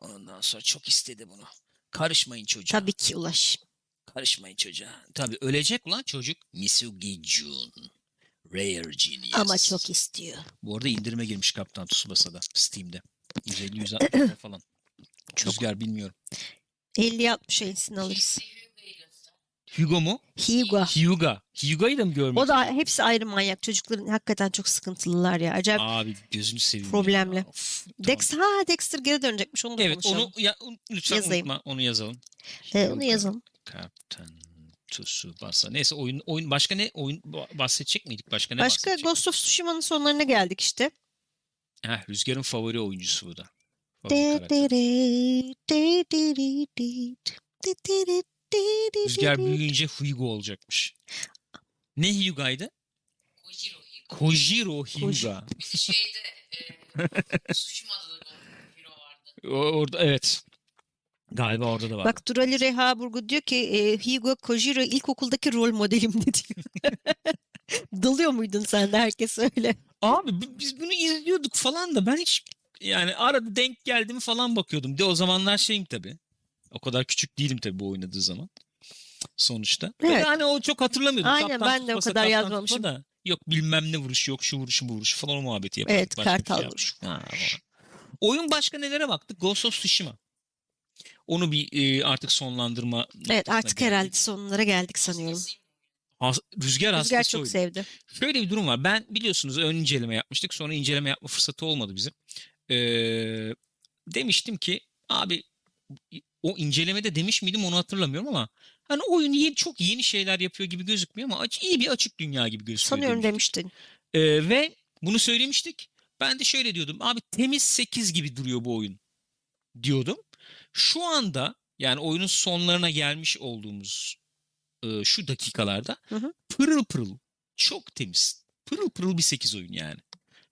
Ondan sonra çok istedi bunu. Karışmayın çocuğa. Tabii ki Ulaş. Karışmayın çocuğa. Tabii ölecek ulan çocuk. Misugi Jun. Rare Genius. Ama çok istiyor. Bu arada indirime girmiş Kaptan Tsubasa'da Steam'de. 150-160 falan. Çok. Rüzgar bilmiyorum. 50-60 ensini alırız. Hugo mu? Hyuga. Hyuga. Hyuga'yı da mı görmedin? O da hepsi ayrı manyak. Çocukların hakikaten çok sıkıntılılar ya. Acayip. Abi gözünü seveyim. Problemli. Of, tamam. Dex, ha Dexter geri dönecekmiş. Onu da Evet konuşalım. onu ya, lütfen Yazayım. unutma. Onu yazalım. Ee, onu yazalım. Captain Tsubasa. Neyse oyun oyun başka ne oyun bahsedecek miydik? Başka ne Başka? Ghost of Tsushima'nın sonlarına geldik işte. Heh, Rüzgar'ın favori oyuncusu bu da. Favori De- Rüzgar büyüyünce Hyuga olacakmış. Ne Hyuga'ydı? Kojiro Hyuga. Kojiro Hyuga. Biz şeyde e, Sushima'da vardı. Orada evet. Galiba orada da var. Bak Durali Reha Burgu diyor ki e, Hugo Kojiro ilkokuldaki rol modelimdi diyor. Dalıyor muydun sen de herkes öyle? Abi biz bunu izliyorduk falan da ben hiç yani arada denk geldi mi falan bakıyordum. De o zamanlar şeyim tabii. O kadar küçük değilim tabii bu oynadığı zaman. Sonuçta. Ve Evet. hani o çok hatırlamıyordum. Aynen, Kaptan ben de o kadar yazmamışım. Da, yok bilmem ne vuruş yok şu vuruş bu vuruş falan o muhabbeti yapardık. Evet, Başka kartal şey vuruş. Ha. Oyun başka nelere baktık? Ghost of Tsushima. Onu bir e, artık sonlandırma Evet artık geldik. herhalde sonlara geldik sanıyorum. Has- Rüzgar Rüzgar çok oyun. sevdi. Şöyle bir durum var. Ben biliyorsunuz ön inceleme yapmıştık. Sonra inceleme yapma fırsatı olmadı bizim. Ee, demiştim ki abi o incelemede demiş miydim onu hatırlamıyorum ama hani oyun yeni, çok yeni şeyler yapıyor gibi gözükmüyor ama aç- iyi bir açık dünya gibi gözüküyor. Sanıyorum demiştik. demiştin. Ee, ve bunu söylemiştik. Ben de şöyle diyordum. Abi temiz 8 gibi duruyor bu oyun diyordum. Şu anda yani oyunun sonlarına gelmiş olduğumuz e, şu dakikalarda Hı hı. pırıl pırıl çok temiz. Pırıl pırıl bir 8 oyun yani.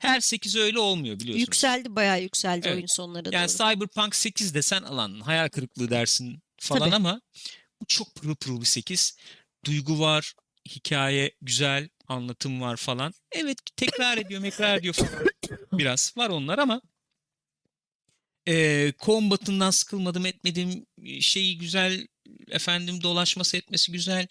Her 8 öyle olmuyor biliyorsunuz. Yükseldi bayağı yükseldi Evet. oyun sonları Yani doğru. Cyberpunk 8 desen alan hayal kırıklığı dersin falan Tabii. ama bu çok pırıl pırıl bir 8. Duygu var, hikaye güzel, anlatım var falan. Evet tekrar ediyor, tekrar ediyor falan. Biraz var onlar ama e, combat'ından sıkılmadım etmedim. Şeyi güzel, efendim dolaşması etmesi güzel.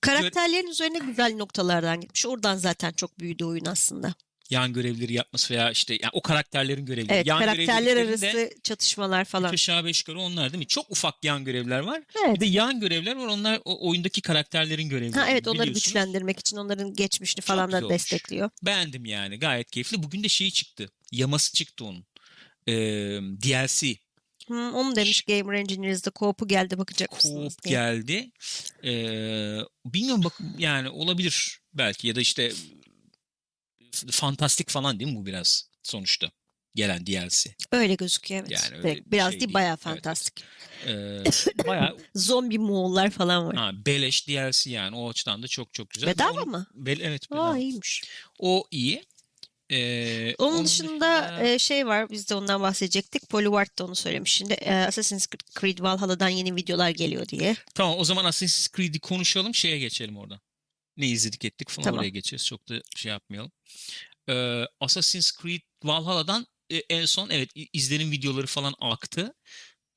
Karakterlerin üzerine güzel noktalardan gitmiş. Oradan zaten çok büyüdü oyun aslında. Yan görevleri yapması veya işte yani o karakterlerin görevleri. Evet yan karakterler arası çatışmalar falan. üç aşağı beş yukarı onlar değil mi? Çok ufak yan görevler var. Evet. Bir de yan görevler var. Onlar o oyundaki karakterlerin görevleri. Ha, evet onları güçlendirmek için onların geçmişini falan güzel da olmuş. destekliyor. Beğendim yani. Gayet keyifli. Bugün de şeyi çıktı. Yaması çıktı onun. Ee, DLC. Hı, onu demiş Gamer Engineers'da co-op'u geldi bakacak mısınız Co-op geldi. Ee, bilmiyorum bak yani olabilir belki ya da işte fantastik falan değil mi bu biraz sonuçta gelen DLC. Öyle gözüküyor evet. Yani öyle Direkt Biraz şey değil bayağı Evet, evet. fantastik. Ee, bayağı Zombi Moğollar falan var. ha, beleş DLC yani o açıdan da çok çok güzel. Bedava Onun- mı? Bel- evet bedava. Aa iyiymiş. O iyi. Ee, Onun, dışında, dışında- e, şey var biz de ondan bahsedecektik. Polyward da onu söylemiş şimdi. E, Assassin's Creed Valhalla'dan yeni videolar geliyor diye. Tamam o zaman Assassin's Creed'i konuşalım şeye geçelim oradan. Ne izledik ettik falan Tamam. oraya geçeceğiz. Çok da şey yapmayalım. Ee, Assassin's Creed Valhalla'dan e, en son evet izlenim videoları falan aktı.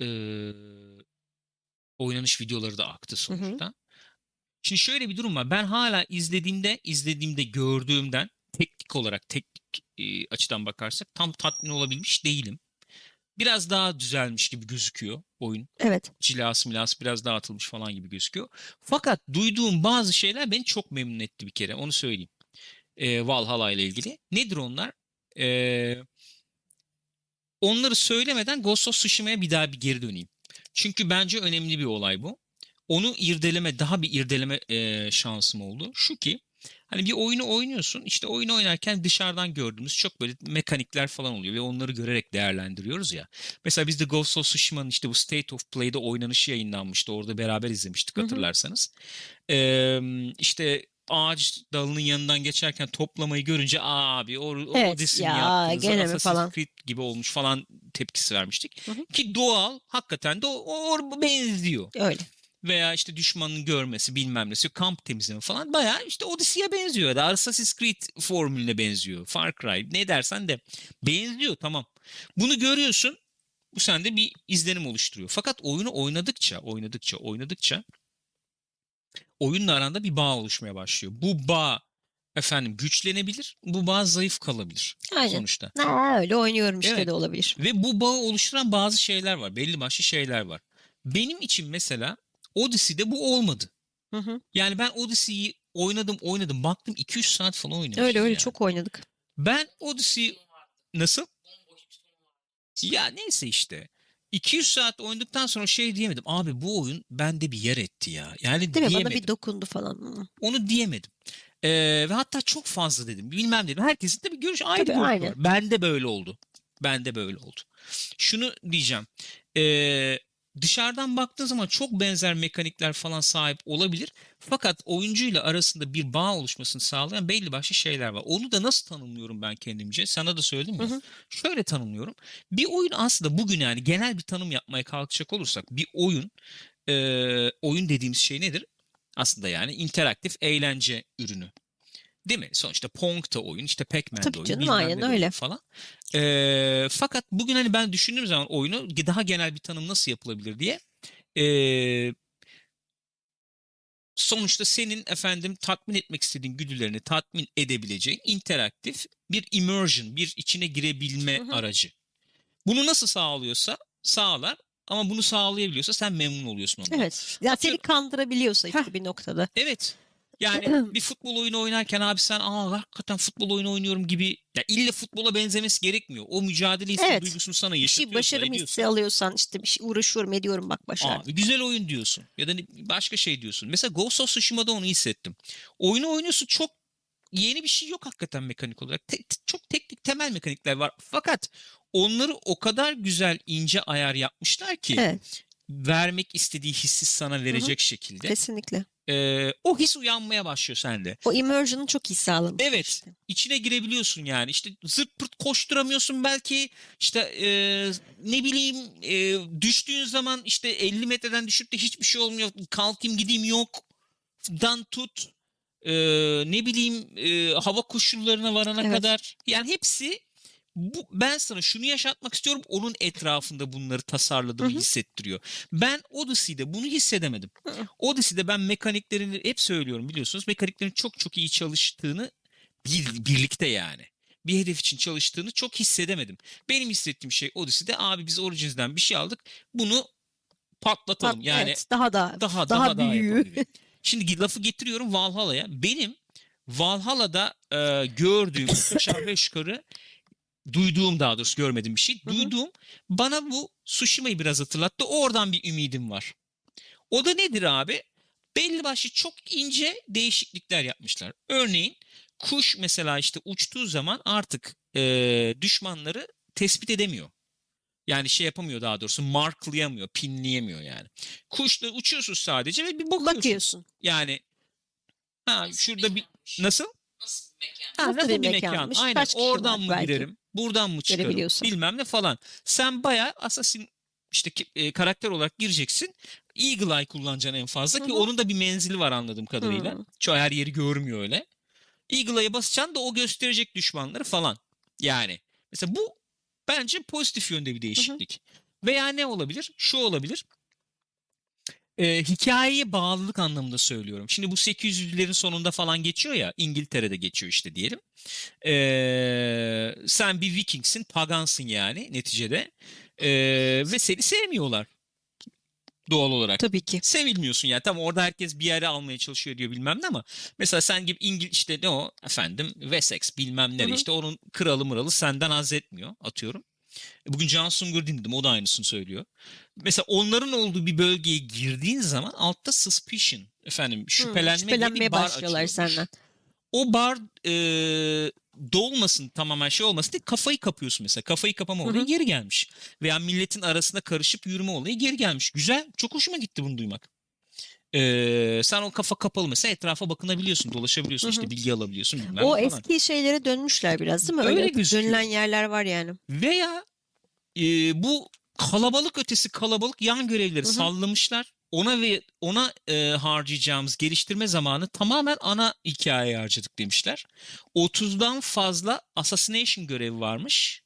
Ee, oynanış videoları da aktı sonuçta. Şimdi şöyle bir durum var. Ben hala izlediğimde izlediğimde gördüğümden teknik olarak teknik e, açıdan bakarsak tam tatmin olabilmiş değilim. Biraz daha düzelmiş gibi gözüküyor oyun Evet. cilası milası biraz dağıtılmış falan gibi gözüküyor. Fakat duyduğum bazı şeyler beni çok memnun etti bir kere. Onu söyleyeyim. Ee, Valhalla ile ilgili. Nedir onlar? Ee, onları söylemeden Ghost of Tsushima'ya bir daha bir geri döneyim. Çünkü bence önemli bir olay bu. Onu irdeleme, daha bir irdeleme e, şansım oldu. Şu ki hani bir oyunu oynuyorsun. işte oyunu oynarken dışarıdan gördüğümüz çok böyle mekanikler falan oluyor ve onları görerek değerlendiriyoruz ya. Mesela biz de Ghost of Tsushima'nın işte bu State of Play'de oynanışı yayınlanmıştı. Orada beraber izlemiştik Hı hı. hatırlarsanız. Ee, işte ağaç dalının yanından geçerken toplamayı görünce "Aa abi o, o Evet, Odyssey'ni ya, mi Assassin's falan." Creed gibi olmuş falan tepkisi vermiştik. Hı hı. Ki doğal hakikaten de o, o benziyor. Öyle. Veya işte düşmanın görmesi bilmem nesi kamp temizleme falan bayağı işte Odyssey'e benziyor da Assassin's Creed formülüne benziyor. Far Cry ne dersen de benziyor tamam. Bunu görüyorsun bu sende bir izlenim oluşturuyor. Fakat oyunu oynadıkça oynadıkça oynadıkça oyunla aranda bir bağ oluşmaya başlıyor. Bu bağ efendim güçlenebilir bu bağ zayıf kalabilir Aynen. sonuçta. Ha, öyle oynuyorum işte Evet. de olabilir. Ve bu bağı oluşturan bazı şeyler var. Belli başlı şeyler var. Benim için mesela Odyssey'de bu olmadı. Hı hı. Yani ben Odyssey'yi oynadım oynadım. Baktım 200 saat falan oynamışım Öyle öyle yani. çok oynadık. Ben Odyssey nasıl? Ya neyse işte. 200 saat oynadıktan sonra şey diyemedim. Abi bu oyun bende bir yer etti ya. Yani Değil mi? Bana diyemedim. bir dokundu falan. Onu diyemedim. Ee, ve hatta çok fazla dedim. Bilmem dedim. Herkesin de bir görüş ayrı Tabii, aynen. var. Bende böyle oldu. Bende böyle oldu. Şunu diyeceğim. Ee, dışarıdan baktığın zaman çok benzer mekanikler falan sahip olabilir. Fakat oyuncuyla arasında bir bağ oluşmasını sağlayan belli başlı şeyler var. Onu da nasıl tanımlıyorum ben kendimce? Sana da söyledim ya. Hı hı. Şöyle tanımlıyorum. Bir oyun aslında bugün yani genel bir tanım yapmaya kalkacak olursak bir oyun e, oyun dediğimiz şey nedir? Aslında yani interaktif eğlence ürünü. Değil mi? Sonuçta Pong da oyun, işte Pac-Man Tabii oyun, canım, bilmem aynen öyle. falan. E, fakat bugün hani ben düşündüğüm zaman oyunu daha genel bir tanım nasıl yapılabilir diye e, sonuçta senin efendim tatmin etmek istediğin güdülerini tatmin edebileceğin interaktif bir immersion, bir içine girebilme Hı hı. aracı. Bunu nasıl sağlıyorsa sağlar ama bunu sağlayabiliyorsa sen memnun oluyorsun ondan. Evet. Ya seni Atıyorum- kandırabiliyorsa işte bir noktada. Evet. Yani bir futbol oyunu oynarken abi sen aa hakikaten futbol oyunu oynuyorum gibi ya illa futbola benzemesi gerekmiyor. O mücadele hissi Evet. duygusunu sana Bir şey yaşatıyorsa başarım hissi alıyorsan işte bir şey uğraşıyorum ediyorum bak başardım. Güzel oyun diyorsun ya da başka şey diyorsun. Mesela Ghost of Tsushima'da onu hissettim. Oyunu oynuyorsun çok yeni bir şey yok hakikaten mekanik olarak. Te- çok teknik temel mekanikler var. Fakat onları o kadar güzel ince ayar yapmışlar ki Evet vermek istediği hissi sana verecek şekilde. kesinlikle. Ee, o his uyanmaya başlıyor sende. O immersion'ı çok iyi sağlamış. Evet. işte. İçine girebiliyorsun yani. İşte zırt pırt koşturamıyorsun belki. İşte e, ne bileyim e, düştüğün zaman işte 50 metreden düşüp de hiçbir şey olmuyor. Kalkayım gideyim yok. Dan tut. E, ne bileyim e, hava koşullarına varana Evet. kadar. Yani hepsi bu, ben sana şunu yaşatmak istiyorum. Onun etrafında bunları tasarladığımı Hı hı. hissettiriyor. Ben Odyssey'de bunu hissedemedim. Hı. Odyssey'de ben mekaniklerini hep söylüyorum biliyorsunuz. Mekaniklerin çok çok iyi çalıştığını bir, birlikte yani. Bir hedef için çalıştığını çok hissedemedim. Benim hissettiğim şey Odyssey'de abi biz Origins'den bir şey aldık. Bunu patlatalım. Bak, yani evet, daha da daha daha daha daha, büyüğü. Şimdi lafı getiriyorum Valhalla'ya. Benim Valhalla'da e, gördüğüm aşağı beş yukarı duyduğum daha doğrusu görmediğim bir şey. Hı hı. Duyduğum bana bu Tsushima'yı biraz hatırlattı. Oradan bir ümidim var. O da nedir abi? Belli başlı çok ince değişiklikler yapmışlar. Örneğin kuş mesela işte uçtuğu zaman artık e, düşmanları tespit edemiyor. Yani şey yapamıyor daha doğrusu marklayamıyor, pinleyemiyor yani. Kuşla uçuyorsun sadece ve bir bakıyorsun. bakıyorsun. Yani ha Nasıl şurada bir nasıl? Nasıl bir mekan? Ha, Nasıl bir mekan? mekanmış? Aynen Kaç oradan mı belki? girerim? Buradan mı çıkarım? Bilmem ne falan. Sen bayağı Assassin işte ki- e, karakter olarak gireceksin. Eagle Eye kullanacaksın en fazla ki Hı hı. onun da bir menzili var anladığım kadarıyla. Hı. Çoğu her yeri görmüyor öyle. Eagle Eye'e basacaksın da o gösterecek düşmanları falan. Yani mesela bu bence pozitif yönde bir değişiklik. Veya ne olabilir? Şu olabilir. Ee, hikayeye bağlılık anlamında söylüyorum. Şimdi bu 800'lerin sonunda falan geçiyor ya İngiltere'de geçiyor işte diyelim. Ee, sen bir Vikingsin, pagansın yani neticede. Ee, ve seni sevmiyorlar doğal olarak. Tabii ki. Sevilmiyorsun yani. Tamam orada herkes bir yere almaya çalışıyor diyor bilmem ne ama mesela sen gibi İngil işte ne o efendim Wessex bilmem hı. işte onun kralı mıralı senden haz etmiyor atıyorum. E, Bugün Can Sungur dinledim o da aynısını söylüyor. Mesela onların olduğu bir bölgeye girdiğin zaman altta suspicion efendim Hı, şüphelenme diye şüphelenmeye bir bar başlıyorlar açılıyormuş. senden. O bar e, dolmasın tamamen şey olmasın diye kafayı kapıyorsun mesela. Kafayı kapama olayı hı. geri gelmiş. Veya milletin arasında karışıp yürüme olayı geri gelmiş. Güzel. Çok hoşuma gitti bunu duymak. Ee, sen o kafa kapalı mesela etrafa bakınabiliyorsun, dolaşabiliyorsun, işte bilgi alabiliyorsun O falan. eski şeylere dönmüşler biraz değil mi? Öyle Öyle gözüküyor. dönülen yerler var yani. Veya e, bu kalabalık ötesi kalabalık yan görevleri Hı hı. sallamışlar. Ona ve ona e, harcayacağımız geliştirme zamanı tamamen ana hikayeye harcadık demişler. 30'dan fazla assassination görevi varmış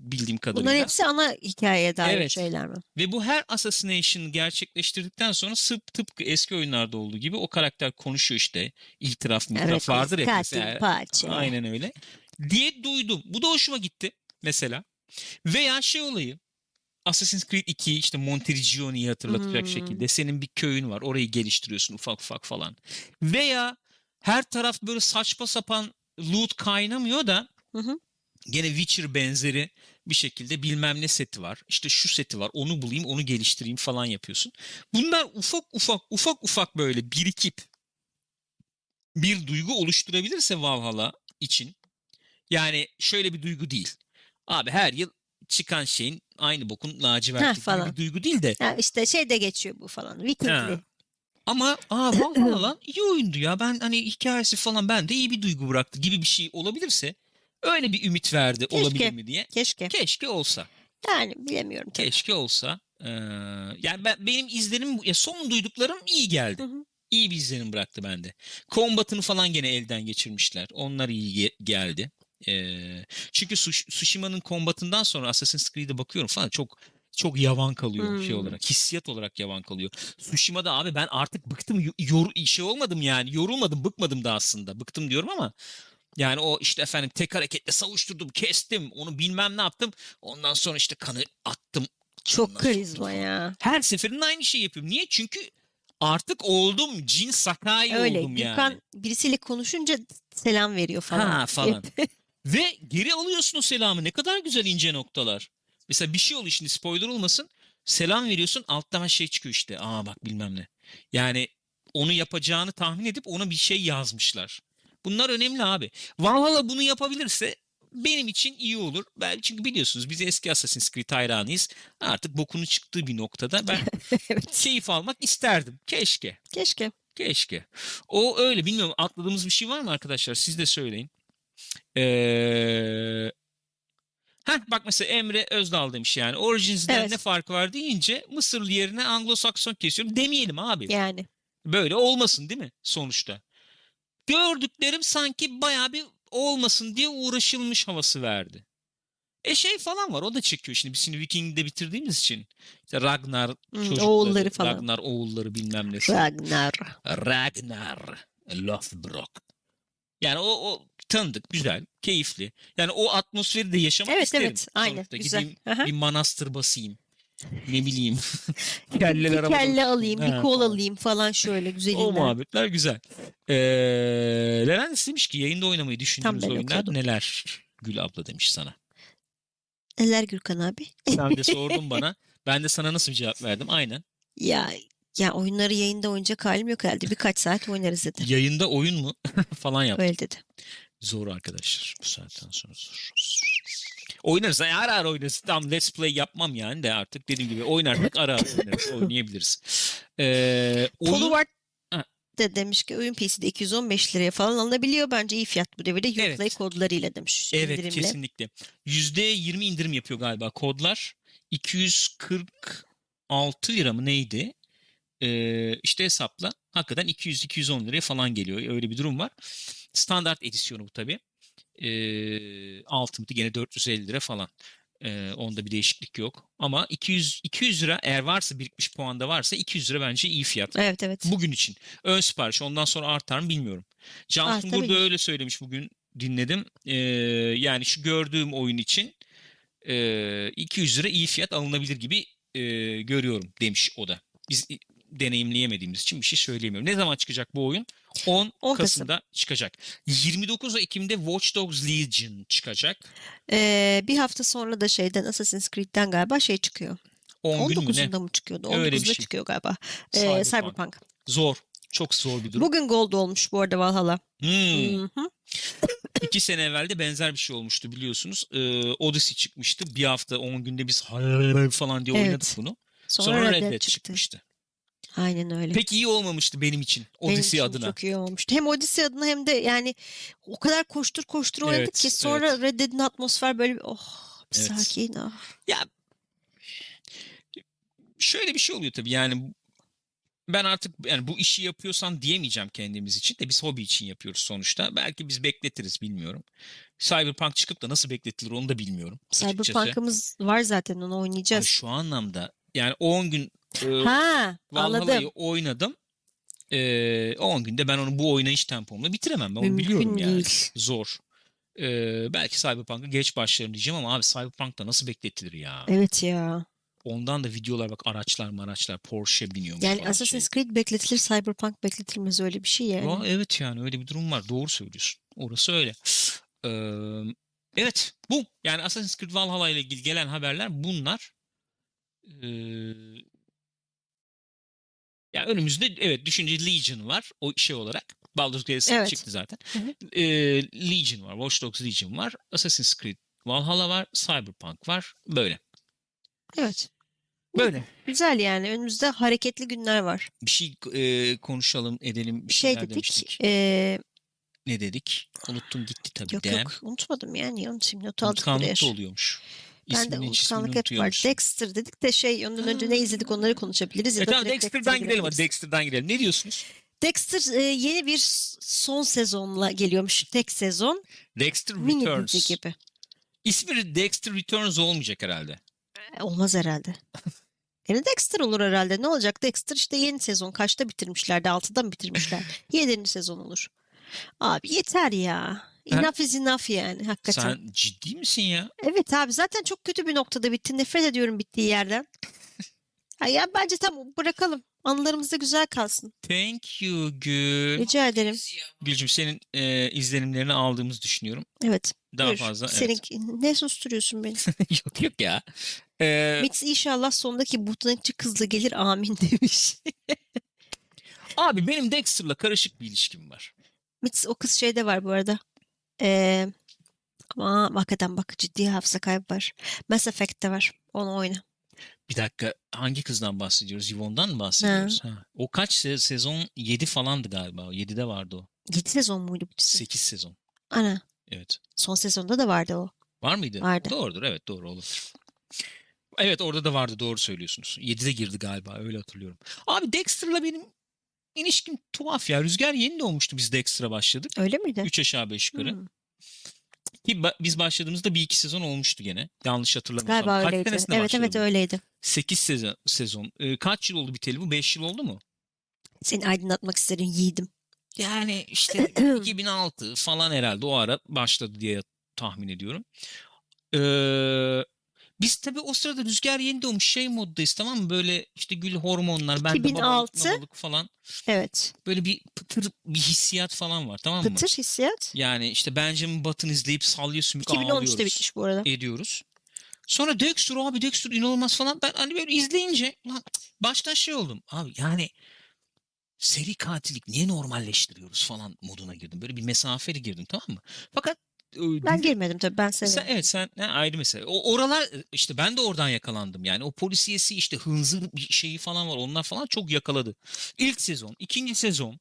bildiğim kadarıyla. Bunların hepsi ana hikayeye dair Evet. şeyler mi? Ve bu her assassination gerçekleştirdikten sonra sıp tıpkı eski oyunlarda olduğu gibi o karakter konuşuyor işte. İtiraf mitiraf Evet. vardır ya. katil, parça. Aynen öyle. Diye duydum. Bu da hoşuma gitti mesela. Veya şey olayı. Assassin's Creed 2 işte Monteriggioni'yi hatırlatacak Hmm. şekilde senin bir köyün var. Orayı geliştiriyorsun ufak ufak falan. Veya her taraf böyle saçma sapan loot kaynamıyor da Hı hı. Gene Witcher benzeri bir şekilde bilmem ne seti var. İşte şu seti var. Onu bulayım, onu geliştireyim falan yapıyorsun. Bunlar ufak ufak ufak ufak böyle birikip bir duygu oluşturabilirse Valhalla için yani şöyle bir duygu değil. Abi her yıl çıkan şeyin aynı bokun gibi falan. bir duygu değil de Ha, işte şey de geçiyor bu falan. Vikingli. Ha. ama aa Valhalla lan iyi oyundu ya. Ben hani hikayesi falan bende iyi bir duygu bıraktı gibi bir şey olabilirse öyle bir ümit verdi Keşke. olabilir mi diye. Keşke. Keşke olsa. Yani bilemiyorum tabii. Keşke olsa. Ee, yani ben, benim izlenim ya son duyduklarım iyi geldi. Hı hı. İyi bir izlenim bıraktı bende. Combat'ını falan gene elden geçirmişler. Onlar iyi ge- geldi. Ee, çünkü Tsush- Tsushima'nın Combat'ından sonra Assassin's Creed'e bakıyorum falan çok çok yavan kalıyor şey Hmm. olarak. Hissiyat olarak yavan kalıyor. Tsushima'da abi ben artık bıktım. Yor, şey olmadım yani. Yorulmadım, bıkmadım da aslında. Bıktım diyorum ama yani o işte efendim tek hareketle savuşturdum, kestim, onu bilmem ne yaptım. Ondan sonra işte kanı attım. Çok karizma ya. Her seferinde aynı şeyi yapıyorum. Niye? Çünkü artık oldum. Cin Sakai Öyle. oldum Gürkan yani. birisiyle konuşunca selam veriyor falan. Ha falan. Ve geri alıyorsun o selamı. Ne kadar güzel ince noktalar. Mesela bir şey oluyor şimdi spoiler olmasın. Selam veriyorsun alttan şey çıkıyor işte. Aa bak bilmem ne. Yani onu yapacağını tahmin edip ona bir şey yazmışlar. Bunlar önemli abi. Valhalla bunu yapabilirse benim için iyi olur. Ben çünkü biliyorsunuz biz eski Assassin's Creed hayranıyız. Artık bokunu çıktığı bir noktada ben evet. keyif almak isterdim. Keşke. Keşke. Keşke. O öyle bilmiyorum. Atladığımız bir şey var mı arkadaşlar? Siz de söyleyin. Ee... Heh, bak mesela Emre Özdal demiş yani. Origins'den Evet. ne farkı var deyince Mısırlı yerine Anglo-Sakson kesiyorum. Demeyelim abi. Yani. Böyle olmasın değil mi sonuçta? Gördüklerim sanki bayağı bir olmasın diye uğraşılmış havası verdi. E şey falan var o da çekiyor şimdi biz şimdi Viking'de bitirdiğimiz için. İşte Ragnar Hmm, çocukları, oğulları falan. Ragnar oğulları bilmem nesi. Ragnar. Ragnar Lothbrok. Yani o, o tanıdık, güzel, keyifli. Yani o atmosferi de yaşamak Evet isterim. evet. Aynı. Sonuçta Güzel. Gideyim Aha. bir manastır basayım. Ne bileyim. Kelleler bir kelle alayım, bir kol alayım falan şöyle O güzelinden. muhabbetler güzel. Ee, Levent demiş ki yayında oynamayı düşündüğünüz ben oyunlar okuyordum. neler? Gül abla demiş sana. Neler Gürkan abi? Sen de sordun bana. Ben de sana nasıl bir cevap verdim? Aynen. Ya ya oyunları yayında oynayacak halim yok herhalde. Birkaç saat oynarız dedi. Yayında oyun mu? falan yap. Öyle dedi. Zor arkadaşlar. Bu saatten sonra zor. Oynarız. Yani ara ara oynarız. Tam let's play yapmam yani de artık dediğim gibi oynarsak ara ara oynarız. Oynayabiliriz. Ee, oyun... Polyward de demiş ki oyun PC'de 215 liraya falan alınabiliyor. Bence iyi fiyat bu devirde. Evet. Uplay kodlarıyla demiş. Evet indirimle. kesinlikle. %20 indirim yapıyor galiba kodlar. 246 lira mı neydi? Ee, işte hesapla. Hakikaten 200-210 liraya falan geliyor. Öyle bir durum var. Standart edisyonu bu tabii. Ee, Ultimate'ı gene 450 lira falan. Ee, onda bir değişiklik yok. Ama 200 200 lira eğer varsa birikmiş puanda varsa 200 lira bence iyi fiyat. Evet evet. Bugün için. Ön sipariş ondan sonra artar mı bilmiyorum. Cansun Artabilir. burada öyle söylemiş bugün dinledim. Ee, yani şu gördüğüm oyun için e, 200 lira iyi fiyat alınabilir gibi e, görüyorum demiş o da. Biz deneyimleyemediğimiz için bir şey söyleyemiyorum. Ne zaman çıkacak bu oyun? 10, 10 Kasım. Kasım'da çıkacak. 29 Ekim'de Watch Dogs Legion çıkacak. Ee, bir hafta sonra da şeyden Assassin's Creed'den galiba şey çıkıyor. 10 gün mü ne? 19'unda mı çıkıyordu? Öyle bir 19'da şey. çıkıyor galiba. Ee, Cyberpunk. Cyberpunk. Zor. Çok zor bir durum. Bugün Gold olmuş bu arada Valhalla. Hmm. Hı hı. İki sene evvel de benzer bir şey olmuştu biliyorsunuz. Ee, Odyssey çıkmıştı. Bir hafta 10 günde biz falan diye Evet. oynadık bunu. Sonra, Sonra, Red Dead çıktı. çıkmıştı. Aynen öyle. Pek iyi olmamıştı benim için Benim Odyssey için adına. Çok iyi olmuştu. Hem Odyssey adına hem de yani o kadar koştur koştur oynadık Evet, ki sonra Red Dead'in atmosfer böyle bir oh bir Evet. sakin ah. Ya şöyle bir şey oluyor tabii yani ben artık yani bu işi yapıyorsan diyemeyeceğim kendimiz için de biz hobi için yapıyoruz sonuçta. Belki biz bekletiriz bilmiyorum. Cyberpunk çıkıp da nasıl bekletilir onu da bilmiyorum. Cyberpunk'ımız var zaten onu Ay, oynayacağız. şu anlamda yani 10 gün Ha Valhalla'yı anladım. oynadım. Ee, 10 günde ben onu bu oynayış tempomla bitiremem. Ben onu Mümkün biliyorum yani. değil. Zor. Ee, belki Cyberpunk'a geç başlarım diyeceğim ama abi Cyberpunk'ta nasıl bekletilir ya? Evet ya. Ondan da videolar bak araçlar maraçlar Porsche biniyormuş Yani Assassin's şey. Creed bekletilir, Cyberpunk bekletilmez öyle bir şey yani. Ya, evet yani öyle bir durum var. Doğru söylüyorsun. Orası öyle. Ee, evet bu. Yani Assassin's Creed Valhalla ile ilgili gelen haberler bunlar. Ee, ya önümüzde evet düşünce Legion var. O şey olarak. Baldur's Gate Evet. çıktı zaten. Hı hı. Ee, Legion var. Watch Dogs Legion var. Assassin's Creed Valhalla var. Cyberpunk var. Böyle. Evet. Böyle. Güzel yani. Önümüzde hareketli günler var. Bir şey e, konuşalım edelim. Bir şey dedik. demiştik. eee, Ne dedik? Unuttum gitti tabii. yok Dem. yok unutmadım yani. Niye unutayım? Not aldık buraya. Unutkanlık da oluyormuş. Ben de unutkanlık hep var. Dexter dedik de şey ondan önce ne izledik onları konuşabiliriz. Ya E tamam Dexter'dan Dexter'a gidelim hadi. Dexter'dan gidelim. Ne diyorsunuz? Dexter e, yeni bir son sezonla geliyormuş. Tek sezon. Dexter Mini Returns. gibi. İsmi Dexter Returns olmayacak herhalde. E, Olmaz herhalde. Yine Dexter olur herhalde. Ne olacak? Dexter işte yeni sezon kaçta bitirmişlerdi? Altıda mı bitirmişler? Yedinci sezon olur. Abi yeter ya. Enough is enough yani hakikaten. Sen ciddi misin ya? Evet abi zaten çok kötü bir noktada bitti. Nefret ediyorum bittiği yerden. Ha, ya bence tam bırakalım. Anılarımızda güzel kalsın. Thank you Gül. Rica ederim. Gülcüm senin e, izlenimlerini aldığımızı düşünüyorum. Evet. Daha buyur. fazla. Senin, Ne susturuyorsun beni? Evet. yok yok ya. E, Mix inşallah sondaki botanetçi kızla gelir amin demiş. abi benim Dexter'la karışık bir ilişkim var. Mix o kız şeyde var bu arada. Ee, ama hakikaten bak ciddi hafıza kaybı var. Mass Effect'te var. Onu oyna. Bir dakika hangi kızdan bahsediyoruz? Yvonne'dan mı bahsediyoruz? Ha. O kaç se- sezon? 7 falandı galiba. 7'de vardı o. 7 sezon muydu bu dizi? 8 sezon. Ana. Evet. Son sezonda da vardı o. Var mıydı? Vardı. Doğrudur evet doğru olur. Evet orada da vardı doğru söylüyorsunuz. 7'de girdi galiba öyle hatırlıyorum. Abi Dexter'la benim ilişkim tuhaf ya. Rüzgar yeni doğmuştu biz Dexter'a başladık. Öyle miydi? 3 aşağı 5 yukarı. Hmm. Ki ba- biz başladığımızda bir iki sezon olmuştu gene. Yanlış hatırlamıyorsam. Galiba Kaç öyleydi. Evet evet bu? öyleydi. 8 sezon. sezon. Ee, kaç yıl oldu biteli bu? 5 yıl oldu mu? Seni aydınlatmak isterim yiğidim. Yani işte 2006 falan herhalde o ara başladı diye tahmin ediyorum. Ee, biz tabii o sırada Rüzgar yeni doğmuş şey moddayız tamam mı? Böyle işte gül hormonlar, bende 2006. babalık, babalık falan. Evet. Böyle bir pıtır bir hissiyat falan var tamam mı? Pıtır hissiyat. Yani işte Benjamin Button izleyip sallıyor sümük 2013'te ağlıyoruz. bitmiş bu arada. Ediyoruz. Sonra Dexter abi Dexter inanılmaz falan. Ben hani böyle izleyince lan baştan şey oldum. Abi yani seri katillik niye normalleştiriyoruz falan moduna girdim. Böyle bir mesafeli girdim tamam mı? Fakat Ben girmedim tabii ben sen, severim. evet sen ha, ayrı mesele. O oralar işte ben de oradan yakalandım. Yani o polisiyesi işte hınzır bir şeyi falan var. Onlar falan çok yakaladı. İlk sezon, ikinci sezon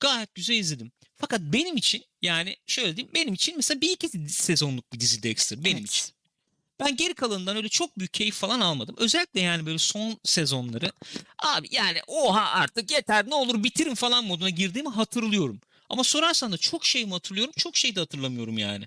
gayet güzel izledim. Fakat benim için yani şöyle diyeyim benim için mesela bir iki sezonluk bir dizi Dexter benim Evet. için. Ben geri kalanından öyle çok büyük keyif falan almadım. Özellikle yani böyle son sezonları abi yani oha artık yeter ne olur bitirin falan moduna girdiğimi hatırlıyorum. Ama sorarsan da çok şey mi hatırlıyorum çok şey de hatırlamıyorum yani.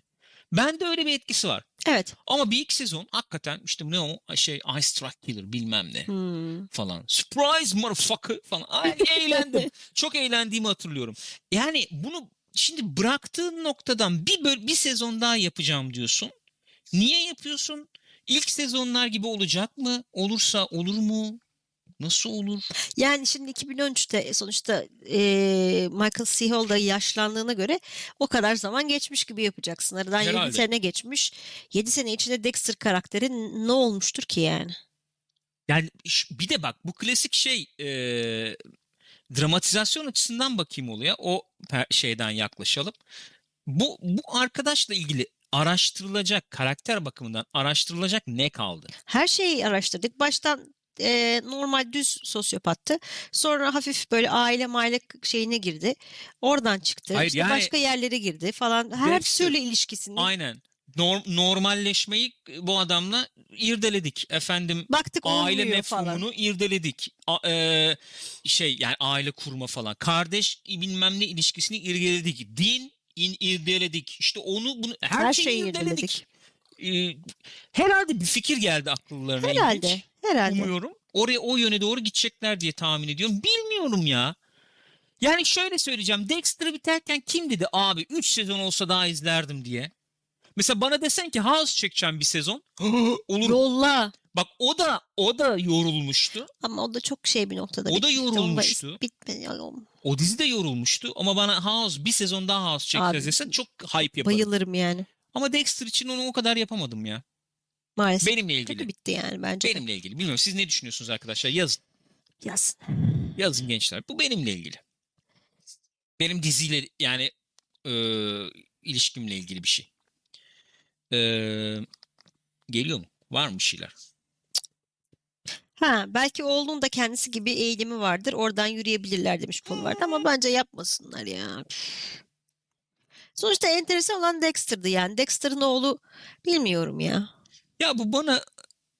Bende öyle bir etkisi var. Evet. Ama bir iki sezon hakikaten işte ne o şey Ice Truck Killer bilmem ne Hmm. falan. Surprise motherfucker falan. Ay, eğlendim. Çok eğlendiğimi hatırlıyorum. Yani bunu şimdi bıraktığın noktadan bir böl- bir sezon daha yapacağım diyorsun. Niye yapıyorsun? İlk sezonlar gibi olacak mı? Olursa olur mu? Nasıl olur? Yani şimdi 2013'te sonuçta eee, Michael C. Hall da yaşlandığına göre o kadar zaman geçmiş gibi yapacaksın. Aradan 7 Herhalde. sene geçmiş. 7 sene içinde Dexter karakteri ne olmuştur ki yani? Yani bir de bak bu klasik şey e, dramatizasyon açısından bakayım olaya. O şeyden yaklaşalım. Bu, bu arkadaşla ilgili araştırılacak karakter bakımından araştırılacak ne kaldı? Her şeyi araştırdık. Baştan eee, normal düz sosyopattı. Sonra hafif böyle aile maile şeyine girdi. Oradan çıktı. Hayır, İşte yani- başka yerlere girdi falan. Her Dexter- türlü ilişkisini. Aynen. Norm- normalleşmeyi bu adamla irdeledik. Efendim Baktık aile olmuyor falan. mefhumunu irdeledik. A- e, şey yani aile kurma falan. Kardeş bilmem ne ilişkisini irdeledik. Din in, irdeledik. İşte onu bunu her, Her şeyi, şeyi irdeledik. Ee, herhalde bir fikir geldi akıllarına. ilginç. Herhalde. Umuyorum. Oraya o yöne doğru gidecekler diye tahmin ediyorum. Bilmiyorum ya. Yani şöyle söyleyeceğim. Dexter biterken kim dedi abi 3 sezon olsa daha izlerdim diye. Mesela bana desen ki House çekeceğim bir sezon. Olur. Yolla. Bak o da o da yorulmuştu. Ama o da çok şey bir noktada. O da bitmişti. Onda yorulmuştu. is- Bitmedi. O- dizi de yorulmuştu ama bana House bir sezon daha House çekeceğiz desen çok hype yaparım. Bayılırım yani. Ama Dexter için onu o kadar yapamadım ya. Maalesef. Benimle ilgili. Kötü bitti yani bence. Benimle ilgili. Bilmiyorum siz ne düşünüyorsunuz arkadaşlar? Yazın. Yazsın. Yazın gençler. Bu benimle ilgili. Benim diziyle yani e, ilişkimle ilgili bir şey. E, geliyor mu? Var mı bir şeyler? Ha belki oğlunun da kendisi gibi eğilimi vardır. Oradan yürüyebilirler demiş Paul vardı ama bence yapmasınlar ya. Sonuçta enteresan olan Dexter'dı yani. Dexter'ın oğlu bilmiyorum ya. Ya bu bana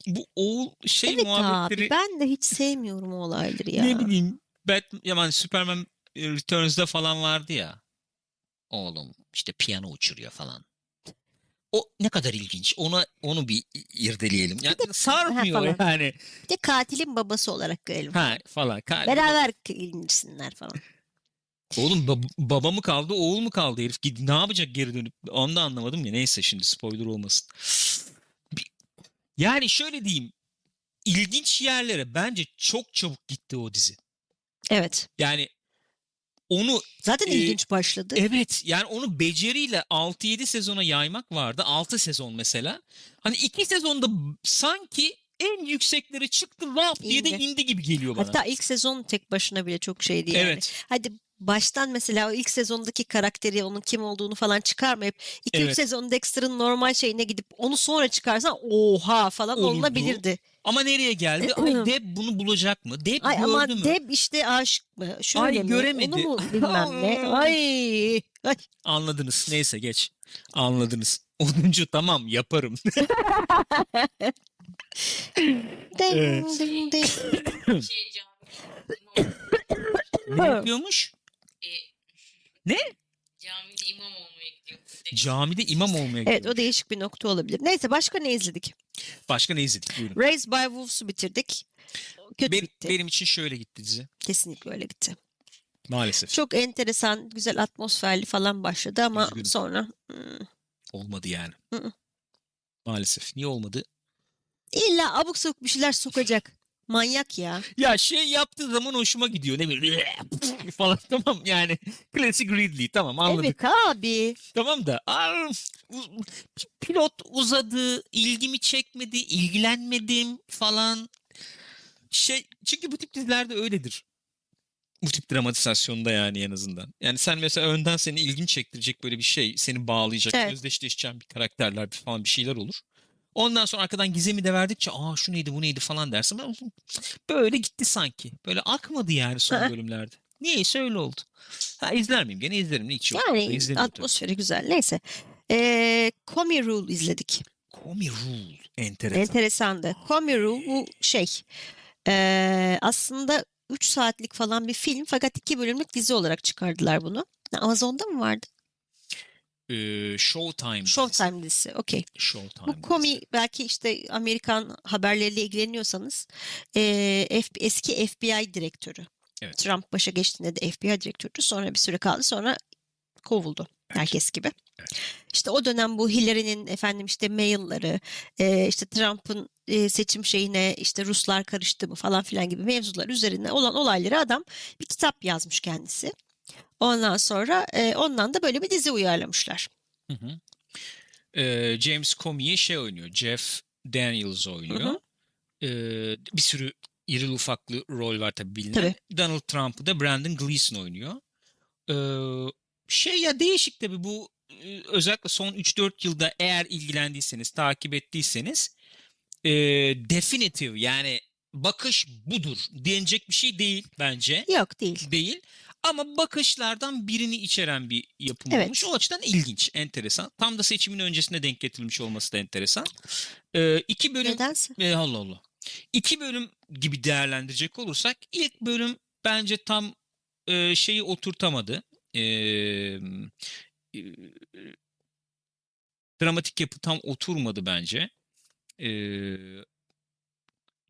bu oğul şey evet muhabbetleri abi ben de hiç sevmiyorum o olayları ya. ne bileyim Batman, yani Superman Returns'da falan vardı ya. Oğlum işte piyano uçuruyor falan. O ne kadar ilginç. Ona onu bir irdeleyelim. Yani sarmıyor Ha, falan. yani. Bir de katilin babası olarak görelim. Ha falan. Ka- Beraber indirsinler falan. Oğlum bab- baba mı kaldı, oğul mu kaldı herif? Ne yapacak geri dönüp? Onu da anlamadım ya. Neyse şimdi spoiler olmasın. Yani şöyle diyeyim. ilginç yerlere bence çok çabuk gitti o dizi. Evet. Yani onu Zaten Ee, ilginç başladı. evet yani onu beceriyle 6-7 sezona yaymak vardı. 6 sezon mesela. Hani 2 sezonda sanki en yüksekleri çıktı laf diye de İndi. indi gibi geliyor bana. Hatta ilk sezon tek başına bile çok şeydi yani. evet. Hadi baştan mesela o ilk sezondaki karakteri onun kim olduğunu falan çıkarmayıp 2-3 Evet. sezon Dexter'ın normal şeyine gidip onu sonra çıkarsan oha falan Olurdu. olunabilirdi. Ama nereye geldi? Ay Deb bunu bulacak mı? Deb Ay gördü ama mü? Deb işte aşık mı? Şöyle Ay, mi? göremedi. Onu mu bilmem ne? Ay. Ay. Anladınız. Neyse geç. Anladınız. Onuncu tamam yaparım. Ding, Evet. ding, ding. Şey ne yapıyormuş? E, Ne? camide imam olmaya gidiyor. Camide imam olmaya Evet gidiyor. o değişik bir nokta olabilir. Neyse başka ne izledik? Başka ne izledik? Buyurun. Raised by Wolves'u bitirdik. Kötü Ben- bitti. benim için şöyle gitti dizi. Kesinlikle öyle gitti. Maalesef. Çok enteresan, güzel atmosferli falan başladı ama Üzgünüm. sonra hmm, Olmadı yani. Hı hı. Maalesef. Niye olmadı? illa abuk sabuk bir şeyler sokacak. Manyak ya. Ya şey yaptığı zaman hoşuma gidiyor. Ne bileyim falan tamam yani. Klasik Ridley tamam anladık. Evet abi. Tamam da u- pilot uzadı, ilgimi çekmedi, ilgilenmedim falan. Şey çünkü bu tip dizilerde öyledir. Bu tip dramatizasyonda yani en azından. Yani sen mesela önden seni ilgini çektirecek böyle bir şey, seni bağlayacak, Evet. özdeşleşeceğin bir karakterler falan bir şeyler olur. Ondan sonra arkadan gizemi de verdikçe aa şu neydi bu neydi falan dersin. Böyle gitti sanki. Böyle akmadı yani son bölümlerde. Niyeyse öyle oldu. Ha izler miyim? Gene izlerim. Hiç yok. Yani tabii. atmosferi güzel. Neyse. Ee, Comey Rule izledik. Comey Rule. Enteresan. Enteresandı. Comey Rule bu şey ee, aslında 3 saatlik falan bir film fakat 2 bölümlük dizi olarak çıkardılar bunu. Amazon'da mı vardı? Ee, Showtime. dizisi. Showtime dizisi. Okey. Showtime. Bu dizisi. komi belki işte Amerikan haberleriyle ilgileniyorsanız eee, F- eski FBI direktörü. Evet. Trump başa geçtiğinde de FBI direktörü sonra bir süre kaldı sonra kovuldu herkes gibi. Evet. İşte o dönem bu Hillary'nin efendim işte mailleri eee, işte Trump'ın eee, seçim şeyine işte Ruslar karıştı mı falan filan gibi mevzular üzerine olan olayları adam bir kitap yazmış kendisi. Ondan sonra eee, ondan da böyle bir dizi uyarlamışlar. Hı hı. Ee, James Comey şey oynuyor. Jeff Daniels oynuyor. Hı hı. Ee, bir sürü irili ufaklı rol var tabii bilinen. Tabii. Donald Trump'ı da Brandon Gleeson oynuyor. Ee, şey ya değişik tabii bu e, özellikle son 3-4 yılda eğer ilgilendiyseniz, takip ettiyseniz e, definitive yani bakış budur denecek bir şey değil bence. Yok değil. Değil. Ama bakışlardan birini içeren bir yapım Evet. olmuş. O açıdan ilginç, enteresan. Tam da seçimin öncesine denk getirilmiş olması da enteresan. Ee, iki bölüm Nedense. e, Allah Allah. İki bölüm gibi değerlendirecek olursak ilk bölüm bence tam e, şeyi oturtamadı. E, e, dramatik yapı tam oturmadı bence. E,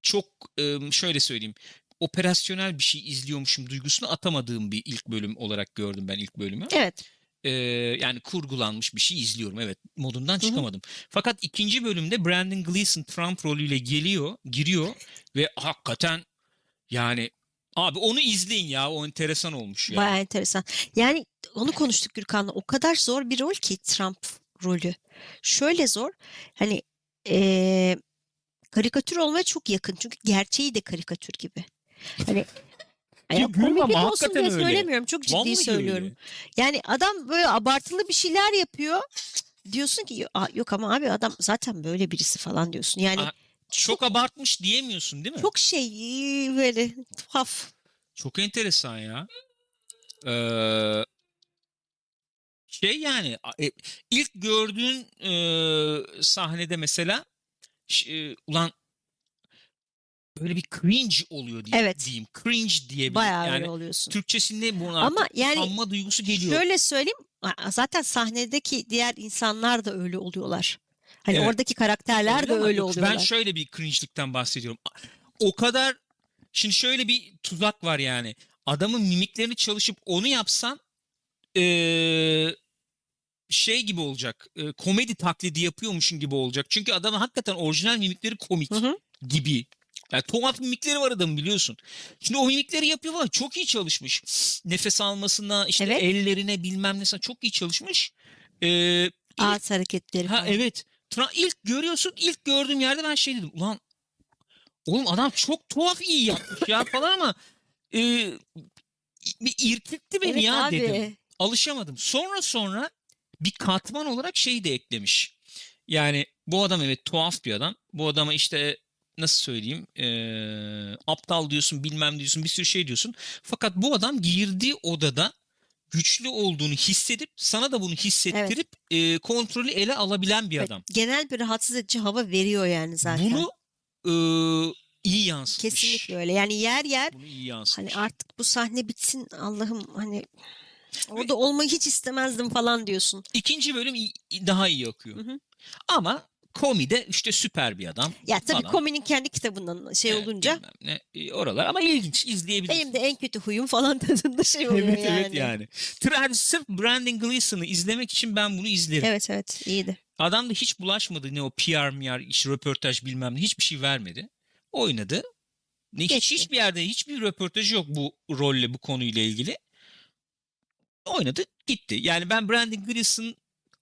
çok e, şöyle söyleyeyim. Operasyonel bir şey izliyormuşum duygusunu atamadığım bir ilk bölüm olarak gördüm ben ilk bölümü. Evet. Ee, yani kurgulanmış bir şey izliyorum. Evet modundan çıkamadım. Fakat ikinci bölümde Brandon Gleeson Trump rolüyle geliyor, giriyor ve hakikaten yani abi onu izleyin ya o enteresan olmuş ya. Bayağı enteresan. Yani onu konuştuk Gürkan'la. O kadar zor bir rol ki Trump rolü. Şöyle zor. Hani eee, karikatür olmaya çok yakın. Çünkü gerçeği de karikatür gibi. Hani Ya yani gülme komiklik ama olsun hakikaten diye öyle. söylemiyorum. Çok ciddi Vallahi söylüyorum. öyle. Yani adam böyle abartılı bir şeyler yapıyor. Diyorsun ki "Aa, yok ama abi adam zaten böyle birisi falan diyorsun. Yani Aa, Çok abartmış diyemiyorsun değil mi? çok şey böyle tuhaf. Çok enteresan ya. Ee, şey yani a- e, ilk gördüğün e, sahnede mesela ş- e, ulan böyle bir cringe oluyor diye, Evet. diyeyim. Cringe diye bir Bayağı yani oluyorsun. Türkçesinde buna Ama yani utanma duygusu geliyor. Şöyle söyleyeyim zaten sahnedeki diğer insanlar da öyle oluyorlar. Hani Evet. oradaki karakterler Öyle de öyle yok, oluyorlar. Ben şöyle bir cringe'likten bahsediyorum. O kadar şimdi şöyle bir tuzak var yani. Adamın mimiklerini çalışıp onu yapsan eee, şey gibi olacak. eee, komedi taklidi yapıyormuşsun gibi olacak. Çünkü adamın hakikaten orijinal mimikleri komik Hı hı. gibi. Yani tuhaf mimikleri var adamın biliyorsun. Şimdi o mimikleri yapıyor falan. Çok iyi çalışmış. Nefes almasına, işte Evet. ellerine bilmem nesine çok iyi çalışmış. İlk- Ağız hareketleri Ha falan. evet. Tra- ilk görüyorsun ilk gördüğüm yerde ben şey dedim. Ulan oğlum adam çok tuhaf iyi yapmış ya falan ama e, bir irkiltti beni Evet ya abi. dedim. Alışamadım. Sonra sonra bir katman olarak şeyi de eklemiş. Yani bu adam evet tuhaf bir adam. Bu adama işte nasıl söyleyeyim e, aptal diyorsun bilmem diyorsun bir sürü şey diyorsun. Fakat bu adam girdiği odada güçlü olduğunu hissedip sana da bunu hissettirip e, kontrolü ele alabilen bir Evet, adam. Genel bir rahatsız edici hava veriyor yani zaten. Bunu e, iyi yansıtmış. Kesinlikle öyle. Yani yer yer Bunu iyi yansıtmış. hani artık bu sahne bitsin Allah'ım hani orada olmayı hiç istemezdim falan diyorsun. İkinci bölüm daha iyi akıyor. Hı hı. Ama komide işte süper bir adam. Ya tabii Falan. kominin kendi kitabından şey Evet, olunca ne, e, oralar ama ilginç izleyebilirsin. benim de en kötü huyum falan tadında şey oluyor evet yani. evet yani. Tra- sırf Brandon Gleeson'ı izlemek için ben bunu izlerim. Evet evet iyiydi. Adam da hiç bulaşmadı ne o PR, MR, işte röportaj bilmem ne hiçbir şey vermedi. Oynadı. Ne, hiç, hiçbir yerde hiçbir röportajı yok bu rolle bu konuyla ilgili. Oynadı gitti. Yani ben Brandon Gleeson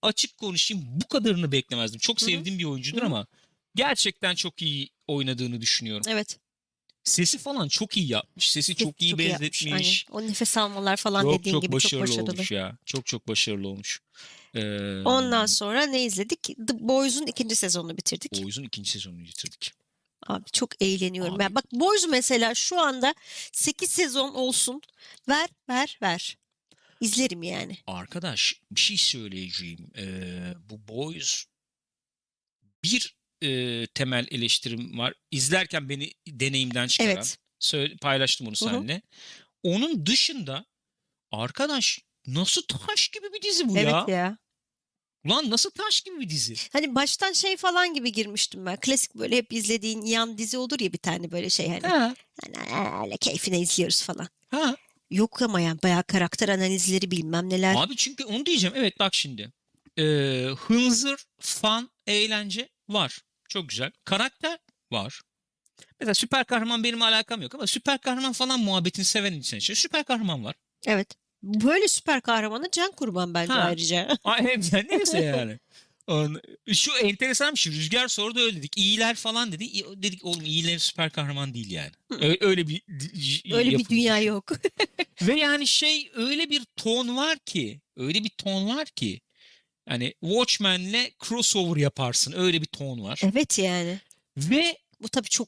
açık konuşayım bu kadarını beklemezdim. Çok sevdiğim bir oyuncudur Hı hı. ama gerçekten çok iyi oynadığını düşünüyorum. Evet. Sesi falan çok iyi yapmış. Sesi çok iyi yapmış, benzetmiş. aynen. O nefes almalar falan Çok dediğin çok gibi çok başarılı başarılı. olmuş ya. Çok çok başarılı olmuş. Ee, Ondan sonra ne izledik? The Boys'un ikinci sezonunu bitirdik. Boys'un ikinci sezonunu bitirdik. Abi çok eğleniyorum. Abi. Ben bak Boys mesela şu anda 8 sezon olsun. Ver ver ver. İzlerim yani. Arkadaş bir şey söyleyeceğim. Ee, bu Boys bir e, temel eleştirim var. İzlerken beni deneyimden çıkaran. Evet. Söyle, paylaştım onu seninle. Onun dışında arkadaş nasıl taş gibi bir dizi bu Evet ya? ya. Ulan nasıl taş gibi bir dizi? Hani baştan şey falan gibi girmiştim ben. Klasik böyle hep izlediğin yan dizi olur ya bir tane böyle şey hani. Ha, Hani öyle keyfine izliyoruz falan. ha. Yok ama yani bayağı karakter analizleri bilmem neler. Abi çünkü onu diyeceğim. Evet bak şimdi. Ee, hınzır, fan, eğlence var. Çok güzel. Karakter var. Mesela süper kahraman benim alakam yok ama süper kahraman falan muhabbetini seven insan için süper kahraman var. Evet. Böyle süper kahramanı Can Kurban bence Ha. ayrıca. Ay, neyse yani. On- Şu enteresan bir şey. Rüzgar sordu öyle dedik. İyiler falan dedi. Dedik oğlum iyiler süper kahraman değil yani. Öyle bir Öyle bir dünya yok. Ve yani şey öyle bir ton var ki, öyle bir ton var ki hani Watchmen'le crossover yaparsın. Öyle bir ton var. evet yani. Ve Bu tabii çok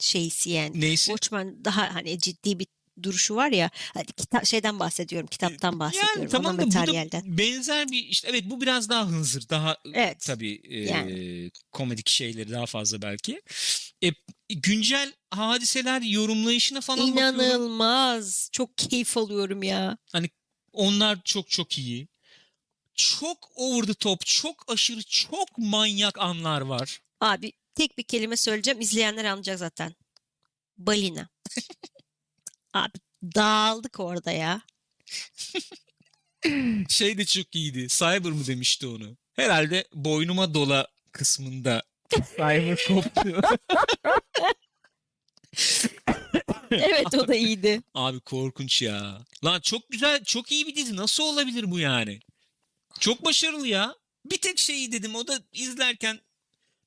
şeysi yani. neyse Watchmen daha hani ciddi bir duruşu var ya. Hadi kita- şeyden bahsediyorum, kitaptan bahsediyorum. yani tamam da bu materyalden. benzer bir işte evet bu biraz daha hınzır, daha Evet. tabii e, Yani. komedik şeyleri daha fazla belki. E, güncel hadiseler yorumlayışına falan bakıyorum. İnanılmaz. Çok keyif alıyorum ya. Onlar çok çok iyi. Çok over the top, çok aşırı, çok manyak anlar var. Abi tek bir kelime söyleyeceğim. izleyenler anlayacak zaten. Balina. Abi dağıldık orada ya. Şey de çok iyiydi. Cyber mı demişti onu? Herhalde boynuma dola kısmında Cyber koptu. evet o da iyiydi. Abi korkunç ya. Lan çok güzel, çok iyi bir dizi. Nasıl olabilir bu yani? Çok başarılı ya. Bir tek şeyi dedim o da izlerken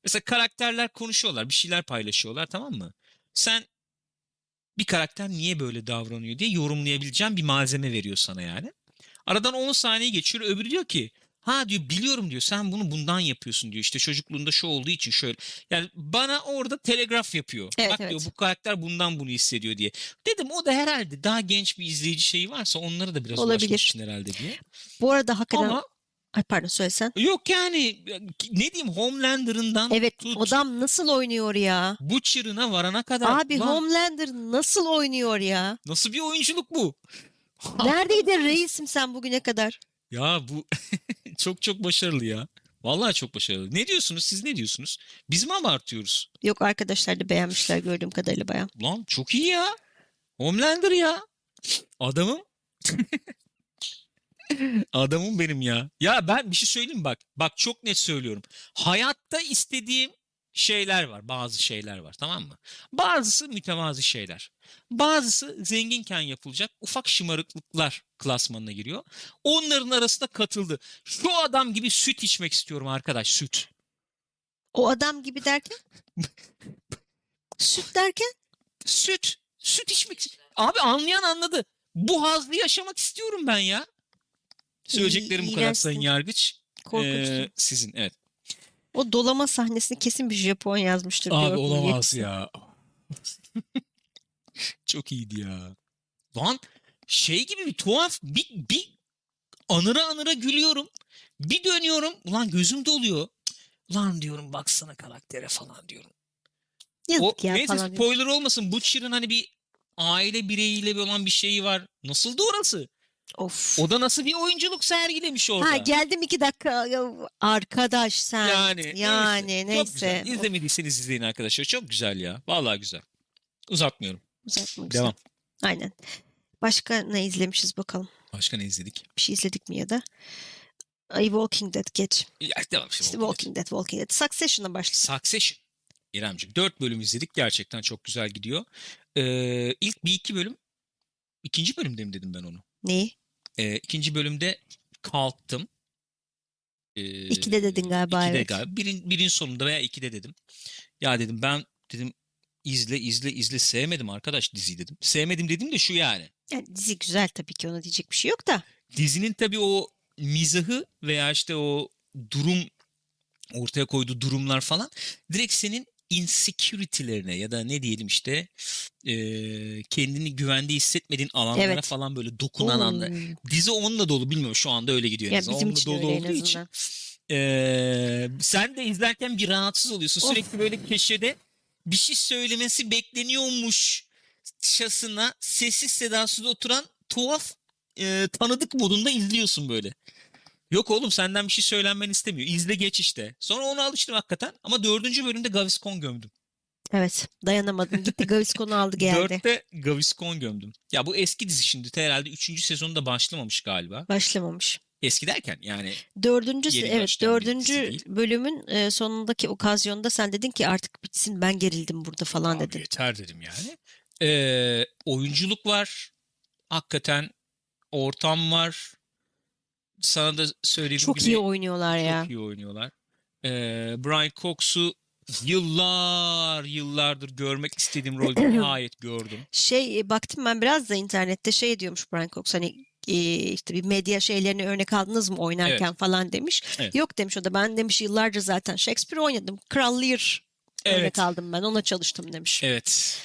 mesela karakterler konuşuyorlar, bir şeyler paylaşıyorlar tamam mı? Sen bir karakter niye böyle davranıyor diye yorumlayabileceğin bir malzeme veriyor sana yani. Aradan 10 saniye geçiyor öbürü diyor ki ha diyor biliyorum diyor sen bunu bundan yapıyorsun diyor işte çocukluğunda şu olduğu için şöyle. Yani bana orada telegraf yapıyor. Evet, Bak evet. diyor bu karakter bundan bunu hissediyor diye. Dedim o da herhalde daha genç bir izleyici şeyi varsa onları da biraz Olabilir. için herhalde diye. Bu arada hakikaten Ama ay pardon söylesen. yok yani ne diyeyim Homelander'ından Evet tut adam nasıl oynuyor ya? Butcher'ına varana kadar. Abi Lan Homelander nasıl oynuyor ya? nasıl bir oyunculuk bu? Neredeydin reisim sen bugüne kadar? Ya bu çok çok başarılı ya. Vallahi çok başarılı. Ne diyorsunuz? Siz ne diyorsunuz? Biz mi abartıyoruz? Yok arkadaşlar da beğenmişler gördüğüm kadarıyla bayağı. Lan çok iyi ya. Homelander ya. Adamım. Adamım benim ya. Ya ben bir şey söyleyeyim bak. Bak çok net söylüyorum. Hayatta istediğim şeyler var. Bazı şeyler var tamam mı? Bazısı mütevazi şeyler. Bazısı zenginken yapılacak ufak şımarıklıklar klasmanına giriyor. Onların arasında katıldı. Şu adam gibi süt içmek istiyorum arkadaş süt. O adam gibi derken? Süt derken? Süt. Süt içmek. Abi anlayan anladı. Bu hazlı yaşamak istiyorum ben ya. Söyleyeceklerim bu kadar iğrençsin. sayın yargıç. Korkunç. Ee, sizin evet. O dolama sahnesini kesin bir Japon yazmıştır. Abi diyorum. olamaz ya. Çok iyiydi ya. Lan şey gibi bir tuhaf bir, bir anıra anıra gülüyorum. Bir dönüyorum. Ulan gözüm doluyor. Ulan diyorum baksana karaktere falan diyorum. O, Yazık ya neyse falan. spoiler olmasın. Butcher'ın hani bir aile bireyiyle bir olan bir şeyi var. Nasıldı orası? Of. O da nasıl bir oyunculuk sergilemiş orada? Ha geldim iki dakika. Arkadaş sen. Yani, Yani neyse. neyse. Çok. İzlemediyseniz izleyin arkadaşlar. Çok güzel ya. Vallahi güzel. Uzatmıyorum. Güzel. Devam. Aynen. Başka ne izlemişiz bakalım. Başka ne izledik? Bir şey izledik mi ya da? Ay Walking Dead geç. Ya, devam şimdi. İşte Walking Dead, Walking Dead. Succession'a başladık. Succession. İremciğim. Dört bölüm izledik. Gerçekten çok güzel gidiyor. Ee, ilk bir iki bölüm. ikinci bölümde mi dedim ben onu? Neyi? Ee, ikinci bölümde kalktım. Ee, İkide dedin galiba, ikide evet. galiba. Birin, birin sonunda veya ikide dedim. Ya dedim ben dedim izle izle izle sevmedim arkadaş diziyi dedim. Sevmedim dedim de şu yani. Yani dizi güzel tabii ki ona diyecek bir şey yok da. Dizinin tabii o mizahı veya işte o durum ortaya koyduğu durumlar falan direkt senin insecurity'lerine ya da ne diyelim işte e, kendini güvende hissetmediğin alanlara Evet. falan böyle dokunan anda. Dizi onunla dolu bilmiyorum şu anda öyle gidiyor. Ya bizim Onunla için dolu olduğu için. Ee, sen de izlerken bir rahatsız oluyorsun. Of. Sürekli böyle köşede bir şey söylemesi bekleniyormuş şasına sessiz sedasız oturan tuhaf e, tanıdık modunda izliyorsun böyle. Yok oğlum senden bir şey söylenmen istemiyor. İzle geç işte. Sonra ona alıştım hakikaten. Ama dördüncü bölümde Gaviscon gömdüm. Evet dayanamadım. Gitti Gaviscon'u aldı geldi. Dörtte Gaviscon gömdüm. Ya bu eski dizi şimdi herhalde üçüncü sezonda başlamamış galiba. Başlamamış. Eski derken yani Dördüncü, evet dördüncü bölümün e, sonundaki okazyonda sen dedin ki artık bitsin ben gerildim burada falan Abi dedin. yeter dedim yani. Ee, oyunculuk var. Hakikaten ortam var. Sana da söylediğim Çok gibi iyi oynuyorlar ya. çok iyi oynuyorlar. Ee, Brian Cox'u yıllar yıllardır görmek istediğim rolde nihayet gördüm. Şey e, baktım ben biraz da internette şey diyormuş Brian Cox hani e, işte bir medya şeylerini örnek aldınız mı oynarken falan demiş. Evet. Yok demiş o da ben demiş yıllardır zaten Shakespeare oynadım. Kral Lear Evet. örnek aldım ben ona çalıştım demiş. Evet.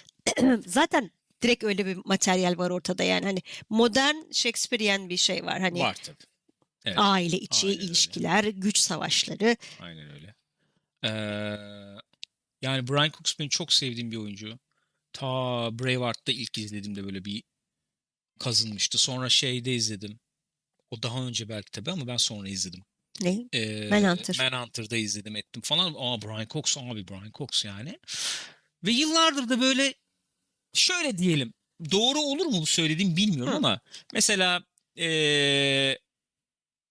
Zaten direkt öyle bir materyal var ortada yani hani modern Shakespearean bir şey var hani Var tabii. Evet. aile içi Aynen öyle. ilişkiler, güç savaşları. Aynen öyle. Ee, yani Brian Cox benim çok sevdiğim bir oyuncu. Ta Braveheart'ta ilk izlediğimde böyle bir kazınmıştı. Sonra şeyde izledim. O daha önce belki tabii ama ben sonra izledim. Ne? Ee, Manhunter. Manhunter'da izledim ettim falan. Aa Brian Cox abi Brian Cox yani. Ve yıllardır da böyle şöyle diyelim. Doğru olur mu bu söylediğim bilmiyorum Hı. ama mesela ee,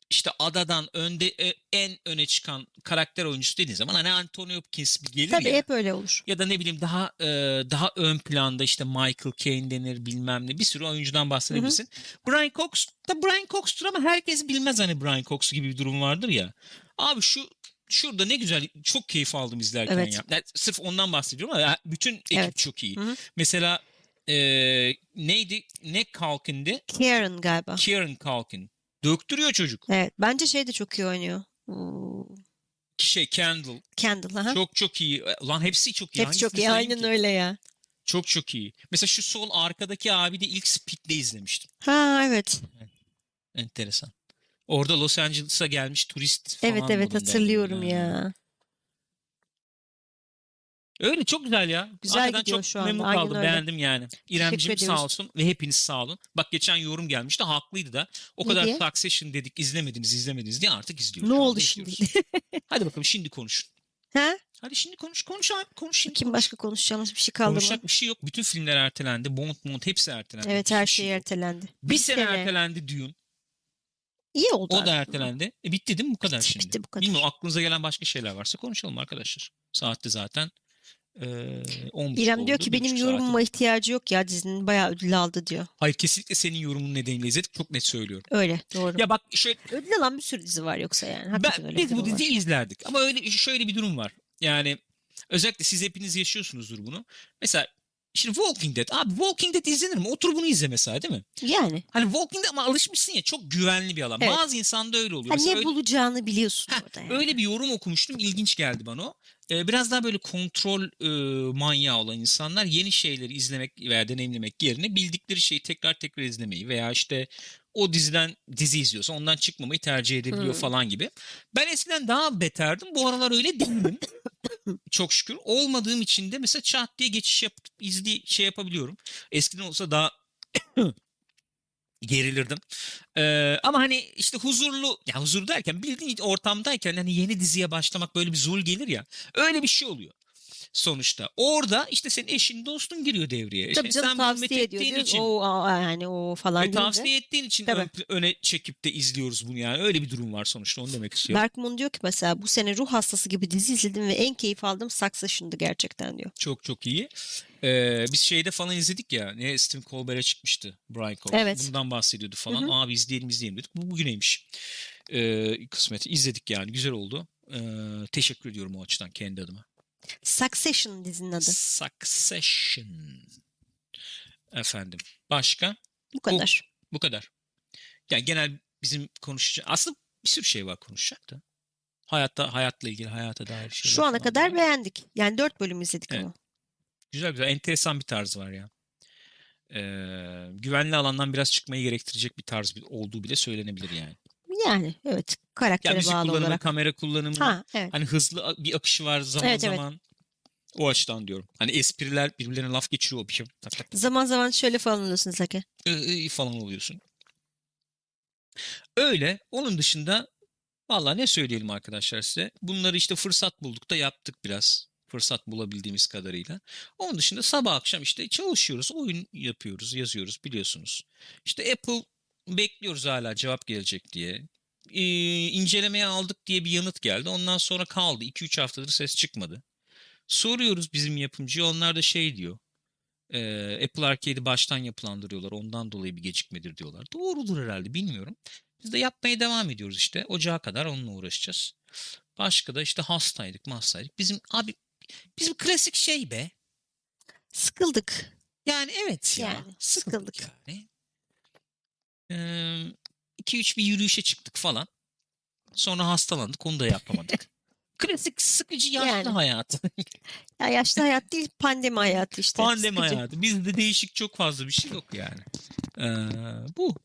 işte adadan önde e, en öne çıkan karakter oyuncusu dediğin zaman hani Anthony Hopkins gelir Tabii ya. hep öyle olur. Ya da ne bileyim daha e, daha ön planda işte Michael Caine denir bilmem ne bir sürü oyuncudan bahsedebilirsin. Brian Cox da Brian Cox'tur ama herkes bilmez hani Brian Cox gibi bir durum vardır ya. Abi şu şurada ne güzel çok keyif aldım izlerken Evet. ya. Yani sırf ondan bahsediyorum ama bütün ekip Evet. çok iyi. Hı hı. Mesela e, neydi ne Culkin'di? Kieran galiba. Kieran Culkin. Döktürüyor çocuk. Evet. Bence şey de çok iyi oynuyor. Hmm, Şey Kendall. Kendall. Aha. Çok çok iyi. Lan hepsi çok iyi. Hepsi çok Hangisini iyi. sayayım Aynen ki? öyle ya. Çok çok iyi. Mesela şu sol arkadaki abi de ilk Speed'de izlemiştim. Ha evet. Enteresan. Orada Los Angeles'a gelmiş turist falan Evet evet hatırlıyorum Ha. ya. Öyle çok güzel ya. Güzel Hakikaten gidiyor çok şu anda, memnun aynen kaldım. öyle. Beğendim yani. İremciğim ediyoruz. sağ olsun ve hepiniz sağ olun. Bak geçen yorum gelmişti. Haklıydı da. O Ne kadar diye? Succession dedik izlemediniz izlemediniz diye artık izliyoruz. Ne Şu anda oldu şimdi? izliyoruz. Hadi bakalım şimdi konuşun. ha? Hadi şimdi konuş konuş abi konuş şimdi. Kim başka konuşacağımız bir şey kaldı mı? Konuşacak bir şey yok. Bütün filmler ertelendi. Bond Bond hepsi ertelendi. Evet Hiçbir her şey şey yok. ertelendi. Bir sene ertelendi Dune. İyi oldu. O da aslında. ertelendi. E bitti değil mi bu kadar Bitti, şimdi? bitti bu kadar. Bilmiyorum aklınıza gelen başka şeyler varsa konuşalım arkadaşlar. Saatte zaten e, 10 İrem diyor ki benim yorumuma ihtiyacı yok ya dizinin bayağı ödül aldı diyor. Hayır kesinlikle senin yorumun nedeniyle izledik. Çok net söylüyorum. Öyle doğru. Ya bak şöyle Ödül alan bir sürü dizi var yoksa yani. Hakikaten ben, öyle biz bu durum var. diziyi izlerdik. Ama öyle şöyle bir durum var. Yani özellikle siz hepiniz yaşıyorsunuzdur bunu. Mesela şimdi Walking Dead. Abi Walking Dead izlenir mi? Otur bunu izle mesela değil mi? Yani. Hani Walking Dead ama alışmışsın ya çok güvenli bir alan. Evet. Bazı insanda öyle oluyor. Ha, Mesela ne öyle- bulacağını biliyorsun Heh, orada yani. Öyle bir yorum okumuştum. ilginç geldi bana o. Ee, biraz daha böyle kontrol e, manyağı olan insanlar yeni şeyleri izlemek veya deneyimlemek yerine bildikleri şeyi tekrar tekrar izlemeyi veya işte o diziden dizi izliyorsa ondan çıkmamayı tercih edebiliyor Hmm. falan gibi. Ben eskiden daha beterdim. Bu aralar öyle değilim. Çok şükür. Olmadığım için de mesela çat diye geçiş yapıp izli şey yapabiliyorum. Eskiden olsa daha gerilirdim. Ee, ama hani işte huzurlu ya huzur derken bildiğin ortamdayken hani yeni diziye başlamak böyle bir zul gelir ya. Öyle bir şey oluyor. Sonuçta orada işte senin eşin dostun giriyor devreye. Tabii İşte canım sen tavsiye ediyor. için, o yani o falan ve tavsiye ettiğin için Tabii. ön- öne çekip de izliyoruz bunu yani. Öyle bir durum var sonuçta onu demek istiyorum. Berkman diyor ki mesela bu sene ruh hastası gibi dizi izledim ve en keyif aldığım Succession'dı gerçekten diyor. Çok çok iyi. Ee, biz şeyde falan izledik ya. Ne Stephen Colbert'e çıkmıştı Brian Cox. Evet. Bundan bahsediyordu falan. Hı hı. Abi izleyelim izleyelim dedik. Bu bugüneymiş. Ee, kısmeti. izledik yani. Güzel oldu. Ee, teşekkür ediyorum o açıdan kendi adıma. Succession dizinin adı. Succession. Efendim. Başka? Bu kadar. Bu kadar. Yani genel bizim konuşacak. Aslında bir sürü şey var konuşacak da. Hayatta, hayatla ilgili, hayata dair şeyler Şu ana kadar var. beğendik. Yani dört bölüm izledik Evet. ama. Güzel güzel. Enteresan bir tarz var ya. Ee, güvenli alandan biraz çıkmayı gerektirecek bir tarz olduğu bile söylenebilir yani. Yani evet Ya karaktere müzik bağlı kullanımı, olarak. kamera kullanımı, Ha evet. hani hızlı bir akışı var zaman Evet, evet. zaman. O açıdan diyorum. Hani espriler birbirlerine laf geçiriyor bir şey. Tak tak Zaman zaman şöyle falan oluyorsun Zaki. ı falan oluyorsun. Öyle. Onun dışında valla ne söyleyelim arkadaşlar size. Bunları işte fırsat bulduk da yaptık biraz. Fırsat bulabildiğimiz kadarıyla. Onun dışında sabah akşam işte çalışıyoruz. Oyun yapıyoruz, yazıyoruz biliyorsunuz. İşte Apple bekliyoruz hala cevap gelecek diye. Ee, incelemeye aldık diye bir yanıt geldi. Ondan sonra kaldı. 2-3 haftadır ses çıkmadı. Soruyoruz bizim yapımcıya. Onlar da şey diyor. Ee, Apple Arcade'i baştan yapılandırıyorlar. Ondan dolayı bir gecikmedir diyorlar. Doğrudur herhalde bilmiyorum. Biz de yapmaya devam ediyoruz işte. Ocağa kadar onunla uğraşacağız. Başka da işte hastaydık hastaydık. Bizim abi bizim klasik şey be. Sıkıldık. Yani evet ya. Yani sıkıldık. yani. 2-3 bir yürüyüşe çıktık falan. Sonra hastalandık. Onu da yapamadık. Klasik sıkıcı yaşlı Yani. hayatı. Ya yaşlı hayat değil pandemi hayatı işte. Pandemi Sıkıcı. hayatı. Bizde değişik çok fazla bir şey yok yani. Ee, bu.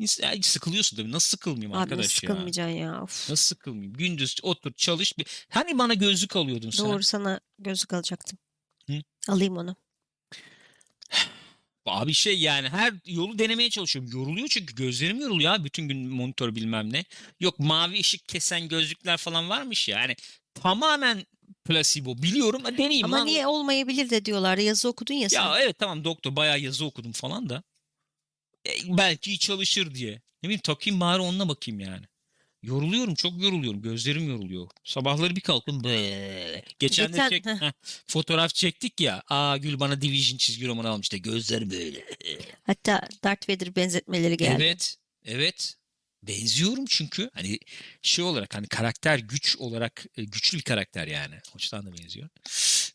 İns- ya sıkılıyorsun tabii. Nasıl sıkılmayayım Abi nasıl arkadaş ya? sıkılmayacaksın ya. Of. Nasıl sıkılmayayım? Gündüz otur çalış. Bir... Hani bana gözlük alıyordun sen? Doğru sana gözlük alacaktım. Hı? Alayım onu. Abi şey yani her yolu denemeye çalışıyorum. Yoruluyor çünkü gözlerim yoruluyor ya. Bütün gün monitör bilmem ne. Yok mavi ışık kesen gözlükler falan varmış ya. Yani tamamen placebo. Biliyorum. Ha, Deneyeyim Ama lan. niye olmayabilir de diyorlar. Yazı okudun ya sen. Ya evet tamam doktor bayağı yazı okudum falan da. E, belki iyi çalışır diye. Ne bileyim takayım bari onunla bakayım yani. Yoruluyorum çok yoruluyorum. Gözlerim yoruluyor. Sabahları bir kalktım böyle. Geçen, de Geçen- çek, heh. fotoğraf çektik ya. Aa Gül bana Division çizgi romanı almıştı. Gözleri böyle. Hatta Darth Vader benzetmeleri geldi. Evet. Evet. Benziyorum çünkü hani şey olarak hani karakter güç olarak e, güçlü bir karakter yani. Açıdan da benziyor.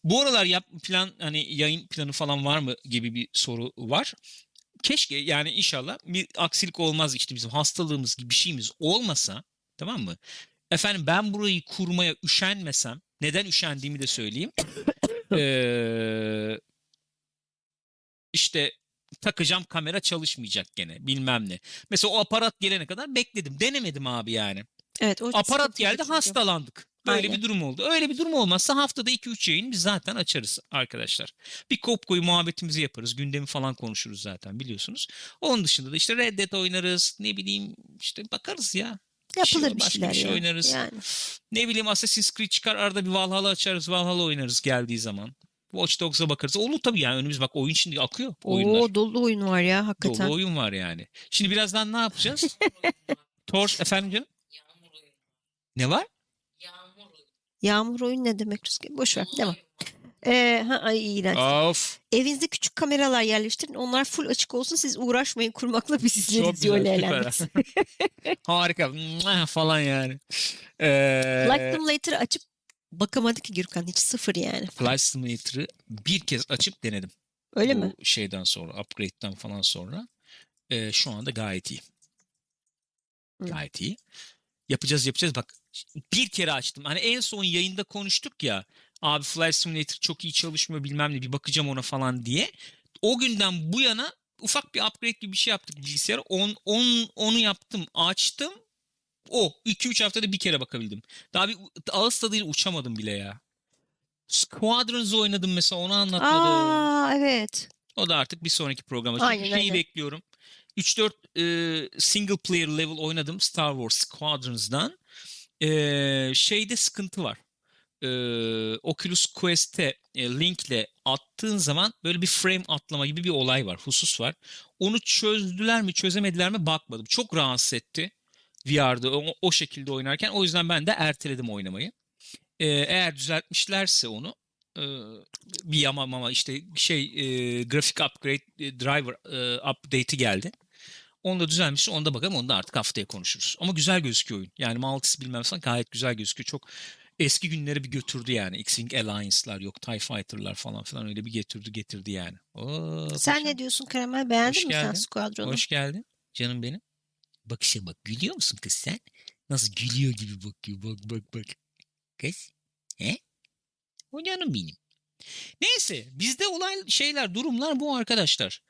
Bu aralar yap plan hani yayın planı falan var mı gibi bir soru var. Keşke yani inşallah bir aksilik olmaz işte bizim hastalığımız gibi bir şeyimiz olmasa tamam mı? Efendim ben burayı kurmaya üşenmesem neden üşendiğimi de söyleyeyim. Ee, işte takacağım kamera çalışmayacak gene bilmem ne. Mesela o aparat gelene kadar bekledim. Denemedim abi yani. Evet, o Aparat geldi çünkü. hastalandık. Böyle Aynen. bir durum oldu. Öyle bir durum olmazsa haftada 2-3 yayın biz zaten açarız arkadaşlar. Bir kopkoyu muhabbetimizi yaparız. Gündemi falan konuşuruz zaten biliyorsunuz. Onun dışında da işte Red Dead oynarız. Ne bileyim işte bakarız ya. Bir şey- Yapılır bir başka şeyler bir şey ya. oynarız. Yani. Ne bileyim Assassin's Creed çıkar arada bir Valhalla açarız. Valhalla oynarız geldiği zaman. Watch Dogs'a bakarız. Olur tabii yani önümüz bak oyun şimdi akıyor oyunlar. Oo dolu oyun var ya hakikaten. Dolu oyun var yani. Şimdi birazdan ne yapacağız? Tor efendim canım? Yağmur oyunu. Ne var? Yağmur oyunu. Yağmur oyun ne demek Rüzgar? Boş ver. Devam. oyun. Ee, ha, ay iğrenç. Of. Evinizde küçük kameralar yerleştirin. Onlar full açık olsun. Siz uğraşmayın kurmakla biz izleriz süper. eğleniriz. Harika falan yani. Ee, Flight Simulator'ı açıp bakamadı ki Gürkan. Hiç sıfır yani. Flight Simulator'ı bir kez açıp denedim. Öyle Bu mi? şeyden sonra, upgrade'den falan sonra. Ee, şu anda gayet iyi. Hı. Gayet iyi. Yapacağız yapacağız. Bak bir kere açtım. Hani en son yayında konuştuk ya. Abi Flight Simulator çok iyi çalışmıyor bilmem ne bir bakacağım ona falan diye. O günden bu yana ufak bir upgrade gibi bir şey yaptık bilgisayara. On, on, onu yaptım açtım. O 2-3 haftada bir kere bakabildim. Daha bir ağız tadıyla uçamadım bile ya. Squadrons oynadım mesela onu anlatmadım. Aa evet. O da artık bir sonraki programa. Çünkü Aynen, şeyi aynen. bekliyorum. 3-4 e, single player level oynadım Star Wars Squadrons'dan. E, şeyde sıkıntı var. E, Oculus Quest'e e, linkle attığın zaman böyle bir frame atlama gibi bir olay var. Husus var. Onu çözdüler mi çözemediler mi bakmadım. Çok rahatsız etti. VR'da o, o şekilde oynarken. O yüzden ben de erteledim oynamayı. E, eğer düzeltmişlerse onu e, bir yamam ama işte şey e, grafik upgrade e, driver e, update'i geldi. Onu da düzelmişse onda bakalım. Onu da artık haftaya konuşuruz. Ama güzel gözüküyor oyun. Yani Maltis bilmem falan gayet güzel gözüküyor. Çok eski günleri bir götürdü yani. X-Wing Alliance'lar yok. TIE Fighter'lar falan filan öyle bir getirdi getirdi yani. Oo, Sen paşam. ne diyorsun Karamel? Beğendin Hoş mi sen geldin. Squadron'u? Hoş geldin canım benim. Bakışa bak. Gülüyor musun kız sen? Nasıl gülüyor gibi bakıyor. Bak bak bak. Kız. He? O canım benim. Neyse bizde olay şeyler durumlar bu arkadaşlar.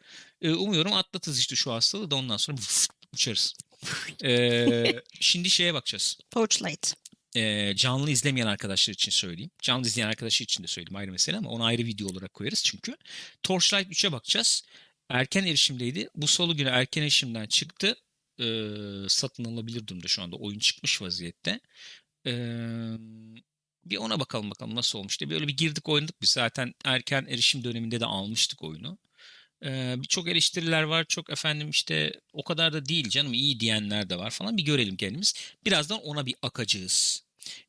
Ee, umuyorum atlatırız işte şu hastalığı da ondan sonra uçarız. Ee, şimdi şeye bakacağız. Torchlight. Ee, canlı izlemeyen arkadaşlar için söyleyeyim. Canlı izleyen arkadaşlar için de söyleyeyim ayrı mesele ama onu ayrı video olarak koyarız çünkü. Torchlight 3'e bakacağız. Erken erişimdeydi. Bu salı günü erken erişimden çıktı. Ee, satın alabilir durumda şu anda. Oyun çıkmış vaziyette. Ee, bir ona bakalım bakalım nasıl olmuş diye. Böyle bir girdik oynadık biz. Zaten erken erişim döneminde de almıştık oyunu. Ee, Birçok eleştiriler var. Çok efendim işte o kadar da değil canım iyi diyenler de var falan. Bir görelim kendimiz. Birazdan ona bir akacağız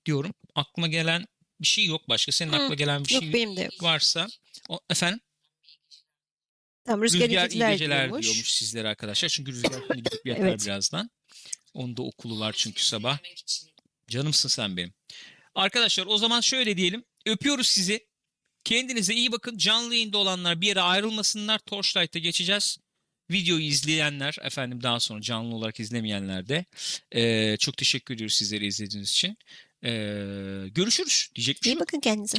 diyorum. Aklıma gelen bir şey yok başka. Senin Hı, aklına gelen bir Yok şey benim de yok. varsa. O, efendim? Tamam Rüzgar, Rüzgar, iyi geceler, iyi geceler diyormuş. diyormuş sizlere arkadaşlar. Çünkü Rüzgar şimdi gidip yatar Evet. birazdan. Onda okulu var çünkü sabah. Canımsın sen benim. Arkadaşlar o zaman şöyle diyelim. Öpüyoruz sizi. Kendinize iyi bakın. Canlı yayında olanlar bir yere ayrılmasınlar. Torchlight'a geçeceğiz. Videoyu izleyenler efendim daha sonra canlı olarak izlemeyenler de eee, çok teşekkür ediyoruz sizleri izlediğiniz için. Eee, görüşürüz diyecek bir şey İyi bakın kendinize.